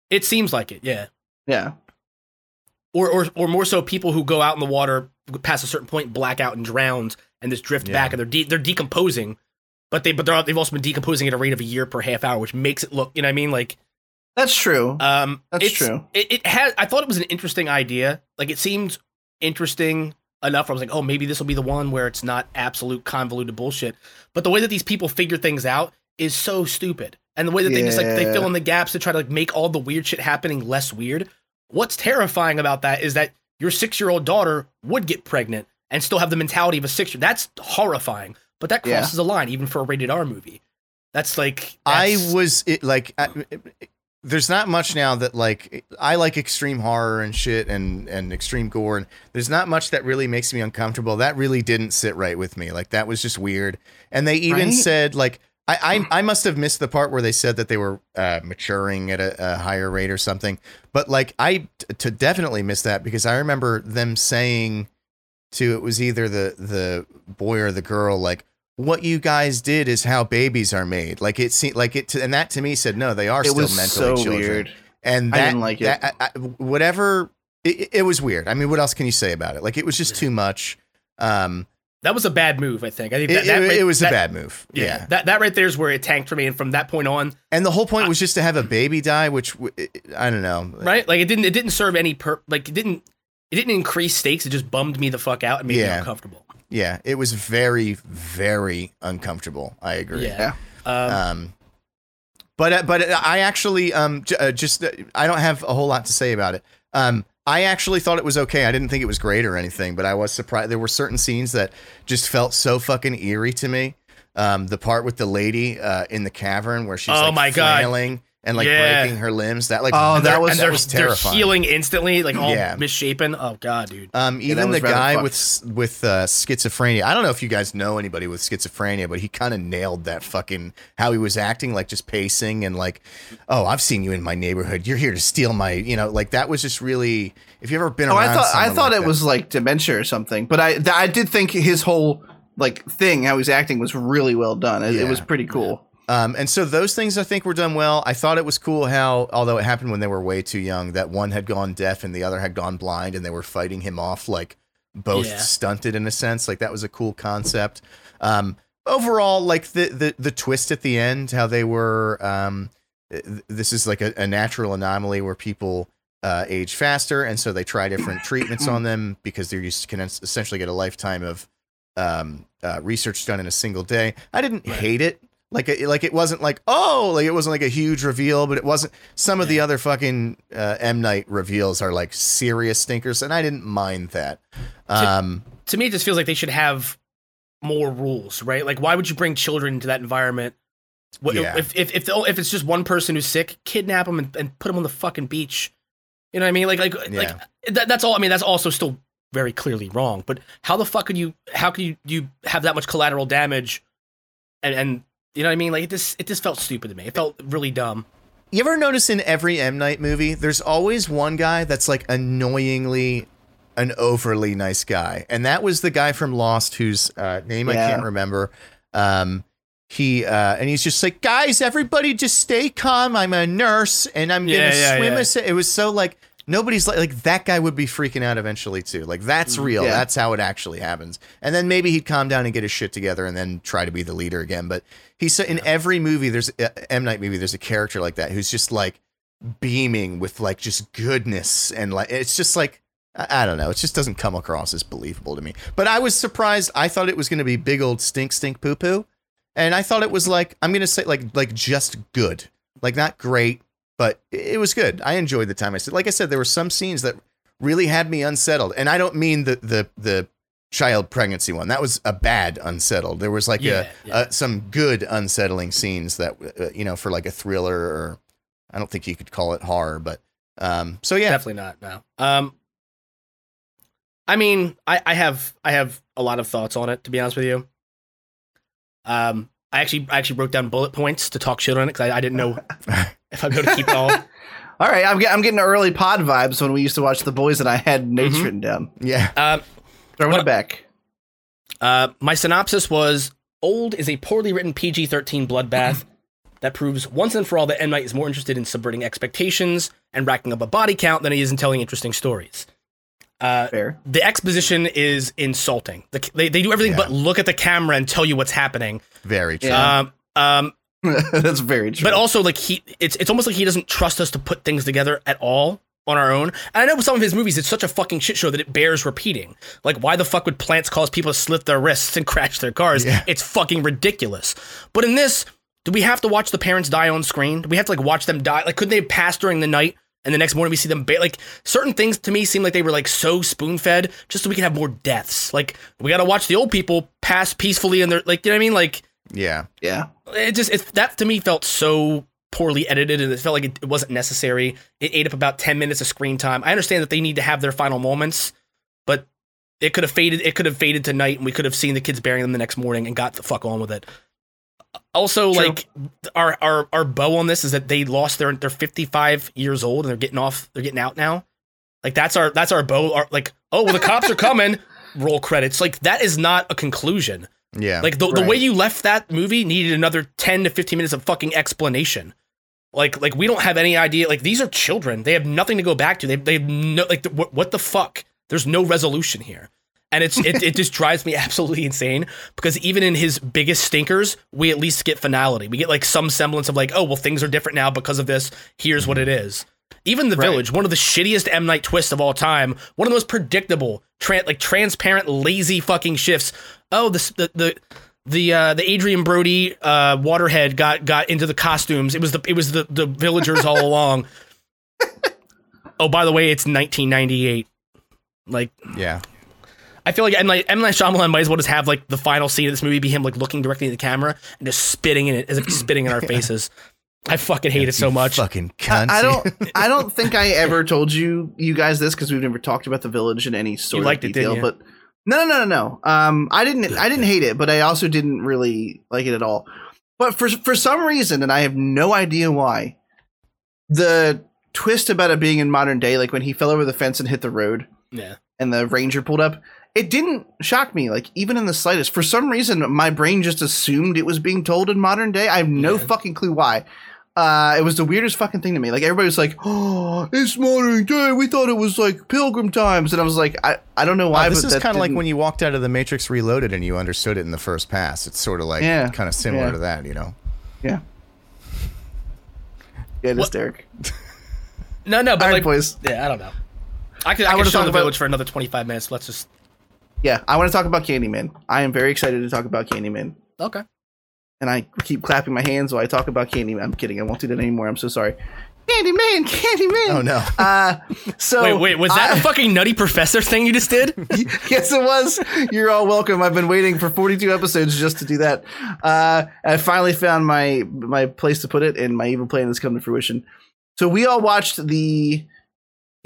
It seems like it, yeah. Yeah. Or or or more so people who go out in the water past a certain point black out and drowned and just drift Yeah. back and they're de- they're decomposing but they but they're they've also been decomposing at a rate of a year per half hour which makes it look you know what I mean like That's true. um That's it's- true. it, it had I thought it was an interesting idea like it seemed interesting enough where I was like oh maybe this will be the one where it's not absolute convoluted bullshit but the way that these people figure things out is so stupid and the way that they just like they fill in the gaps to try to like make all the weird shit happening less weird what's terrifying about that is that your six year old daughter would get pregnant and still have the mentality of a six year old. that's horrifying but that Yeah. crosses a line even for a rated r movie that's like I was it, like, I, there's not much now that like I like extreme horror and shit and and extreme gore, and there's not much that really makes me uncomfortable. That really didn't sit right with me. Like that was just weird. And they even Right? said like. I, I, I must have missed the part where they said that they were uh, maturing at a, a higher rate or something, but like I t- to definitely missed that because I remember them saying to it was either the the boy or the girl like what you guys did is how babies are made. Like it seemed like it, to, and that to me said no, they are it still was mentally so children. weird. And I didn't like it. I- I- whatever, it, it was weird. I mean, what else can you say about it? Like it was just too much. Um, that was a bad move i think i think it, that, that it- right- it was that- a bad move. yeah, Yeah. that that right there is where it tanked for me and from that point on and the whole point was just to have a baby die, which I don't know. right? Like it didn't it didn't serve any per like it didn't it didn't increase stakes. It just bummed me the fuck out and made me uncomfortable. Yeah, it was very, very uncomfortable. I agree. Yeah. Um, Um, but uh, but I actually um j- uh, just uh, I don't have a whole lot to say about it. Um, I actually thought it was okay. I didn't think it was great or anything, but I was surprised. There were certain scenes that just felt so fucking eerie to me. Um, the part with the lady uh, in the cavern where she's Oh like my God. Flailing and like Yeah. breaking her limbs. That like Oh, that was- and that they're, they're terrifying. healing instantly, like all Yeah. misshapen. Oh god, dude. Um, even was the guy fucked. with with uh, schizophrenia. I don't know if you guys know anybody with schizophrenia, but he kind of nailed that fucking how he was acting, like just pacing and like, oh, I've seen you in my neighborhood. You're here to steal my, you know, like that was just really. If you've ever been Oh, around, I thought I thought like it that- was like dementia or something, but I th- I did think his whole like thing, how he's acting, was really well done. It, it was pretty cool. Um, and so those things I think were done well. I thought it was cool how, although it happened when they were way too young, that one had gone deaf and the other had gone blind, and they were fighting him off like both Yeah. stunted in a sense. Like that was a cool concept. Um, overall, like the the the twist at the end, how they were. Um, this is like a, a natural anomaly where people uh, age faster, and so they try different treatments on them because they're used to can essentially get a lifetime of um, uh, research done in a single day. I didn't hate it. Like it, like it wasn't like oh like it wasn't like a huge reveal, but it wasn't. Some of the other fucking uh, M Night reveals are like serious stinkers, and I didn't mind that. Um, to me, it just feels like they should have more rules, right? Like, why would you bring children into that environment? What, Yeah. If if if, the, if it's just one person who's sick, kidnap them and, and put them on the fucking beach. You know what I mean? Like like Yeah. like that, that's all. I mean, that's also still very clearly wrong. But how the fuck could you? How could you you have that much collateral damage? And and you know what I mean? Like it just it just felt stupid to me. It felt really dumb. You ever notice in every M Night movie, there's always one guy that's like annoyingly an overly nice guy, and that was the guy from Lost whose uh, name I can't remember. Um, he uh, and he's just like, guys, everybody, just stay calm. I'm a nurse, and I'm Yeah, gonna yeah, swim. yeah. a se-" It was so like nobody's like like that guy would be freaking out eventually too. Like that's real. Yeah. That's how it actually happens. And then maybe he'd calm down and get his shit together, and then try to be the leader again. But he said in every movie, there's uh, M Night movie, there's a character like that who's just like beaming with like just goodness and like it's just like I I don't know. It just doesn't come across as believable to me. But I was surprised. I thought it was going to be big old stink stink poo poo, and I thought it was like I'm going to say like like just good, like not great, but it was good. I enjoyed the time I said. Like I said, there were some scenes that really had me unsettled, and I don't mean the the the child pregnancy one. That was a bad unsettled. There was like Yeah, a, yeah. Uh, some good unsettling scenes that uh, you know for like a thriller or I don't think you could call it horror, but um. So yeah, Definitely not. No. Um. I mean, I, I have I have a lot of thoughts on it. To be honest with you. Um. I actually I actually wrote down bullet points to talk shit on it because I, I didn't know if I'm going to keep it all. All right, I'm, get, I'm getting early pod vibes when we used to watch The Boys and I had notes Mhm. written down. yeah. Um. Throwing Well- it back. Uh. My synopsis was: Old is a poorly written PG-13 bloodbath that proves once and for all that M Night is more interested in subverting expectations and racking up a body count than he is in telling interesting stories. Uh, Fair. the exposition is insulting. The, they, they do everything Yeah. but look at the camera and tell you what's happening. Very true. Yeah. Um, um, That's very true. but also like he, it's it's almost like he doesn't trust us to put things together at all on our own. And I know with some of his movies, it's such a fucking shit show that it bears repeating. Like, why the fuck would plants cause people to slit their wrists and crash their cars? Yeah. It's fucking ridiculous. But in this, do we have to watch the parents die on screen? Do we have to like watch them die? Like, couldn't they pass during the night? And the next morning we see them ba- like certain things to me seem like they were like so spoon fed just so we can have more deaths. Like we got to watch the old people pass peacefully and they're like you know what I mean like yeah. yeah. it just it, that to me felt so poorly edited and it felt like it, it wasn't necessary. It ate up about 10 minutes of screen time. I understand that they need to have their final moments but it could have faded it could have faded tonight and we could have seen the kids burying them the next morning and got the fuck on with it. Also True. like our our our bow on this is that they lost their they're 55 years old and they're getting off they're getting out now. Like that's our that's our bow our, like oh well the cops are coming. Roll credits. Like that is not a conclusion Yeah. like the, the way you left that movie needed another 10 to 15 minutes of fucking explanation. Like like we don't have any idea like these are children. They have nothing to go back to. They they no like the, what, what the fuck? There's no resolution here. And it's it, it just drives me absolutely insane because even in his biggest stinkers, we at least get finality. We get like some semblance of like, oh well things are different now because of this. Here's what mm-hmm. it is. Even the Right. village, one of the shittiest M Night twists of all time, one of the most predictable, tran like transparent, lazy fucking shifts. Oh, this the the the uh, the Adrien Brody uh, waterhead got got into the costumes. It was the it was the the villagers all along. Oh, by the way, it's 1998. Like yeah. I feel like M Night, M Night Shyamalan might as well just have like the final scene of this movie be him like looking directly at the camera and just spitting in it as if he's spitting in our faces. I fucking hate it so much. Fucking cunt. I don't. I don't think I ever told you you guys this because we've never talked about the village in any sort liked of it, detail. didn't? But no, no, no, no, no. Um, I didn't. I didn't hate it, but I also didn't really like it at all. But for for some reason, and I have no idea why, the twist about it being in modern day, like when he fell over the fence and hit the road, Yeah. and the ranger pulled up. It didn't shock me, like even in the slightest. For some reason, my brain just assumed it was being told in modern day. I have no Yeah. fucking clue why. Uh, it was the weirdest fucking thing to me. Like everybody was like, "Oh, it's modern day. We thought it was like Pilgrim times," and I was like, "I, I don't know why." Uh, this but is kind of like when you walked out of the Matrix Reloaded and you understood it in the first pass. It's sort of like Yeah, kind of similar yeah. to that, you know. yeah, yeah, it is What- Derek. No, no, but All right, like, boys. yeah, I don't know. I could, I, I could wanna show talk the about- village for another 25 minutes. Let's just. Yeah, I want to talk about Candyman. I am very excited to talk about Candyman. Okay. and I keep clapping my hands while I talk about Candyman. I'm kidding. I won't do that anymore. I'm so sorry. Candyman, Candyman. Oh no. Uh, so Wait, wait, was that I- a fucking Nutty Professor thing you just did? yes, it was. You're all welcome. I've been waiting for 42 episodes just to do that. Uh, I finally found my my place to put it, and my evil plan has come to fruition. So we all watched the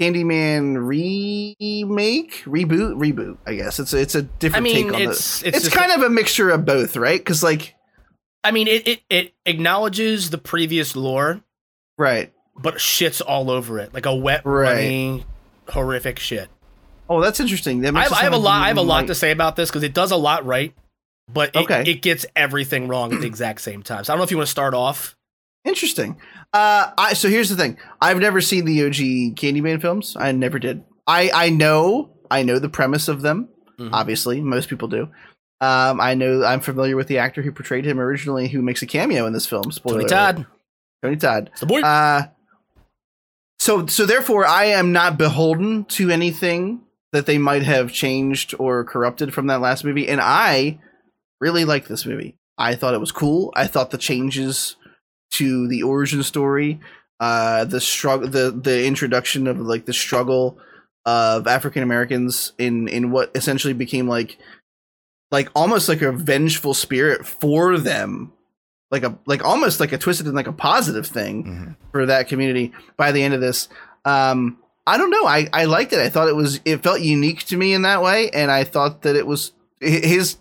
Candyman remake, reboot, reboot. I guess it's a, it's a I different mean, take on it's the. it's, It's kind of a mixture of both, right? Because like, I mean, it, it it acknowledges the previous lore, right. but shits all over it like a wet, Right. runny, horrific shit. Oh, that's interesting. That I I have a lot. I have a lot might- to say about this because it does a lot right, but it, Okay. it gets everything wrong at the exact same time. So I don't know if you want to start off. Interesting. Uh, I so here's the thing. I've never seen the OG Candyman films. I never did. I I know I know the premise of them. Mhm. Obviously, most people do. Um, I know I'm familiar with the actor who portrayed him originally, who makes a cameo in this film. Spoiler. Tony alert. Todd, Tony Todd. it's the boy. Uh, so so therefore, I am not beholden to anything that they might have changed or corrupted from that last movie, and I really like this movie. I thought it was cool. I thought the changes to the origin story, uh, the struggle, the the introduction of like the struggle of African Americans in in what essentially became like like almost like a vengeful spirit for them like a like almost like a twisted and like a positive thing Mhm. for that community by the end of this. Um i don't know. I i liked it. I thought it was it felt unique to me in that way and i thought that it was his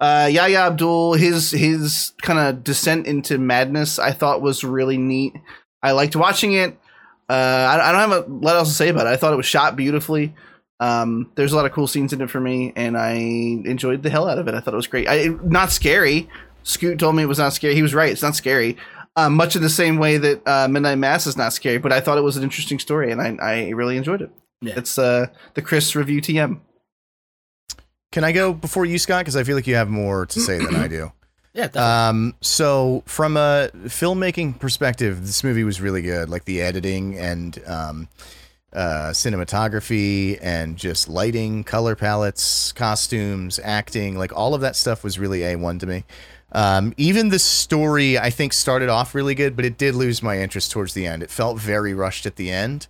uh yahya abdul his his kind of descent into madness i thought was really neat i liked watching it uh i, I don't have a lot else to say about it i thought it was shot beautifully um there's a lot of cool scenes in it for me and i enjoyed the hell out of it i thought it was great I, not scary Scoot told me it was not scary. He was right. It's not scary. Um, much in the same way that uh, Midnight Mass is not scary, but I thought it was an interesting story, and I, I really enjoyed it. Yeah. It's uh, the Chris review TM. Can I go before you, Scott? Because I feel like you have more to say than I do. yeah, definitely. Um, so from a filmmaking perspective, this movie was really good. Like the editing and um, uh, cinematography and just lighting, color palettes, costumes, acting, like all of that stuff was really a one to me. Um, even the story, I think, started off really good, but it did lose my interest towards the end. It felt very rushed at the end.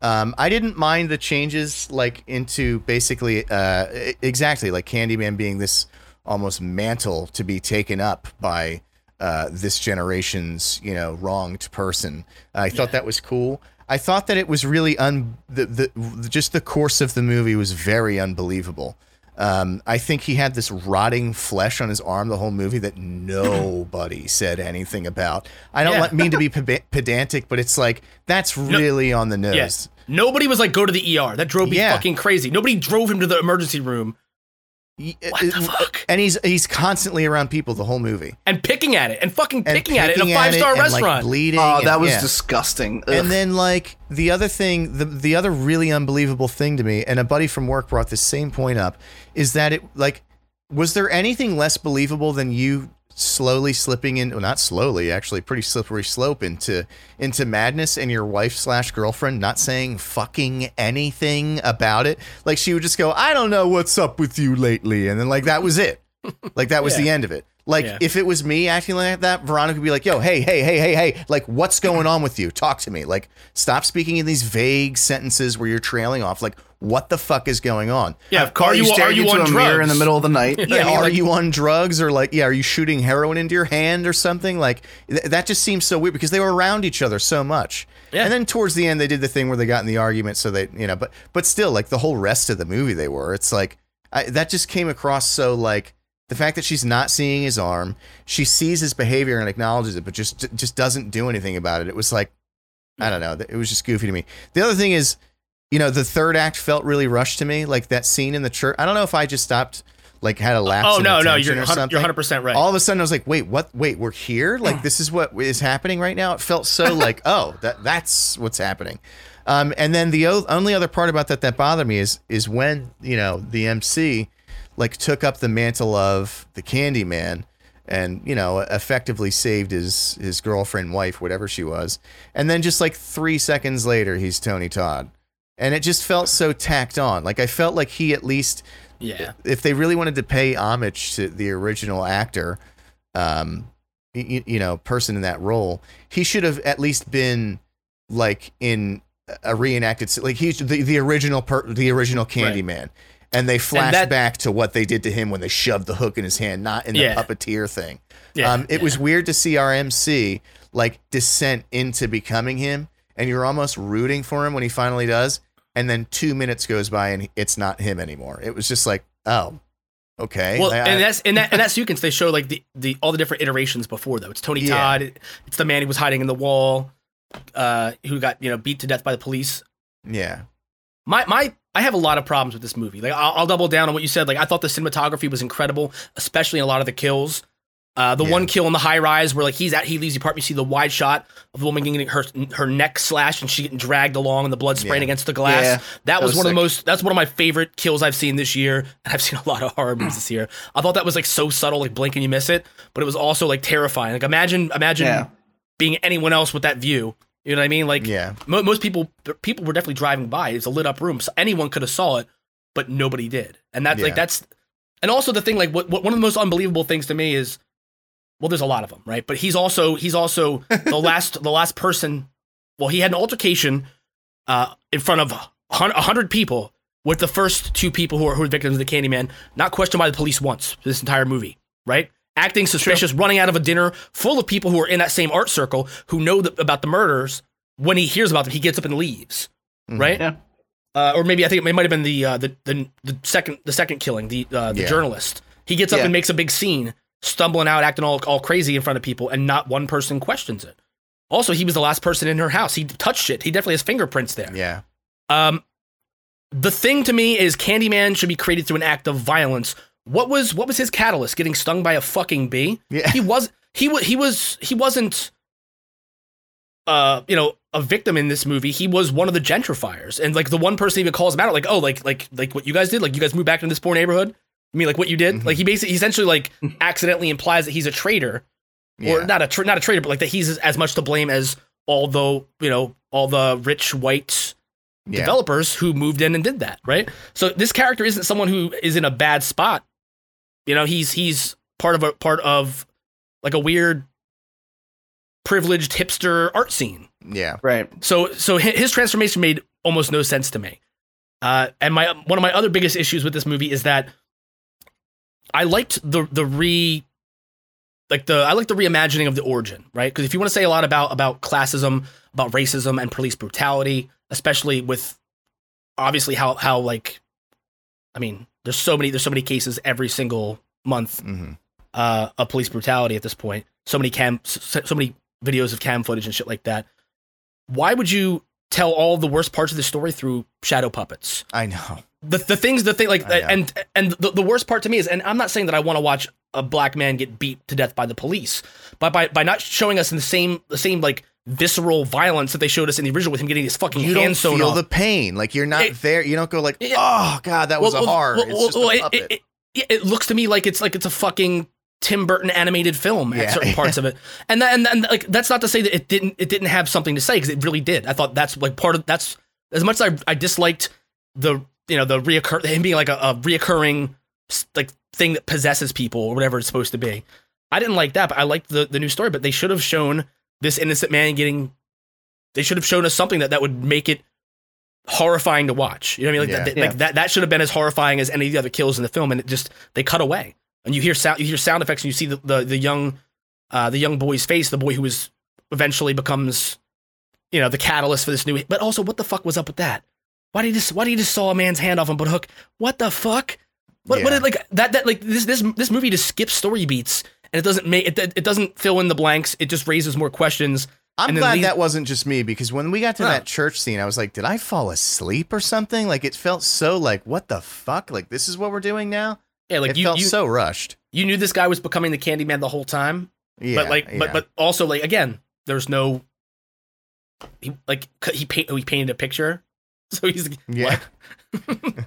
Um, I didn't mind the changes, like into basically uh, exactly like Candyman being this almost mantle to be taken up by uh, this generation's you know wronged person. I thought that was cool. I thought that it was really un the, the just the course of the movie was very unbelievable. Um, I think he had this rotting flesh on his arm the whole movie that nobody said anything about. I don't Yeah. mean to be peda- pedantic, but it's like that's really on the nose. Yes. Nobody was like, go to the ER. That drove me Yeah. fucking crazy. Nobody drove him to the emergency room What the uh, fuck? And he's he's constantly around people the whole movie. and picking at it and fucking And picking, at it in a five star and, like, restaurant. bleeding. Oh, and- that was yeah. disgusting. Ugh. And then like the other thing, the the other really unbelievable thing to me, and a buddy from work brought this same point up, is that it like was there anything less believable than you slowly slipping in well not slowly actually pretty slippery slope into into madness and your wife slash girlfriend not saying fucking anything about it. Like she would just go i don't know what's up with you lately and then like that was it. Like that was Yeah. the end of it. Like Yeah. if it was me acting like that veronica would be like yo hey hey hey hey hey like what's going on with you? Talk to me. Like stop speaking in these vague sentences where you're trailing off. Like what the fuck is going on yeah, Have caught are you you, are you into on a mirror in the middle of the night. yeah, I mean, are like- you on drugs or like yeah, are you shooting heroin into your hand or something? Like th- that just seems so weird because they were around each other so much. Yeah. And then towards the end they did the thing where they got in the argument so they, you know, but but still like the whole rest of the movie they were. It's like I, that just came across so like the fact that she's not seeing his arm, she sees his behavior and acknowledges it but just just doesn't do anything about it. It was like I don't know, it was just goofy to me. The other thing is you know, the third act felt really rushed to me. Like that scene in the church. I don't know if I just stopped, like, had a lapse. Oh in no, no, you're or 100, something. you're 100 percent right. All of a sudden, I was like, "Wait, what? Wait, we're here? Like, this is what is happening right now." It felt so like, "Oh, that that's what's happening." Um, and then the o- only other part about that that bothered me is is when you know the MC like took up the mantle of the Candy Man and you know effectively saved his his girlfriend, wife, whatever she was, and then just like three seconds later, he's Tony Todd, and it just felt so tacked on. Like I felt like he at least yeah, if they really wanted to pay homage to the original actor, um, you, you know, person in that role, he should have at least been like in a reenacted, like he's the, the original, per, the original Candyman. And they that- back to what they did to him when they shoved the hook in his hand, not in the Yeah. puppeteer thing. yeah. um, it yeah. was weird to see our MC like descent into becoming him, and you're almost rooting for him when he finally does. And then two minutes goes by and it's not him anymore. It was just like, oh, okay. Well, I- and that's in that in that sequence they show like the, the all the different iterations before though. It's Tony Yeah. Todd. It's the man who was hiding in the wall, uh, who got you know beat to death by the police. yeah, My my I have a lot of problems with this movie. Like I'll, I'll double down on what you said. Like I thought the cinematography was incredible, especially in a lot of the kills. Uh, the Yeah. one kill in the high rise where like he's at he leaves the apartment, you see the wide shot of the woman getting her her neck slashed and she getting dragged along and the blood spraying Yeah. against the glass. Yeah, that, that was, was one of the most. That's one of my favorite kills I've seen this year. And I've seen a lot of horror movies this year. I thought that was like so subtle, like blink and you miss it, but it was also like terrifying. Like imagine imagine being anyone else with that view. You know what I mean? Like yeah, Mo- most people people were definitely driving by. It's a lit up room, so anyone could have saw it, but nobody did. And that's like that's, and also the thing like what, what one of the most unbelievable things to me is, well, there's a lot of them, right? But he's also he's also the last the last person. Well, he had an altercation uh, in front of a hundred people with the first two people who are who are victims of the Candyman, not questioned by the police once this entire movie, right? Acting suspicious, running out of a dinner full of people who are in that same art circle who know th- about the murders. When he hears about them, he gets up and leaves, Mhm. right? Yeah. Uh, or maybe I think it might have been the uh, the, the the second the second killing, the uh, the Yeah. journalist. He gets up Yeah. and makes a big scene, stumbling out, acting all all crazy in front of people, and not one person questions it. Also, he was the last person in her house. He touched it. He definitely has fingerprints there. yeah, Um, the thing to me is Candyman should be created through an act of violence. What was what was his catalyst? Getting stung by a fucking bee? yeah. He was he was he was he wasn't uh you know a victim in this movie. He was one of the gentrifiers, and like the one person even calls him out, like oh like like like what you guys did, like you guys moved back into this poor neighborhood. I mean, like what you did, Mhm. like he basically he essentially like accidentally implies that he's a traitor or not a tra- not a traitor, but like that he's as, as much to blame as all the you know all the rich white yeah. developers who moved in and did that, right? So this character isn't someone who is in a bad spot. You know, he's he's part of a part of like a weird privileged hipster art scene. yeah, Right. So so his transformation made almost no sense to me. Uh, and my one of my other biggest issues with this movie is that I liked the the re like the I like the reimagining of the origin, right? Because if you want to say a lot about about classism, about racism and police brutality, especially with obviously how how like I mean, there's so many there's so many cases every single month hmm uh, of police brutality at this point. So many cam, so, so many videos of cam footage and shit like that. Why would you tell all the worst parts of the story through shadow puppets? I know. The the things the thing like and and the, the worst part to me is, and I'm not saying that I want to watch a black man get beat to death by the police, but by by not showing us in the same the same like visceral violence that they showed us in the original with him getting his fucking You hand don't sewn feel the pain. Like you're not It- there. You don't go like, oh god, that was a horror. well, it's just well, a puppet. It, it, it looks to me like it's like it's a fucking Tim Burton animated film Yeah. at certain parts of it, and that, and, and like that's not to say that it didn't it didn't have something to say because it really did. I thought that's like part of that's as much as I, I disliked the you know the reoccur him being like a, a reoccurring like thing that possesses people or whatever it's supposed to be. I didn't like that, but I liked the the new story. But they should have shown this innocent man getting. They should have shown us something that that would make it horrifying to watch. You know what I mean? Like, Yeah. that, Yeah. like that that should have been as horrifying as any of the other kills in the film, and it just they cut away. And you hear sound you hear sound effects, and you see the the, the young uh, the young boy's face, the boy who was eventually becomes you know the catalyst for this new. But also, what the fuck was up with that? Why did you just why did you just saw a man's hand off and put a hook? What the fuck? What what did like that that like this this this movie just skips story beats and it doesn't make it it doesn't fill in the blanks. It just raises more questions I'm glad leave- that wasn't just me because when we got to No. that church scene, I was like, did I fall asleep or something? Like it felt so like, what the fuck? Like this is what we're doing now? Yeah, like it you, felt you, so rushed. you knew this guy was becoming the Candyman the whole time, Yeah, but like, yeah. but but also like again, there's no, he like he paint he painted a picture, so he's yeah, what?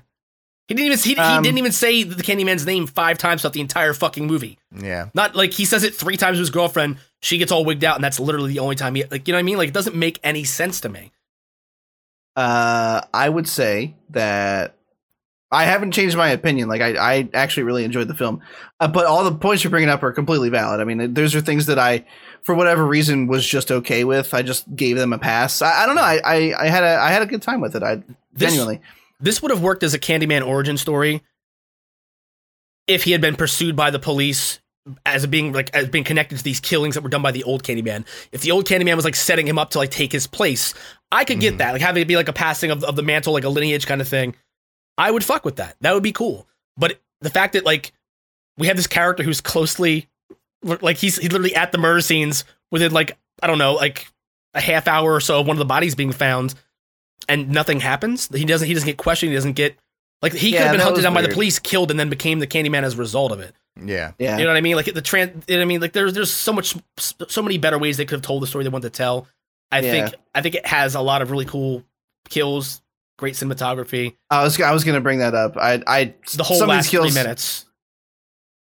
he didn't even he, Um, he didn't even say the Candyman's name five times throughout the entire fucking movie. yeah, Not like he says it three times to his girlfriend. She gets all wigged out, and that's literally the only time he like you know what I mean. Like it doesn't make any sense to me. Uh, I would say that I haven't changed my opinion. Like I, I actually really enjoyed the film, uh, but all the points you're bringing up are completely valid. I mean, those are things that I, for whatever reason, was just okay with. I just gave them a pass. I, I don't know. I, I, I had a, I had a good time with it. I This, genuinely. this would have worked as a Candyman origin story if he had been pursued by the police as being like as being connected to these killings that were done by the old Candyman. If the old Candyman was like setting him up to like take his place, I could get Mhm. that. Like having it be like a passing of, of the mantle, like a lineage kind of thing. I would fuck with that. That would be cool. But the fact that like we have this character who's closely like he's he's literally at the murder scenes within like I don't know like a half hour or so of one of the bodies being found, and nothing happens. He doesn't he doesn't get questioned. He doesn't get like he could have been hunted was down by the police, killed, and then became the Candyman as a result of it. yeah. Yeah. You know what I mean? Like the trans. You know what I mean? Like there's there's so much so many better ways they could have told the story they wanted to tell. I Yeah. think I think it has a lot of really cool kills, great cinematography. I was, I was going to bring that up. I, I, The whole some of last these kills, three minutes.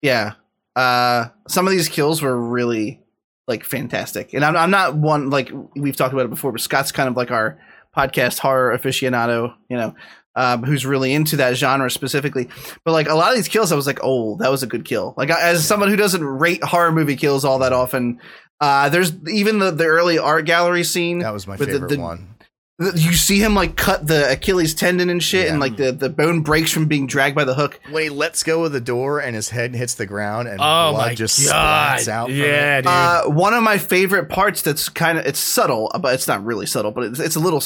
Yeah. Uh, some of these kills were really like fantastic, and I'm, I'm not one like we've talked about it before, but Scott's kind of like our podcast horror aficionado, you know, um, who's really into that genre specifically. But like a lot of these kills, I was like, oh, that was a good kill. Like as someone who doesn't rate horror movie kills all that often, uh, there's even the the early art gallery scene. That was my But the- favorite the- one. Th- You see him like cut the Achilles tendon and shit, and like the, the bone breaks from being dragged by the hook. When he lets go of the door and his head hits the ground and Oh blood my just god! splats out. from yeah, it. dude. Uh, one of my favorite parts that's kind of it's subtle, but it's not really subtle, but it's, it's a little.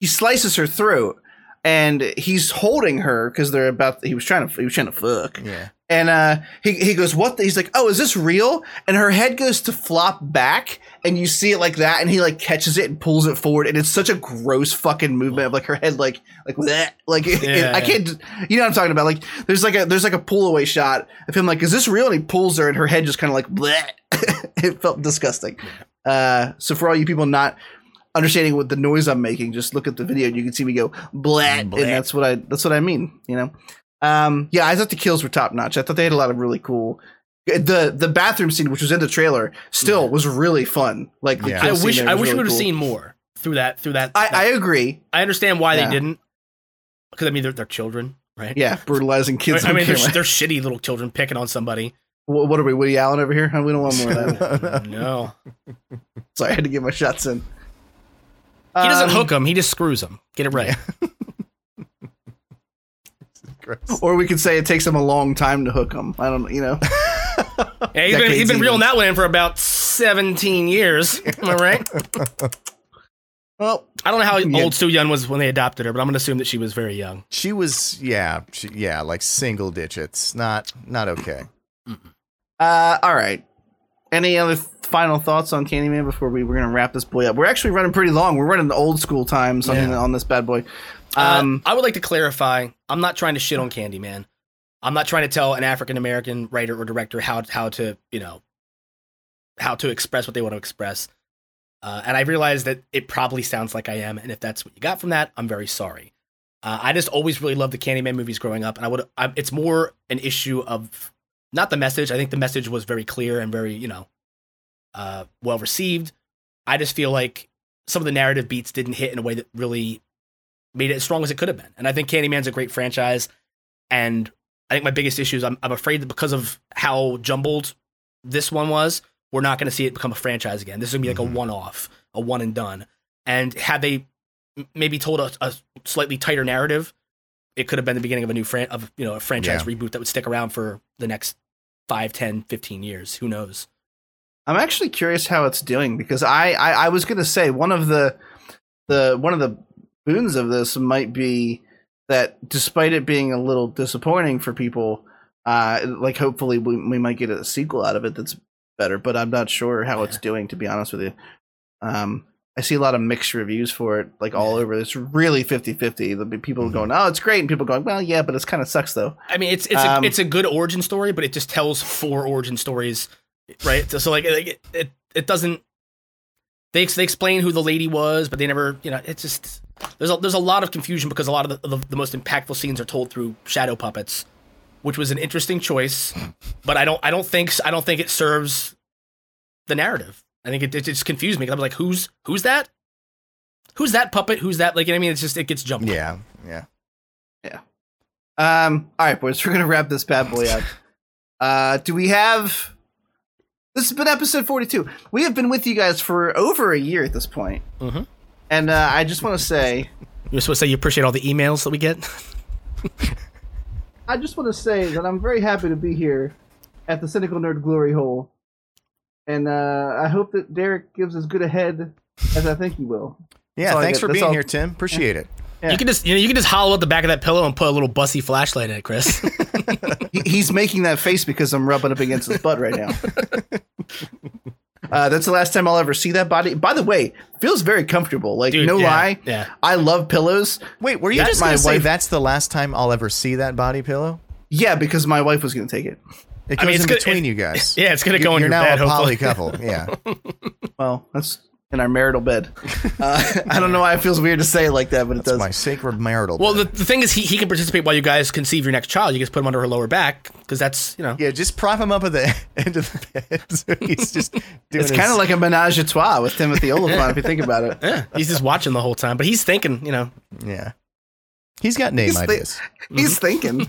He slices her throat, and he's holding her because they're about. He was trying to. He was trying to fuck, Yeah. and uh, he he goes, "What?" the-" He's like, "Oh, is this real?" And her head goes to flop back, and you see it like that, and he like catches it and pulls it forward, and it's such a gross fucking movement of like her head like like that, like it- it- Yeah. I can't. You know what I'm talking about? Like there's like a there's like a pull away shot of him like, "Is this real?" And he pulls her, and her head just kind of like bleh. it felt disgusting. Uh, so for all you people not understanding what the noise I'm making, just look at the video and you can see me go blat, Blat. and that's what I that's what I mean. You know, um, yeah, I thought the kills were top notch. I thought they had a lot of really cool. The the bathroom scene, which was in the trailer, still was really fun. Like the Yeah. kill I scene wish there I was wish we would have cool. seen more through that through that. I, that- I agree. I understand why Yeah. they didn't, because I mean they're they're children, right? Yeah, brutalizing kids. I on mean they're, they're shitty little children picking on somebody. What, what are we, Woody Allen over here? We don't want more of that. No, Sorry, I had to get my shots in. He doesn't Um, hook them; he just screws them. Get it right. Gross. Or we could say it takes him a long time to hook them. I don't, you know. Yeah, he's been he's been reeling that one in for about seventeen years. Am I right? Well, I don't know how Yeah. old Soon-Yi was when they adopted her, but I'm gonna assume that she was very young. She was, yeah, she, yeah, like single digits. Not, not okay. Uh, all right. Any other th- final thoughts on Candyman before we we're gonna wrap this boy up? We're actually running pretty long. We're running the old school times on, Yeah. on this bad boy. Um, Um, I would like to clarify. I'm not trying to shit on Candyman. I'm not trying to tell an African American writer or director how how to you know how to express what they want to express. Uh, and I realize that it probably sounds like I am, and if that's what you got from that, I'm very sorry. Uh, I just always really loved the Candyman movies growing up, and I would. I, it's more an issue of not the message. I think the message was very clear and very you know uh, well received. I just feel like some of the narrative beats didn't hit in a way that really made it as strong as it could have been. And I think Candyman's a great franchise. And I think my biggest issue is I'm, I'm afraid that because of how jumbled this one was, we're not going to see it become a franchise again. This is going to be like Mhm. a one off, a one and done. And had they m- maybe told a, a slightly tighter narrative, it could have been the beginning of a new fran- of you know a franchise reboot that would stick around for the next 5, 10, 15 years. Who knows? I'm actually curious how it's doing because I, I I was gonna say one of the the one of the boons of this might be that despite it being a little disappointing for people, uh, like hopefully we we might get a sequel out of it that's better. But I'm not sure how it's doing to be honest with you. Um, I see a lot of mixed reviews for it, like all over. It's really 50-50. There'll be people Mhm. going, "Oh, it's great," and people going, "Well, yeah, but it's kind of sucks though." I mean, it's it's Um, a, it's a good origin story, but it just tells four origin stories, right? So, so like it, it it doesn't. They they explain who the lady was, but they never, you know, it's just there's a there's a lot of confusion because a lot of the, the, the most impactful scenes are told through shadow puppets, which was an interesting choice, but I don't I don't think I don't think it serves the narrative. I think it, it just confused me. 'cause I was like, who's who's that? Who's that puppet? Who's that? Like, you know I mean, it's just it gets jumped. Yeah, yeah, yeah. Um, all right, boys, we're gonna wrap this bad boy up. Uh, do we have? This has been episode forty-two. We have been with you guys for over a year at this point, Mhm. and uh, I just want to say, You're supposed to say you appreciate all the emails that we get. I just want to say that I'm very happy to be here at the Cynical Nerd Glory Hole, and uh, I hope that Derek gives as good a head as I think he will. Yeah, all thanks for That's being all- here, Tim. Appreciate it. Yeah. You can just you know you can just hollow out the back of that pillow and put a little bussy flashlight in it, Chris. He- he's making that face because I'm rubbing up against his butt right now. Uh, that's the last time I'll ever see that body. By the way, feels very comfortable. Like Dude, no yeah, lie, yeah. I love pillows. Wait, were you That- just my gonna say wife- that's the last time I'll ever see that body pillow? Yeah, because my wife was going to take it. It I goes mean, it's in good- between it- you guys. Yeah, it's gonna You're, go in you're your now bed. a hopefully. poly couple. Yeah. Well, that's in our marital bed. Uh, I don't know why it feels weird to say it like that, but it That's does. my sacred marital. Well, bed. the, the thing is, he, he can participate while you guys conceive your next child. You just put him under her lower back because that's you know. yeah, just prop him up at the end of the bed. So he's just doing. it's his- kind of like a menage a trois with Timothy Olyphant, if you think about it. Yeah, he's just watching the whole time, but he's thinking, you know. yeah. He's got name He's thi- ideas. He's thinking.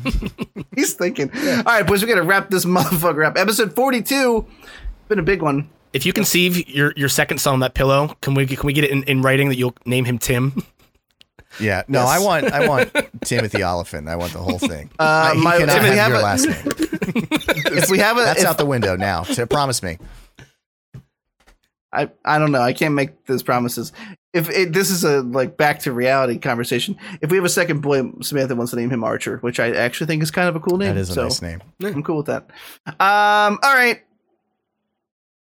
He's thinking. All right, boys, we got to wrap this motherfucker up. Episode 42. Been a big one. If you conceive your, your second son on that pillow, can we can we get it in, in writing that you'll name him Tim? Yeah. No, Yes. I want I want Timothy Olyphant. I want the whole thing. Uh, he my- cannot Timothy, have have your a- last name. If we have a, That's if- out the window now. So promise me. I, I don't know. I can't make those promises. If it, this is a like back to reality conversation, if we have a second boy, Samantha wants to name him Archer, which I actually think is kind of a cool name. That is a so nice name. I'm cool with that. Um, all right,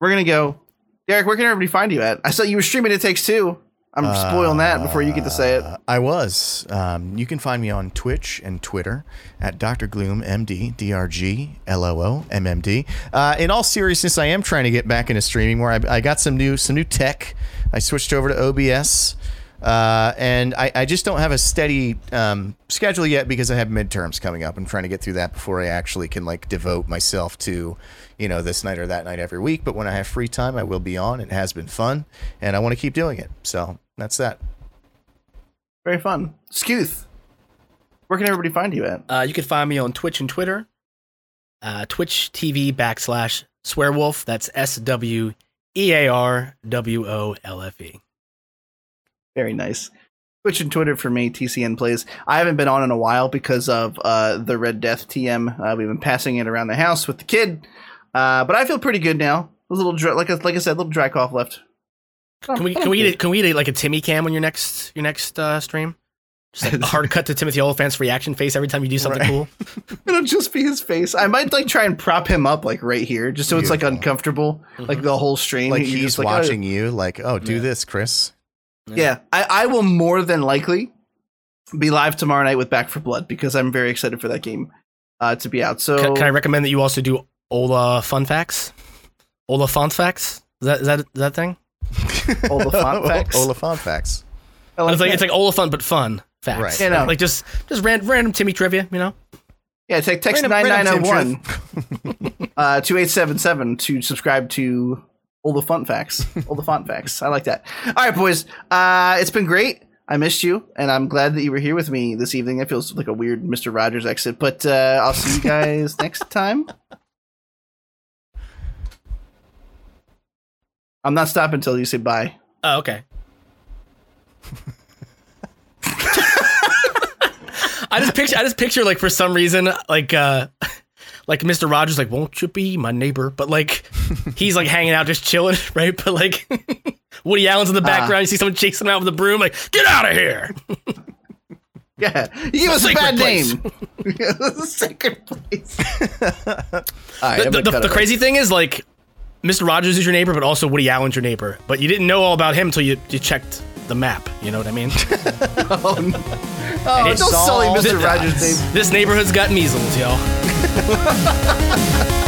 we're gonna go. Derek, where can everybody find you at? I saw you were streaming It Takes Two. I'm spoiling that before you get to say it. Uh, I was. Um, you can find me on Twitch and Twitter at Dr. Gloom MD, DRG, LOO, MMD. Uh, in all seriousness, I am trying to get back into streaming more. I, I got some new some new tech. I switched over to OBS. Uh, and I, I just don't have a steady um, schedule yet because I have midterms coming up. I'm trying to get through that before I actually can like devote myself to, you know, this night or that night every week. But when I have free time, I will be on. It has been fun, and I want to keep doing it. So that's that. Very fun. Skooth, where can everybody find you at? Uh, you can find me on Twitch and Twitter. Uh, Twitch TV backslash Swearwolf. That's S W E A R W O L F E. Very nice. Twitch and Twitter for me, TCN plays. I haven't been on in a while because of uh, the Red Death TM. Uh, we've been passing it around the house with the kid, uh, but I feel pretty good now. A little dry, like I, like I said, a little dry cough left. Can we can we get a, can we get a, like a Timmy cam on your next your next uh, stream? Just like a hard cut to Timothy Olyphant's reaction face every time you do something Right. cool. It'll just be his face. I might like try and prop him up like right here, just so it's like Beautiful. uncomfortable, like the whole stream. like You're he's just like, oh, watching you like oh do Yeah. this chris yeah, I, I will more than likely be live tomorrow night with Back 4 Blood because I'm very excited for that game uh, to be out. So Can, can I recommend that you also do Ola Fun Facts? Ola Font Facts? Is that is that is that thing? Olyphant facts. Olyphant facts I like it's like that. it's like Olyphant but fun facts. Right. You know. Like just just ran, random Timmy trivia, you know? Yeah, take text Random- nine nine random zero one uh two eight seven seven to subscribe to all the fun facts. all the fun facts. I like that. All right, boys. Uh it's been great. I missed you, and I'm glad that you were here with me this evening. It feels like a weird Mr. Rogers exit, but uh I'll see you guys next time. I'm not stopping until you say bye. Oh, okay. I just picture I just picture like for some reason like uh like Mr. Rogers like won't you be my neighbor but like he's like hanging out just chilling right but like Woody Allen's in the ah. background you see someone chasing him out with a broom like get out of here Yeah, you give us a bad place. name. Sacred place. Right, the, I'm the, the crazy thing is like Mr. Rogers is your neighbor, but also Woody Allen's your neighbor. But you didn't know all about him until you, you checked the map. You know what I mean? Oh, no. oh don't it's sully all Mr. Rogers' name. this neighborhood's got measles, y'all.